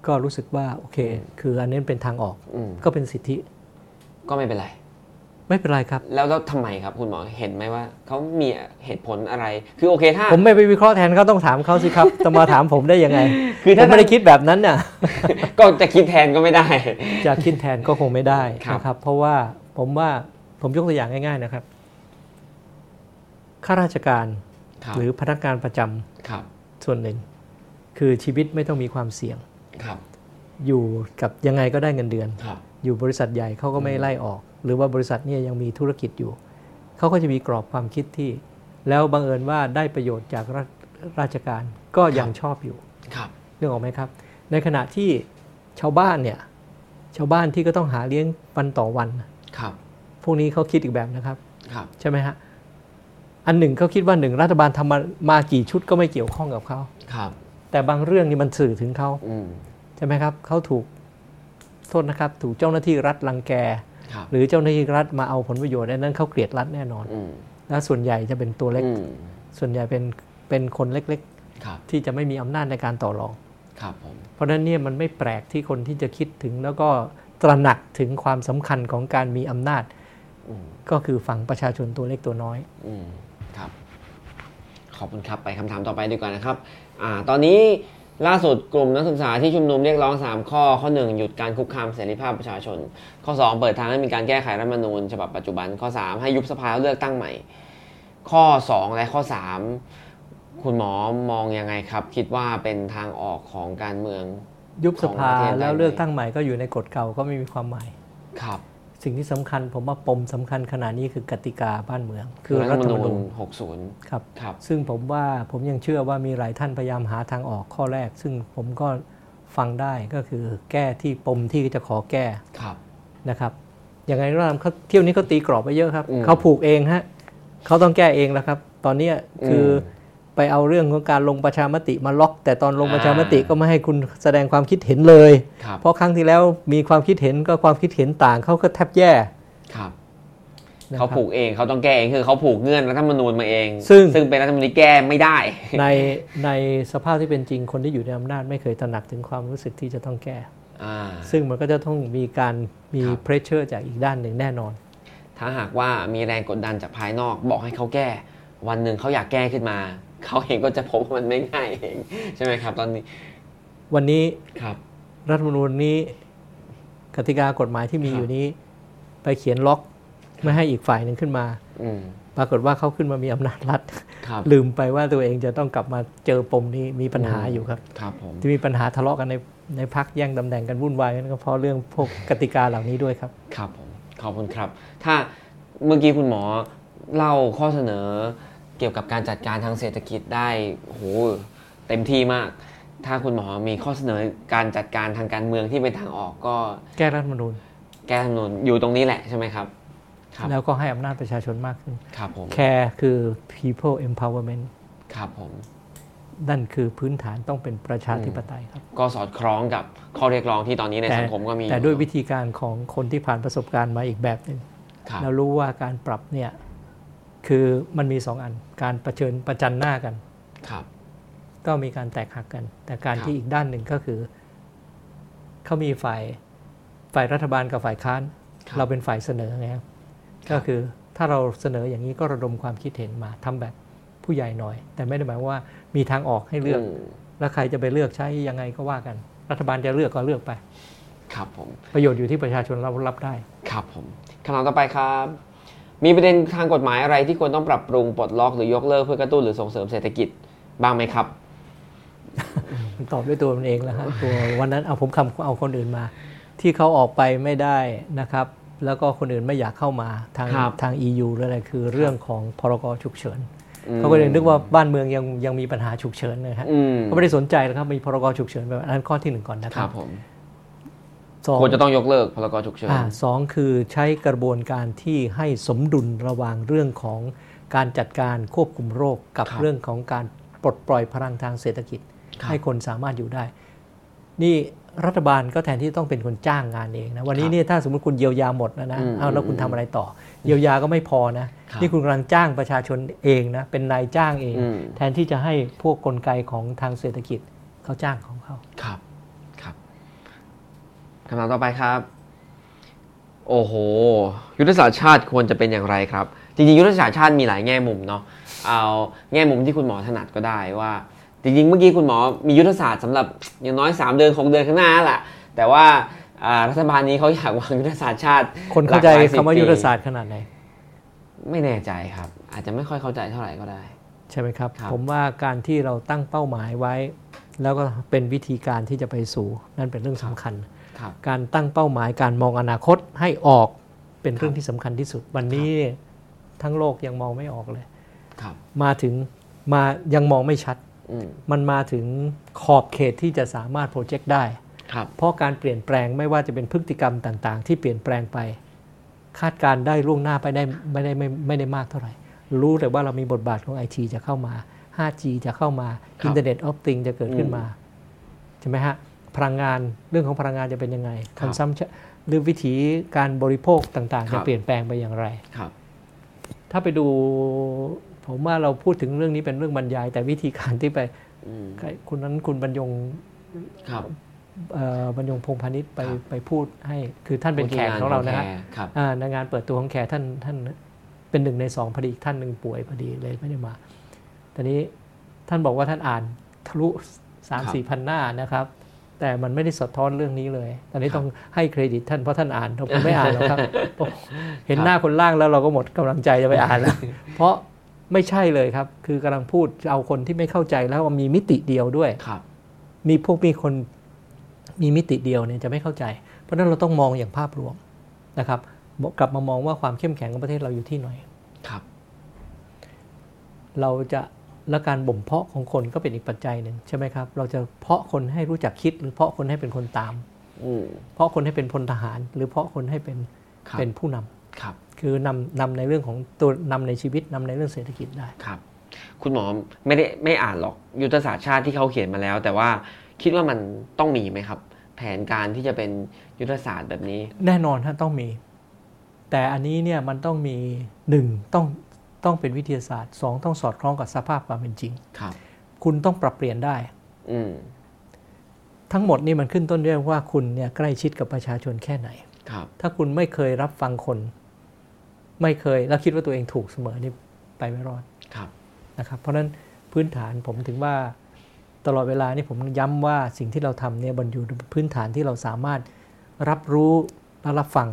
ก็รู้สึกว่าโอเค คืออันนี้เป็นทางออกอืมก็เป็นสิทธิ ก็ไม่เป็นไร ไม่เป็นไรครับ แล้วแล้วทำไมครับคุณหมอเห็นไหมว่าเขามีเหตุผลอะไร คือโอเคถ้า ผมไม่ไปวิเคราะห์แทนเขาต้องถามเขาสิครับจะมาถามผมได้ยังไง คือผถ้ามไม่ได้คิดแบบนั้นน่ะก็จะคิดแทนก็ไม่ได้ จะคิดแทนก็คงไม่ได้ครับนะครับ เพราะว่าผมว่าผมยกตัวอย่างง่าย ๆนะครับข้าราชการครับหรือพนักงานประจำครับส่วนหนึ่ง คือชีวิตไม่ต้องมีความเสี่ยงครับ อยู่กับยังไงก็ได้เงินเดือนครับอยู่บริษัทใหญ่เขาก็ไม่ไล่ออก หรือว่าบริษัทเนี่ยยังมีธุรกิจอยู่ เขาก็จะมีกรอบความคิดที่ แล้วบังเอิญว่าได้ประโยชน์จากราราชการก็ยังชอบอยู่ครับเรื่องออกไหมครับ ในขณะที่ชาวบ้านเนี่ยชาวบ้านที่ก็ต้องหาเลี้ยงวันต่อวันครับ พวกนี้เขาคิดอีกแบบนะครับครับใช่ไหมฮะอันหนึ่งเขาคิดว่าหนึ่งรัฐบาลทำมามากี่ชุดก็ไม่เกี่ยวข้องกับเขาครับ แต่บางเรื่องนี่มันสื่อถึงเขาอืมใช่ไหมครับเขาถูกโทษนะครับ ถูกเจ้าหน้าที่รัฐรังแกครับหรือเจ้าหน้าที่รัฐมาเอาผลประโยชน์อันนั้นเขาเกลียดรัฐแน่นอนอืมและส่วนใหญ่จะเป็นตัวเล็กอืมส่วนใหญ่เป็นเป็นคนเล็กครับๆที่จะไม่มีอำนาจในการต่อรองครับผมเพราะฉะนั้นเนี่ยมันไม่แปลกที่คนที่จะคิดถึงแล้วก็ตระหนักถึงความสำคัญของการมีอำนาจอืมก็คือฝั่งประชาชนตัวเล็กตัวน้อยอืมครับ ขอบคุณครับไปคำถามต่อไปดีกว่านะครับอ่าตอนนี้ล่าสุดกลุ่มนักศึกษาที่ชุมนุมเรียกร้อง 3 ข้อ ข้อ 1 หยุดการคุกคามเสรีภาพประชาชน ข้อ 2 เปิดทางให้มีการแก้ไขรัฐธรรมนูญฉบับปัจจุบัน ข้อ 3 ให้ยุบสภาแล้วเลือกตั้งใหม่ ข้อ 2 และข้อ 3 คุณหมอมองยังไงครับ คิดว่าเป็นทางออกของการเมือง ยุบสภาของประเทศได้แล้วไหมเลือกตั้งใหม่ก็อยู่ในกฎเก่าก็ไม่มีความหมายครับ สิ่งที่สำคัญผมว่าปมสำคัญขณะนี้คือกติกาบ้านเมือง คืคืออรัรัฐฐธรธรรมรมนูนูญญ60 ครับครับ ซึ่งผมว่าผมยังเชื่อว่ามีหลายท่านพยายามหาทางออกข้อแรก ซึ่งผมก็ฟังได้ก็คือแก้ที่ปมที่จะขอแก้ครับนะครับอย่างไรก็ตามเขาเที่ยวนี้เขาตีกรอบไปเยอะครับอืมเขาผูกเองฮะเขาต้องแก้เองแล้วครับ ตอนเนี้ยคืออม ไปเอาเรื่องของการลงประชามติมาล็อก แต่ตอนลงอ่าประชามติก็ไม่ให้คุณแสดงความคิดเห็นเลยครับเพราะครั้งที่แล้วมีความคิดเห็นก็ความคิดเห็นต่างเขาก็แทบแย่ครับนะครับเขาผูกเองเขาต้องแก้เองคือเขาผูกเงื่อนรัฐธรรมนูญมาเอง ซึ่งซึ่งเป็นรัฐธรรมนูญที่แก้ไม่ได้ ในในสภาพที่เป็นจริงคนที่อยู่ในอำนาจไม่เคยตระหนักถึงความรู้สึกที่จะต้องแก้อ่าซึ่งมันก็จะต้องมีการมีครับเพรสเชอร์จากอีกด้านหนึ่งแน่นอน ถ้าหากว่ามีแรงกดดันจากภายนอกบอกให้เขาแก้ วันหนึ่งเขาอยากแก้ขึ้นมา เขาเองก็จะพบว่ามันไม่ง่ายเองใช่ไหมครับ ตอนนี้ วันนี้ครับ รัฐธรรมนูญนี้กติกากฎหมายที่มีครับอยู่นี้ ไปเขียนล็อกไม่ให้อีกฝ่ายหนึ่งขึ้นมาอืมปรากฏว่าเขาขึ้นมามีอำนาจรัฐครับลืมไปว่าตัวเองจะต้องกลับมาเจอปมนี้มีปัญหาอยู่ครับครับผมที่มีปัญหาทะเลาะกันในในพักแย่งตำแหน่งกันวุ่นวายกันก็เพราะเรื่องพวกกติกาเหล่านี้ด้วยครับ ครับผมขอบคุณครับ ถ้าเมื่อกี้คุณหมอเล่าข้อเสนอ เกี่ยวกับการจัดการทางเศรษฐกิจได้โอ้โหเต็มที่มาก ถ้าคุณหมอมีข้อเสนอการจัดการทางการเมืองที่เป็นทางออกก็แก้รัฐธรรมนูญแก้รัฐธรรมนูญอยู่ตรงนี้แหละใช่ไหมครับครับแล้วก็ให้อำนาจประชาชนมากขึ้นครับผมแคร์คือ people empowerment ครับผมนั่นคือพื้นฐานต้องเป็นประชาธิปไตยครับ ก็สอดคล้องกับข้อเรียกร้องที่ตอนนี้ในแต่สังคมก็มีอแต่ด้วยวิธีการของคนที่ผ่านประสบการณ์มาอีกแบบหนึ่งครับเรารู้ว่าการปรับเนี่ย คือมันมีสองอัน การประเชิญประจันหน้ากันครับ ก็มีการแตกหักกัน แต่การครับที่อีกด้านหนึ่งก็คือเขามีฝ่ายฝ่ายรัฐบาลกับฝ่ายค้านครับเราเป็นฝ่ายเสนอไงครับครับก็คือถ้าเราเสนออย่างนี้ก็ระดมความคิดเห็นมาทำแบบผู้ใหญ่หน่อย แต่ไม่ได้หมายว่ามีทางออกให้เลือกมแล้วใครจะไปเลือกใช้ยังไงก็ว่ากัน รัฐบาลจะเลือกก็เลือกไป ครับผม ประโยชน์อยู่ที่ประชาชนเรารับได้ ครับผมคำถามต่อไปครับ มีประเด็นทางกฎหมายอะไรที่ควรต้องปรับปรุงปลดล็อกหรือยกเลิกเพื่อกระตุ้นหรือส่งเสริมเศรษฐกิจบ้างไหมครับมันตอบด้วยตัวมันเองแล้วฮะตัววันนั้นเอาผมคำเอาคนอื่นมา ที่เขาออกไปไม่ได้นะครับ แล้วก็คนอื่นไม่อยากเข้ามาทางครับทาง EU หรืออะไรคือเรื่องของพรกฉุกเฉินอืมเขาก็เลยนึกว่าบ้านเมืองยังยังมีปัญหาฉุกเฉินนะฮะอืมเขาไม่ได้สนใจนะครับมีพรกฉุกเฉินแบบนั้นข้อที่หนึ่งก่อนนะคครัรับบผมสอง ควรจะต้องยกเลิกพรกฉุกเฉินอ่าสองคือใช้กระบวนการที่ให้สมดุลระหว่างเรื่องของการจัดการควบคุมโรคกับครับเรื่องของการปลดปล่อยพลังทางเศรษฐกิจครับให้คนสามารถอยู่ได้ นี่รัฐบาลก็แทนที่ต้องเป็นคนจ้างงานเองนะวันนี้ครับเนี่ยถ้าสมมติคุณเยียวยาหมดนะนะอืมเอาแล้วอืมคุณทำอะไรต่อ เยียวยาก็ไม่พอนะครับนี่คุณกำลังจ้างประชาชนเองนะเป็นนายจ้างเองอืมแทนที่จะให้พวกกลไกของทางเศรษฐกิจเขาจ้างของเขาครับ ครับคำถามต่อไปครับ โอ้โห ยุทธศาสตร์ชาติควรจะเป็นอย่างไรครับ จริงๆ ยุทธศาสตร์ชาติมีหลายแง่มุมเนาะ เอาแง่มุมที่คุณหมอถนัดก็ได้ว่า จริงๆ เมื่อกี้คุณหมอมียุทธศาสตร์สำหรับอย่างน้อย 3 เดือน6เดือนข้างหน้าแหละแต่ว่าอ่ารัฐบาลนี้เขาอยากวางยุทธศาสตร์ชาติ คนเข้าใจหลกหลยสิบคำว่าปียุทธศาสตร์ขนาดไหน ไม่แน่ใจครับ อาจจะไม่ค่อยเข้าใจเท่าไหร่ก็ได้ ใช่ไหมครับครับผมว่าการที่เราตั้งเป้าหมายไว้ แล้วก็เป็นวิธีการที่จะไปสู่นั่นเป็นเรื่องสำคัญครับ การตั้งเป้าหมายการมองอนาคตให้ออกเป็นเรื่องที่สำคัญที่สุด วันนี้ทั้งโลกยังมองไม่ออกเลยครับมาถึงมายังมองไม่ชัดอืมมันมาถึงขอบเขตที่จะสามารถ project ได้ครับเพราะการเปลี่ยนแปลงไม่ว่าจะเป็นพฤติกรรมต่างๆ ที่เปลี่ยนแปลงไป คาดการณ์ได้ล่วงหน้าไปได้ไม่ได้ไม่ไม่ได้มากเท่าไหร่ รู้แต่ว่าเรามีบทบาทของไอทีจะเข้ามา 5G จะเข้ามาครับอินเทอร์เน็ตออฟติงจะเกิดขึ้นอืมมา ใช่ไหมฮะ พลังงานเรื่องของพลังงานจะเป็นยังไงครับคอนซัมชันหรือวิถีการบริโภคต่างครัๆบจะเปลี่ยนแปลงไปอย่างไรครับ ถ้าไปดูผมว่าเราพูดถึงเรื่องนี้เป็นเรื่องบรรยาย แต่วิธีการที่ไปอืมคุณนั้นคุณบรรยงครับเอ่อบรรยงพงษ์พาณิชย์ไปครับไปพูดให้ คือท่านเป็นแขกของเรานะฮะครับอ่าในงานเปิดตัวของแขกท่านท่านเป็นหนึ่งในสองพอดีอีกท่านหนึ่งป่วยพอดีเลยไม่ได้มาตอนนี้ท่านบอกว่าท่านอ่านทะลุสามครับสี่พันหน้านะครับ แต่มันไม่ได้สะท้อนเรื่องนี้เลย ตอนนี้ต้องให้เครดิตท่านเพราะท่านอ่านผมไม่อ่านหรอกครับโอ้เห็นหน้าคนล่างแล้วเราก็หมดกำลังใจจะไปอ่านแล้ว เพราะไม่ใช่เลยครับ คือกำลังพูดเอาคนที่ไม่เข้าใจแล้วว่ามีมิติเดียวด้วยครับ มีพวกมีคนมีมิติเดียวเนี่ยจะไม่เข้าใจ เพราะฉะนั้นเราต้องมองอย่างภาพรวมนะครับบอกกลับมามองว่าความเข้มแข็งของประเทศเราอยู่ที่ไหนครับ เราจะ และการบ่มเพาะของคนก็เป็นอีกปัจจัยหนึ่งใช่ไหมครับ เราจะเพาะคนให้รู้จักคิด หรือเพาะคนให้เป็นคนตามอืมเพาะคนให้เป็นพลทหาร หรือเพาะคนให้เป็นครับเป็นผู้นำครับ คือนำนำในเรื่องของตัวนำในชีวิตนำในเรื่องเศรษฐกิจได้ครับ คุณหมอไม่ได้ไม่อ่านหรอกยุทธศาสตร์ชาติที่เขาเขียนมาแล้ว แต่ว่าคิดว่ามันต้องมีไหมครับ แผนการที่จะเป็นยุทธศาสตร์แบบนี้ แน่นอนท่านต้องมี แต่อันนี้เนี่ยมันต้องมีหนึ่งต้อง ต้องเป็นวิทยาศาสตร์สองต้องสอดคล้องกับสภาพความเป็นจริงครับ คุณต้องปรับเปลี่ยนได้ อืมทั้งหมดนี่มันขึ้นต้นด้วยว่าคุณเนี่ยใกล้ชิดกับประชาชนแค่ไหนครับ ถ้าคุณไม่เคยรับฟังคน ไม่เคยแล้วคิดว่าตัวเองถูกเสมอนี่ไปไม่รอดครับนะครับ เพราะฉะนั้นพื้นฐานผมถึงว่าตลอดเวลานี่ผมย้ำว่าสิ่งที่เราทำเนี่ยบนอยู่บนพื้นฐานที่เราสามารถรับรู้และรับฟัง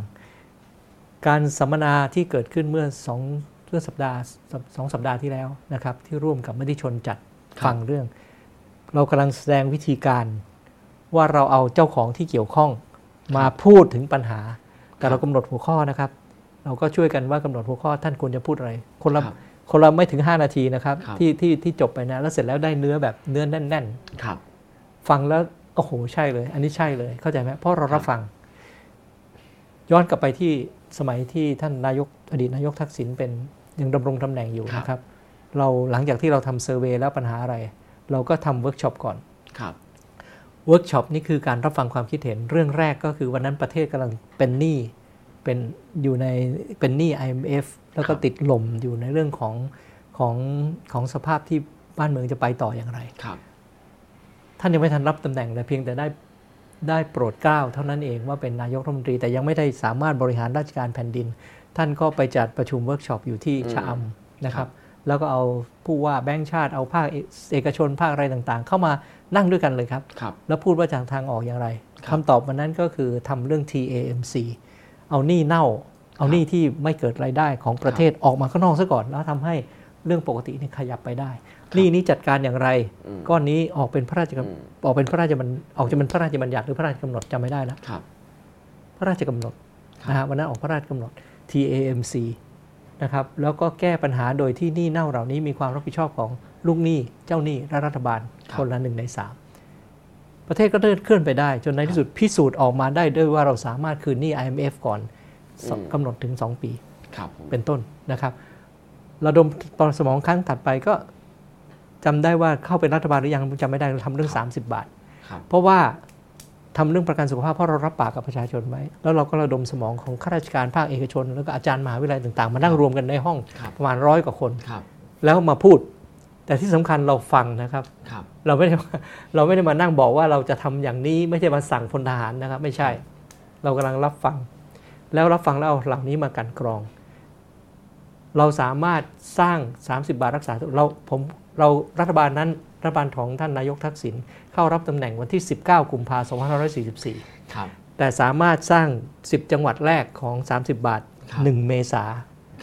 การสัมมนาที่เกิดขึ้นเมื่อสอง เมื่อสัปดาห์สองสัปดาห์ที่แล้วนะครับ ที่ร่วมกับมติชนจัดครับฟังเรื่อง เรากำลังแสดงวิธีการว่าเราเอาเจ้าของที่เกี่ยวข้องมาพูดถึงปัญหา แต่เรากำหนดหัวข้อนะครับ เราก็ช่วยกันว่ากำหนดหัวข้อท่านควรจะพูดอะไร คนละครับคนละไม่ถึง 5 นาทีนะครับครับที่ที่ที่จบไปนะ แล้วเสร็จแล้วได้เนื้อแบบเนื้อแน่นครับๆฟังแล้วโอ้โหใช่เลย อันนี้ใช่เลยเข้าใจไหมเพราะเรารับฟัง ย้อนกลับไปที่สมัยที่ท่านนายกอดีตนายกทักษิณเป็นยังดำรงตำแหน่งอยู่ครับนะครับ เราหลังจากที่เราทำ survey แล้วปัญหาอะไร เราก็ทำเวิร์กช็อปก่อนครับเวิร์กช็อปนี่คือการรับฟังความคิดเห็นเรื่องแรกก็คือวันนั้นประเทศกำลังเป็นหนี้เป็นอยู่ในเป็นหนี้ IMF แล้วก็ครับติดลมอยู่ในเรื่องของของของสภาพที่บ้านเมืองจะไปต่ออย่างไรครับ ท่านยังไม่ทันรับตำแหน่งเลยเพียงแต่ได้ ได้โปรดเกล้าเท่านั้นเองว่าเป็นนายกรัฐมนตรี แต่ยังไม่ได้สามารถบริหารราชการแผ่นดิน ท่านก็ไปจัดประชุมเวิร์กช็อปอยู่ที่อืมชะอำนะครัรับแล้วก็เอาผู้ว่าแบงค์ชาติเอาภาคเอกชนภาคอะไรต่างๆ เข้ามานั่งด้วยกันเลยครับครับแล้วพูดว่าจะทางออกอย่างไรครับคำตอบวันนั้นก็คือทำเรื่อง TAMC เอาหนี้เน่า เอาหนี้ที่ไม่เกิดรายได้ของประเทศออกมาข้างนอกซะก่อนแล้วทำให้เรื่องปกตินี่ขยับไปได้ หนี้นี้จัดการอย่างไรอืมก้อนนี้ออกเป็นพระราชกำอืมออกเป็นพระราชบัญออกจะเป็นพระราชบัญญัติหรือพระราชกำหนดจำไม่ได้แล้วครับพระราชกำหนดครับนะฮะวันนั้นออกพระราชกำหนด TAMC นะครับแล้วก็แก้ปัญหาโดยที่หนี้เน่าเหล่านี้มีความรับผิดชอบของลูกหนี้เจ้าหนี้และรัฐบาลคนละหนึ่งในสามประเทศก็เดินเคลื่อนไปได้ จนในที่สุดพิสูจน์ออกมาได้ด้วยว่าเราสามารถคืนหนี้ IMF ก่อนสองอืมกำหนดถึง 2 ปีครับผมเป็นต้นนะครับระดมตอนสมองครั้งถัดไปก็ จำได้ว่าเข้าเป็นรัฐบาลหรือยังจำไม่ได้เราทำเรื่อง 30 บาทครับเพราะว่าทำเรื่องประกันสุขภาพเพราะเรารับปากกับประชาชนไว้ แล้วเราก็ระดมสมองของข้าราชการภาคเอกชน แล้วก็อาจารย์มหาวิทยาลัยต่างๆ มานั่งรวมกันในห้องครับประมาณร้อยกว่าคนครับแล้วมาพูด แต่ที่สำคัญเราฟังนะครับครับเราไม่ได้เราไม่ได้มานั่งบอกว่าเราจะทำอย่างนี้ไม่ใช่มาสั่งพลทหารนะครับ ไม่ใช่ เรากำลังรับฟัง แล้วรับฟังแล้วเอาเหล่านี้มากลันกรอง เราสามารถสร้าง 30 บาทรักษาเราผม เรารัฐบาลนั้นรัฐบาลของท่านนายกทักษิณเข้ารับตำแหน่งวันที่ 19 กุมภาพันธ์2544ครับแต่สามารถสร้าง 10 จังหวัดแรกของ 30 บาทครับ1เมษา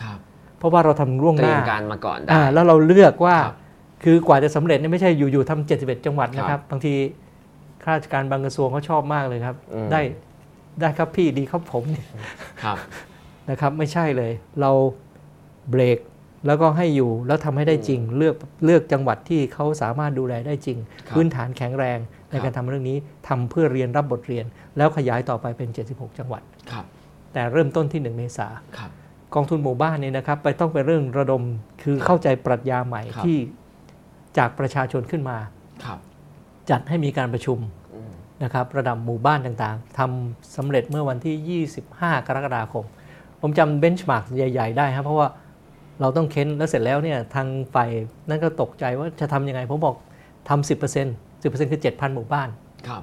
ครับเพราะว่าเราทำล่วงเตหรียน้ามการมาก่อนได้อ่าแล้วเราเลือกว่าครับคือกว่าจะสำเร็จเนี่ยไม่ใช่อยู่ๆทำ71จังหวัดนะคครัรับบบางทีข้าราชการบางกระทรวงเขาชอบมากเลยครับอืมได้ได้ครับพี่ดีครับผมเนี่ยครับนะครับ ไม่ใช่เลย เราเบรก แล้วก็ให้อยู่แล้วทำให้ได้จริง เลือกเลือกจังหวัดที่เขาสามารถดูแลได้จริงครับพื้นฐานแข็งแรงในครับการทำเรื่องนี้ทำเพื่อเรียนรับบทเรียน แล้วขยายต่อไปเป็น 76 จังหวัดครับ แต่เริ่มต้นที่ 1 เมษาครับกองทุนหมู่บ้านเนี่ยนะครับ ไปต้องเป็นเรื่องระดมคือเข้าใจปรัชญาใหม่ครับที่จากประชาชนขึ้นมาครับ จัดให้มีการประชุมอืมนะครับ ระดับหมู่บ้านต่างๆทำสำเร็จเมื่อวันที่ 25 กรกฎาคม ผมจำเบนช์มาร์กใหญ่ ๆ ได้ครับเพราะว่า เราต้องเค้นแล้วเสร็จแล้วเนี่ยทางฝ่ายนั่นก็ตกใจว่าจะทำยังไง ผมบอกทำ10% 10%คือ 7,000 หมู่บ้านครับ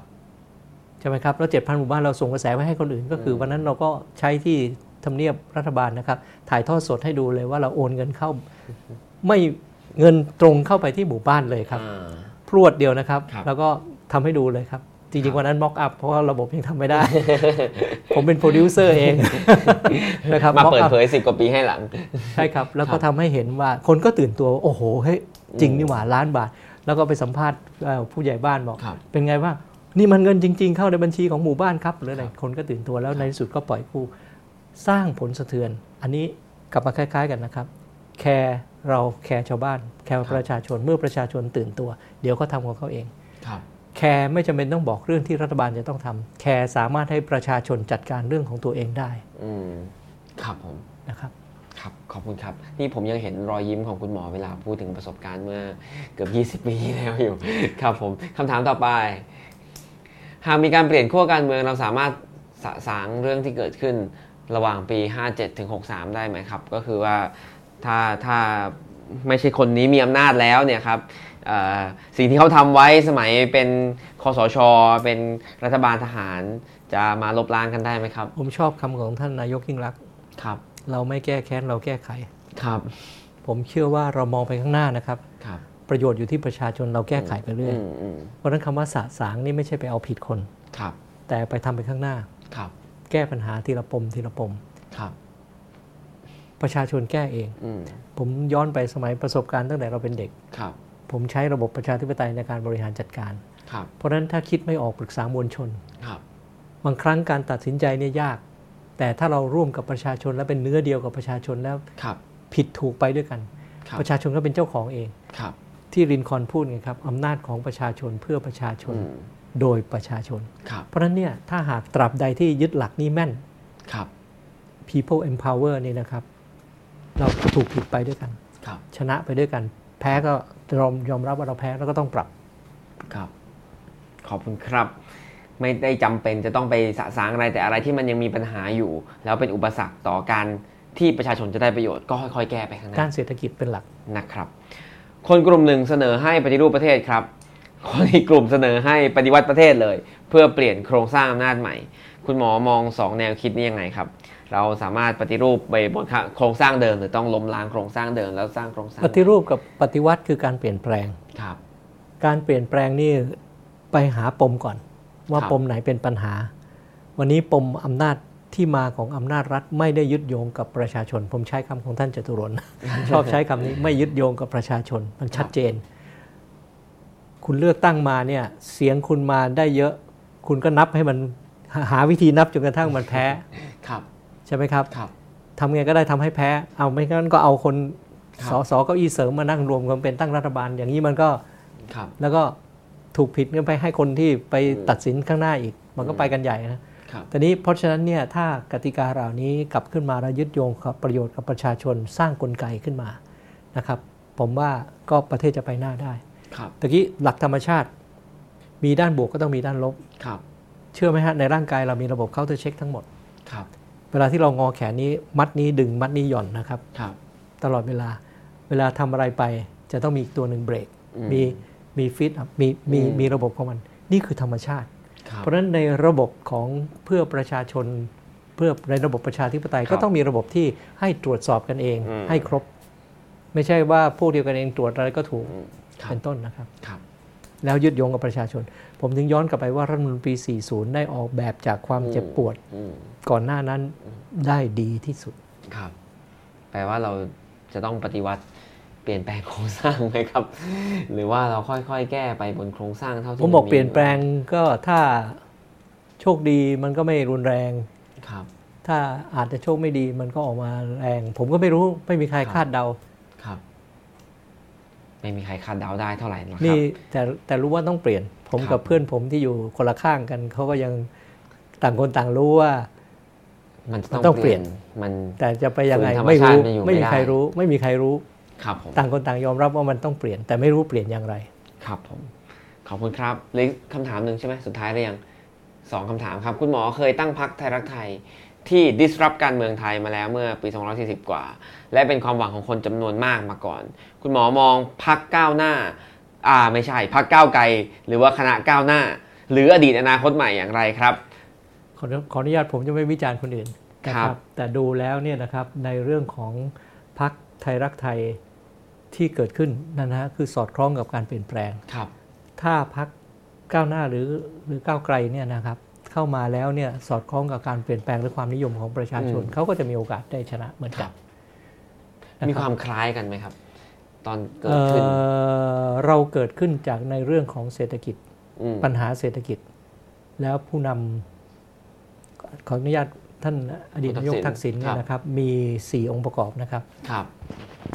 ใช่ไหมครับ แล้ว7,000 หมู่บ้านเราส่งกระแสไว้ให้คนอื่น ก็คืออืมวันนั้นเราก็ใช้ที่ทำเนียบรัฐบาลนะครับ ถ่ายทอดสดให้ดูเลยว่าเราโอนเงินเข้า ไม่เงินตรงเข้าไปที่หมู่บ้านเลยครับอ่าพรวดเดียวนะครับครับแล้วก็ทำให้ดูเลยครับ ครัริงๆวันนั้น mock up เพราะว่าระบบยังทำไม่ได้ ผมเป็นโปรดิวเซอร์เองนะครับมา mock เปิด up เผยสิบกว่าปีให้หลัง ใช่ครับ แล้วก็ครับทำให้เห็นว่าคนก็ตื่นตัว โอ้โหเฮ้ยจริงนี่หว่าล้านบาท แล้วก็ไปสัมภาษณ์เอ่อผู้ใหญ่บ้านบอกครับเป็นไงว่างนี่มันเงินจริง ๆ เข้าในบัญชีของหมู่บ้านครับหรืออะไรครับคนก็ตื่นตัวแล้วในที่สุดก็ปล่อยกู้สร้างผลสะเทือน อันนี้กลับมาคล้าย ๆ กันนะครับแคร์เราแคร์ชาวบ้าน แคร์ประชาชนเมื่อประชาชนตื่นตัว เดี๋ยวเขาทำของเขาเองครับ แคร์ไม่จำเป็นต้องบอกเรื่องที่รัฐบาลจะต้องทำแคร์สามารถให้ประชาชนจัดการเรื่องของตัวเองได้ อืมครับผมนะครับครับขอบคุณครับ นี่ผมยังเห็นรอยยิ้มของคุณหมอเวลาพูดถึงประสบการณ์เมื่อเกือบ 20 ปีที่แล้วอยู่ ครับผมคำถามต่อไป หากมีการเปลี่ยนขั้วการเมืองเราสามารถสะสางเรื่องที่เกิดขึ้นระหว่างปี 57 ถึง 63 ได้ไหมครับ ก็คือว่าถ้าถ้าไม่ใช่คนนี้มีอำนาจแล้วเนี่ยครับเอ่อ สิ่งที่เขาทำไว้สมัยเป็นคอสช เป็นรัฐบาลทหารจะมาลบล้างกันได้ไหมครับ ผมชอบคำของท่านนายกยิ่งรักษณ์ครับ เราไม่แก้แค้นเราแก้ไขครับ ผมเชื่อว่าเรามองไปข้างหน้านะครับครับ ประโยชน์อยู่ที่ประชาชนเราแก้ไขไปเรื่อยอืมอืมเพราะฉะนั้นคำว่าสะสางนี่ไม่ใช่ไปเอาผิดคนครับ แต่ไปทำไปข้างหน้าครับ แก้ปัญหาทีละปมทีละปมครับประชาชนแก้เองอืมผมย้อนไปสมัยประสบการณ์ตั้งแต่เราเป็นเด็กครับ ผมใช้ระบบประชาธิปไตยในการบริหารจัดการครับเพราะฉะนั้นถ้าคิดไม่ออกปรึกษามวลชนครับบางครั้งการตัดสินใจเนี่ยยาก แต่ถ้าเราร่วมกับประชาชนและเป็นเนื้อเดียวกับประชาชนแล้วครับผิดถูกไปด้วยกันครับประชาชนก็เป็นเจ้าของเองครับที่รินคอล์นพูดไงครับอำนาจของประชาชนเพื่อประชาชนอืมโดยประชาชนครับเพราะฉะนั้นเนี่ยถ้าหากตราบใดที่ยึดหลักนี้แม่นครับ people empower นี่นะครับ เราถูกผิดไปด้วยกันครับชนะไปด้วยกัน แพ้ก็ยอมยอมรับว่าเราแพ้แล้วก็ต้องปรับครับ ขอบคุณครับ ไม่ได้จำเป็นจะต้องไปสะสางอะไรแต่อะไรที่มันยังมีปัญหาอยู่ แล้วเป็นอุปสรรคต่อการที่ประชาชนจะได้ประโยชน์ก็ค่อยๆ แก้ไปข้างหกาน้ารเศรษฐกิจเป็นหลักนะครับ คนกลุ่มหนึ่งเสนอให้ปฏิรูปประเทศครับ คนอีกกลุ่มเสนอให้ปฏิวัติประเทศเลย เพื่อเปลี่ยนโครงสร้างอำนาจใหม่ คุณหมอมองสองแนวคิดนี้ยังไงครับ เราสามารถปฏิรูปไปบนโครงสร้างเดิมหรือต้องล้มล้างโครงสร้างเดิมแล้วสร้างโครงสร้างปฏิรูปกับปฏิวัติคือการเปลี่ยนแปลงครับ การเปลี่ยนแปลงนี่ไปหาปมก่อน ว่าครับปมไหนเป็นปัญหา วันนี้ปมอำนาจที่มาของอำนาจรัฐไม่ได้ยึดโยงกับประชาชน ผมใช้คำของท่านจตุรนต์ชอบใช้คำนี้ไม่ยึดโยงกับประชาชน มันชัดเจน คุณเลือกตั้งมาเนี่ย เสียงคุณมาได้เยอะ คุณก็นับให้มันหาหาวิธีนับจนกระทั่งมันแพ้ครับ ใช่ไหมครับครับทำไงก็ได้ทำให้แพ้ เอาไม่งั้นก็เอาคนครับสสเก้าอี้เสริมมานั่งรวมกันเป็นตั้งรัฐบาล อย่างนี้มันก็ครับแล้วก็ถูกผิดกันไปให้คนที่ไปอืมตัดสินข้างหน้าอีก มันก็อืมไปกันใหญ่นะครับแต่นี้เพราะฉะนั้นเนี่ยถ้ากติกาเหล่านี้กลับขึ้นมาแล้วยึดโยงกับประโยชน์กับประชาชนสร้างกลไกขึ้นมานะครับ ผมว่าก็ประเทศจะไปหน้าได้ครับตะกี้หลักธรรมชาติ มีด้านบวกก็ต้องมีด้านลบครับ เชื่อไหมฮะในร่างกายเรามีระบบ counter check ทั้งหมดครับ เวลาที่เรางอแขนนี้มัดนี้ดึงมัดนี้หย่อนนะครับครับ ตลอดเวลาเวลาทำอะไรไปจะต้องมีอีกตัวหนึ่งเบรกอืมมีมีฟิตมีมีอืมมีระบบของมัน นี่คือธรรมชาติครับเพราะฉะนั้นในระบบของเพื่อประชาชนเพื่อในระบบประชาธิปไตยครับก็ต้องมีระบบที่ให้ตรวจสอบกันเองอืมให้ครบ ไม่ใช่ว่าพวกเดียวกันเองตรวจอะไรก็ถูกอืมครับเป็นต้นนะครับครับ แล้วยึดโยงกับประชาชน ผมถึงย้อนกลับไปว่ารัฐธรรมนูญปี 40 ได้ออกแบบจากความเจ็บปวดอืมก่อนหน้านั้นได้ดีที่สุด ครับ แปลว่าเราจะต้องปฏิวัติเปลี่ยนแปลงโครงสร้างไหมครับ หรือว่าเราค่อยๆ แก้ไปบนโครงสร้างเท่าที่ผมบอกนเปลี่ยนแปลงก็ถ้าโชคดีมันก็ไม่รุนแรงครับ ถ้าอาจจะโชคไม่ดีมันก็ออกมาแรง ผมก็ไม่รู้ไม่มีใครครับคาดเดาครับ ไม่มีใครคาดเดาได้เท่าไหร่หรอกครันี่บแต่แต่รู้ว่าต้องเปลี่ยน ผมครับกับเพื่อนผมที่อยู่คนละข้างกันเขาก็ยังต่างคนต่างรู้ว่า มันจะมันต้ต้อองงเปเปลี่ลี่ยยนนมันแต่จะไปยังไงฝืนธรรมไม่รู้ชาติมันอยู่ไม่ไม่มีได้ใครรู้ ไม่มีใครรู้ครับผมต่างคนต่างยอมรับว่ามันต้องเปลี่ยน แต่ไม่รู้เปลี่ยนอย่างไร ครับผมขอบคุณครับเหลยคำถามหนึ่งใช่ไหมสุดท้ายหรือยังสองคำถามครับ คุณหมอเคยตั้งพักไทยรักไทยที่ disrupt การเมืองไทยมาแล้วเมื่อปี 240 กว่า และเป็นความหวังของคนจำนวนมากมาก่อน คุณหมอมองพักก้าวหน้า อ่าไม่ใช่พักก้าวไกล หรือว่าคณะก้าวหน้า หรืออดีตอนาคตใหม่อย่างไรครับ ขอขออนุญาตผมจะไม่วิจารณ์คนอื่นนะคครัรับบแต่ดูแล้วเนี่ยนะครับในเรื่องของพักไทยรักไทยที่เกิดขึ้นนั่นนะฮะคือสอดคล้องกับการเปลี่ยนแปลงครับ ถ้าพักก้าวหน้าหรือหรือก้าวไกลเนี่ยนะครับเข้ามาแล้วเนี่ยสอดคล้องกับการเปลี่ยนแปลงหรือความนิยมของประชาชนอืมเขาก็จะมีโอกาสได้ชนะเหมือนคกัรันบนะมีคครับวามคล้ายกันไหมครับ ตอนเกิดเอ่ขึ้นอเราเกิดขึ้นจากในเรื่องของเศรษฐกิจมปัญหาเศรษฐกิจ แล้วผู้นำขออนุญาตท่านอดีตนายกทักษิณเนี่ยนะครับ มี 4 องค์ประกอบนะครับครับ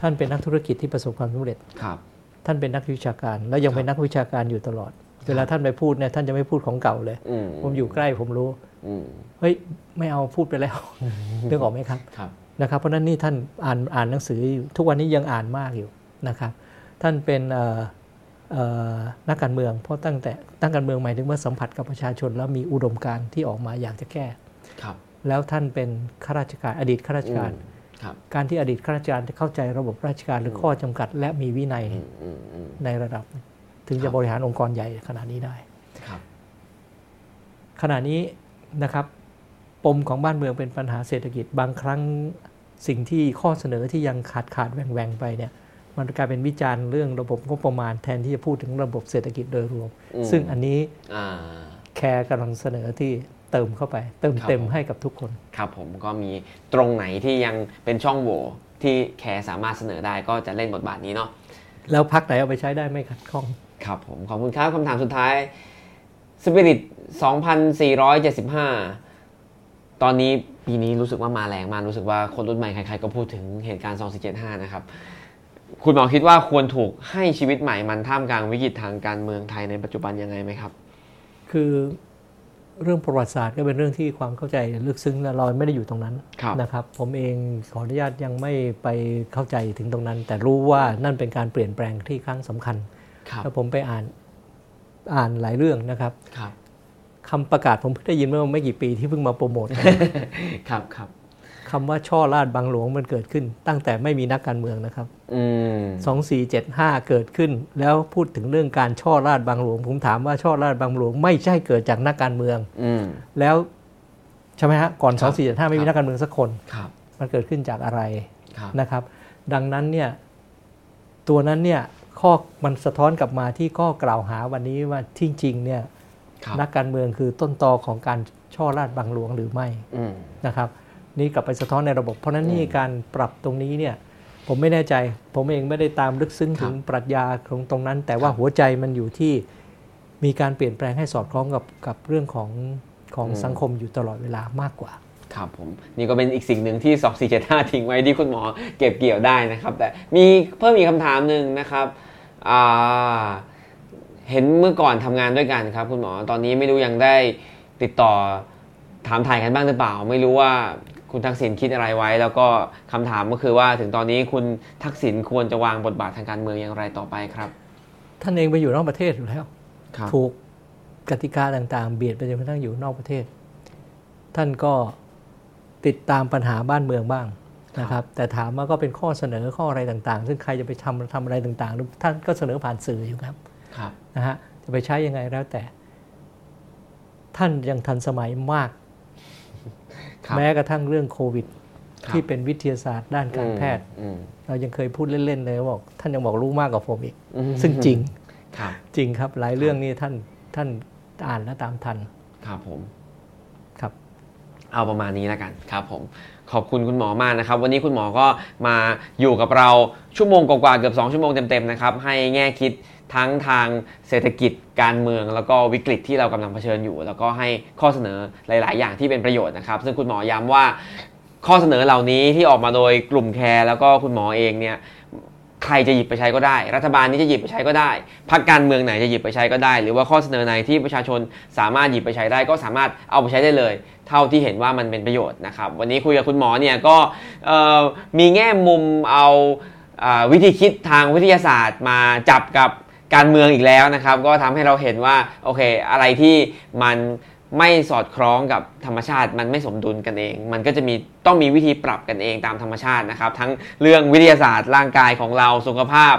ท่านเป็นนักธุรกิจที่ประสบความสำเร็จครับ ท่านเป็นนักวิชาการ แล้วยังเป็นนักวิชาการอยู่ตลอด เวลาท่านไปพูดเนี่ยท่านจะไม่พูดของเก่าเลยอืมผมอยู่ใกล้ผมรู้อืมเฮ้ยไม่เอาพูดไปแล้วนึกออกไหมครับครับนะครับ เพราะฉะนั้นนี่ท่านอ่านอ่านหนังสืออยู่ทุกวันนี้ยังอ่านมากอยู่ นะครับ ท่านเป็นเอ่อเอ่อนักการเมือง เพราะตั้งแต่ตั้งการเมืองหมายถึงว่าสัมผัสกับประชาชน แล้วมีอุดมการณ์ที่ออกมาอยากจะแก้ครับแล้วท่านเป็นข้าราชการอดีตข้าราชการอืมครับการที่อดีตข้าราชการเข้าใจระบบราชการหรือข้อจำกัด และมีวินัยอืมอืมอืมในระดับ ถึงครัจะบบริหารองค์กรใหญ่ขนาดนี้ได้ครับขณะนี้นะครับปมของบ้านเมืองเป็นปัญหาเศรษฐกิจบางครั้งสิ่งที่ข้อเสนอที่ยังขาดขาดแหว่งแหวงไปเนี่ย มันกลายเป็นวิจารณ์เรื่องระบบงบประมาณแทนที่จะพูดถึงระบบเศรษฐกิจโดยรวมอืมซึ่งอันนี้อ่าแคร์กำลังเสนอที่เติมเข้าไป เติมครับเต็มผมให้กับทุกคน ครับผมก็มีตรงไหนที่ยังเป็นช่องโหว่ที่แคร์สามารถเสนอได้ก็จะเล่นบทบาทนี้เนาะแล้วพักไหนเอาไปใช้ได้ไม่ขัดข้อง ครับผมขอบคุณครับคำถามสุดท้าย Spirit 2475 ตอนนี้ปีนี้รู้สึกว่ามาแรงมากรู้สึกว่าคนรุ่นใหม่ใครๆก็พูดถึงเหตุการณ์2475 นะครับ คุณหมอคิดว่าควรถูกให้ชีวิตใหม่มันท่ามกลางวิกฤตทางการเมืองไทยในปัจจุบันยังไงไหมครับ คือเรื่องประวัติศาสตร์ก็เป็นเรื่องที่ความเข้าใจลึกซึ้งและเราไม่ได้อยู่ตรงนั้นครับนะครับ ผมเองขออนุญาตยังไม่ไปเข้าใจถึงตรงนั้น แต่รู้ว่านั่นเป็นการเปลี่ยนแปลงที่ครั้งสำคัญครับแล้วผมไปอ่านอ่านหลายเรื่องนะครับครับคำประกาศผมเพิ่งได้ยินเมื่อไม่กี่ปีที่เพิ่งมาโปรโมทครับครับ คำว่าช่อราดบางหลวงมันเกิดขึ้น ตั้งแต่ไม่มีนักการเมืองนะครับอืม2475เกิดขึ้น แล้วพูดถึงเรื่องการช่อราดบางหลวง ผมถามว่าช่อราดบางหลวง ไม่ใช่เกิดจากนักการเมืองอืมแล้วใช่ไหมฮะก่อนครับ2475ไม่มีนักการเมืองสักคนครับ มันเกิดขึ้นจากอะไรครับนะครับ ดังนั้นเนี่ย ตัวนั้นเนี่ยข้อมันสะท้อนกลับมาที่ข้อกล่าวหาวันนี้ว่าที่จริงเนี่ยครับนักการเมืองคือต้นตอของการช่อราดบางหลวงหรือไม่อืมนะครับ นี่กลับไปสะท้อนในระบบ เพราะฉะนั้นนี่อืมการปรับตรงนี้เนี่ยผมไม่แน่ใจ ผมเองไม่ได้ตามลึกซึ้งครับถึงปรัชญาของตรงนั้น แต่ว่าครับหัวใจมันอยู่ที่มีการเปลี่ยนแปลงให้สอดคล้องกับกับเรื่องของของอืมสังคมอยู่ตลอดเวลามากกว่าครับผมนี่ก็เป็นอีกสิ่งหนึ่งที่2475ทิ้งไว้ที่คุณหมอเก็บเกี่ยวได้นะครับ แต่มีเพิ่มอีกคำถามหนึ่งนะครับอ่าเห็นเมื่อก่อนทำงานด้วยกันครับ คุณหมอตอนนี้ไม่รู้ยังได้ติดต่อถามถ่ายกันบ้างหรือเปล่า ไม่รู้ว่า คุณทักษิณคิดอะไรไว้ แล้วก็คำถามก็คือว่าถึงตอนนี้คุณทักษิณควรจะวางบทบาททางการเมืองอย่างไรต่อไปครับ ท่านเองไปอยู่นอกประเทศอยู่แล้วครับถูกกติกาต่างๆ เบียดไปจนกระทั่งอยู่นอกประเทศ ท่านก็ติดตามปัญหาบ้านเมืองบ้างนะครับแต่ถามว่าก็เป็นข้อเสนอข้ออะไรต่างๆ ซึ่งใครจะไปทำทำอะไรต่างๆ ท่านก็เสนอผ่านสื่ออยู่ครับครับนะฮะจะไปใช้ยังไงแล้วแต่ ท่านยังทันสมัยมากครับครับ แม้กระทั่งเรื่องโควิดครับที่เป็นวิทยาศาสตร์ด้านการแพทย์อืมเรายังเคยพูดเล่นๆเลยบอกท่านยังบอกรู้มากกว่าผมอีกอืมซึ่งจริงครับจริงครับหลายเรื่องนี่ท่านท่านอ่านและตามทันครับผมครับ เอาประมาณนี้แล้วกันครับผมขอบคุณคุณหมอมากนะครับ วันนี้คุณหมอก็มาอยู่กับเราชั่วโมงกว่าๆเกือบ 2 ชั่วโมงเต็มๆนะครับให้แง่คิด ทั้งทางเศรษฐกิจการเมืองแล้วก็วิกฤตที่เรากำลังเผชิญอยู่ แล้วก็ให้ข้อเสนอหลาย ๆ อย่างที่เป็นประโยชน์นะครับ ซึ่งคุณหมอย้ำว่าข้อเสนอเหล่านี้ที่ออกมาโดยกลุ่มแคร์แล้วก็คุณหมอเองเนี่ยใครจะหยิบไปใช้ก็ได้ รัฐบาลนี้จะหยิบไปใช้ก็ได้พรรคการเมืองไหนจะหยิบไปใช้ก็ได้ หรือว่าข้อเสนอไหนที่ประชาชนสามารถหยิบไปใช้ได้ก็สามารถเอาไปใช้ได้เลย เท่าที่เห็นว่ามันเป็นประโยชน์นะครับ วันนี้คุยกับคุณหมอเนี่ยก็มีแง่มุมเอาวิธีคิดทางวิทยาศาสตร์มาจับกับ การเมืองอีกแล้วนะครับ ก็ทำให้เราเห็นว่าโอเค อะไรที่มันไม่สอดคล้องกับธรรมชาติมันไม่สมดุลกันเอง มันก็จะมีต้องมีวิธีปรับกันเองตามธรรมชาตินะครับ ทั้งเรื่องวิทยาศาสตร์ร่างกายของเราสุขภาพ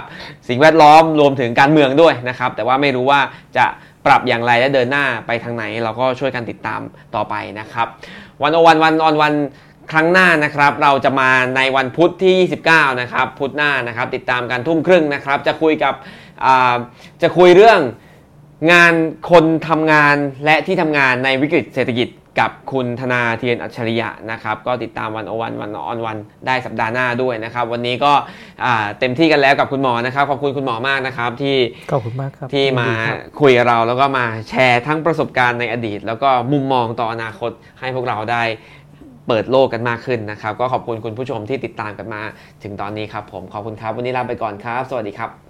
สิ่งแวดล้อมรวมถึงการเมืองด้วยนะครับ แต่ว่าไม่รู้ว่าจะปรับอย่างไรและเดินหน้าไปทางไหน เราก็ช่วยกันติดตามต่อไปนะครับวันโอวันวันออนวันครั้งหน้านะครับเราจะมาในวันพุธที่ 29 นะครับ พุธหน้านะครับ ติดตามกันทุ่มครึ่งนะครับ จะคุยกับ จะคุยเรื่องงานคนทำงานและที่ทำงานในวิกฤตเศรษฐกิจกับคุณธนาเทียนอัจฉริยะนะครับ ก็ติดตามวันโอวันวันออนวันได้สัปดาห์หน้าด้วยนะครับ วันนี้ก็อ่าเต็มที่กันแล้วกับคุณหมอนะครับ ขอบคุณคุณหมอมากนะครับ ที่ขอบคุณมากครับที่มายินดีครับคุยกับเราแล้วก็มาแชร์ทั้งประสบการณ์ในอดีต แล้วก็มุมมองต่ออนาคตให้พวกเราได้เปิดโลกกันมากขึ้นนะครับ ก็ขอบคุณคุณผู้ชมที่ติดตามกันมา ถึงตอนนี้ครับผมขอบคุณครับ วันนี้ลาไปก่อนครับ สวัสดีครับ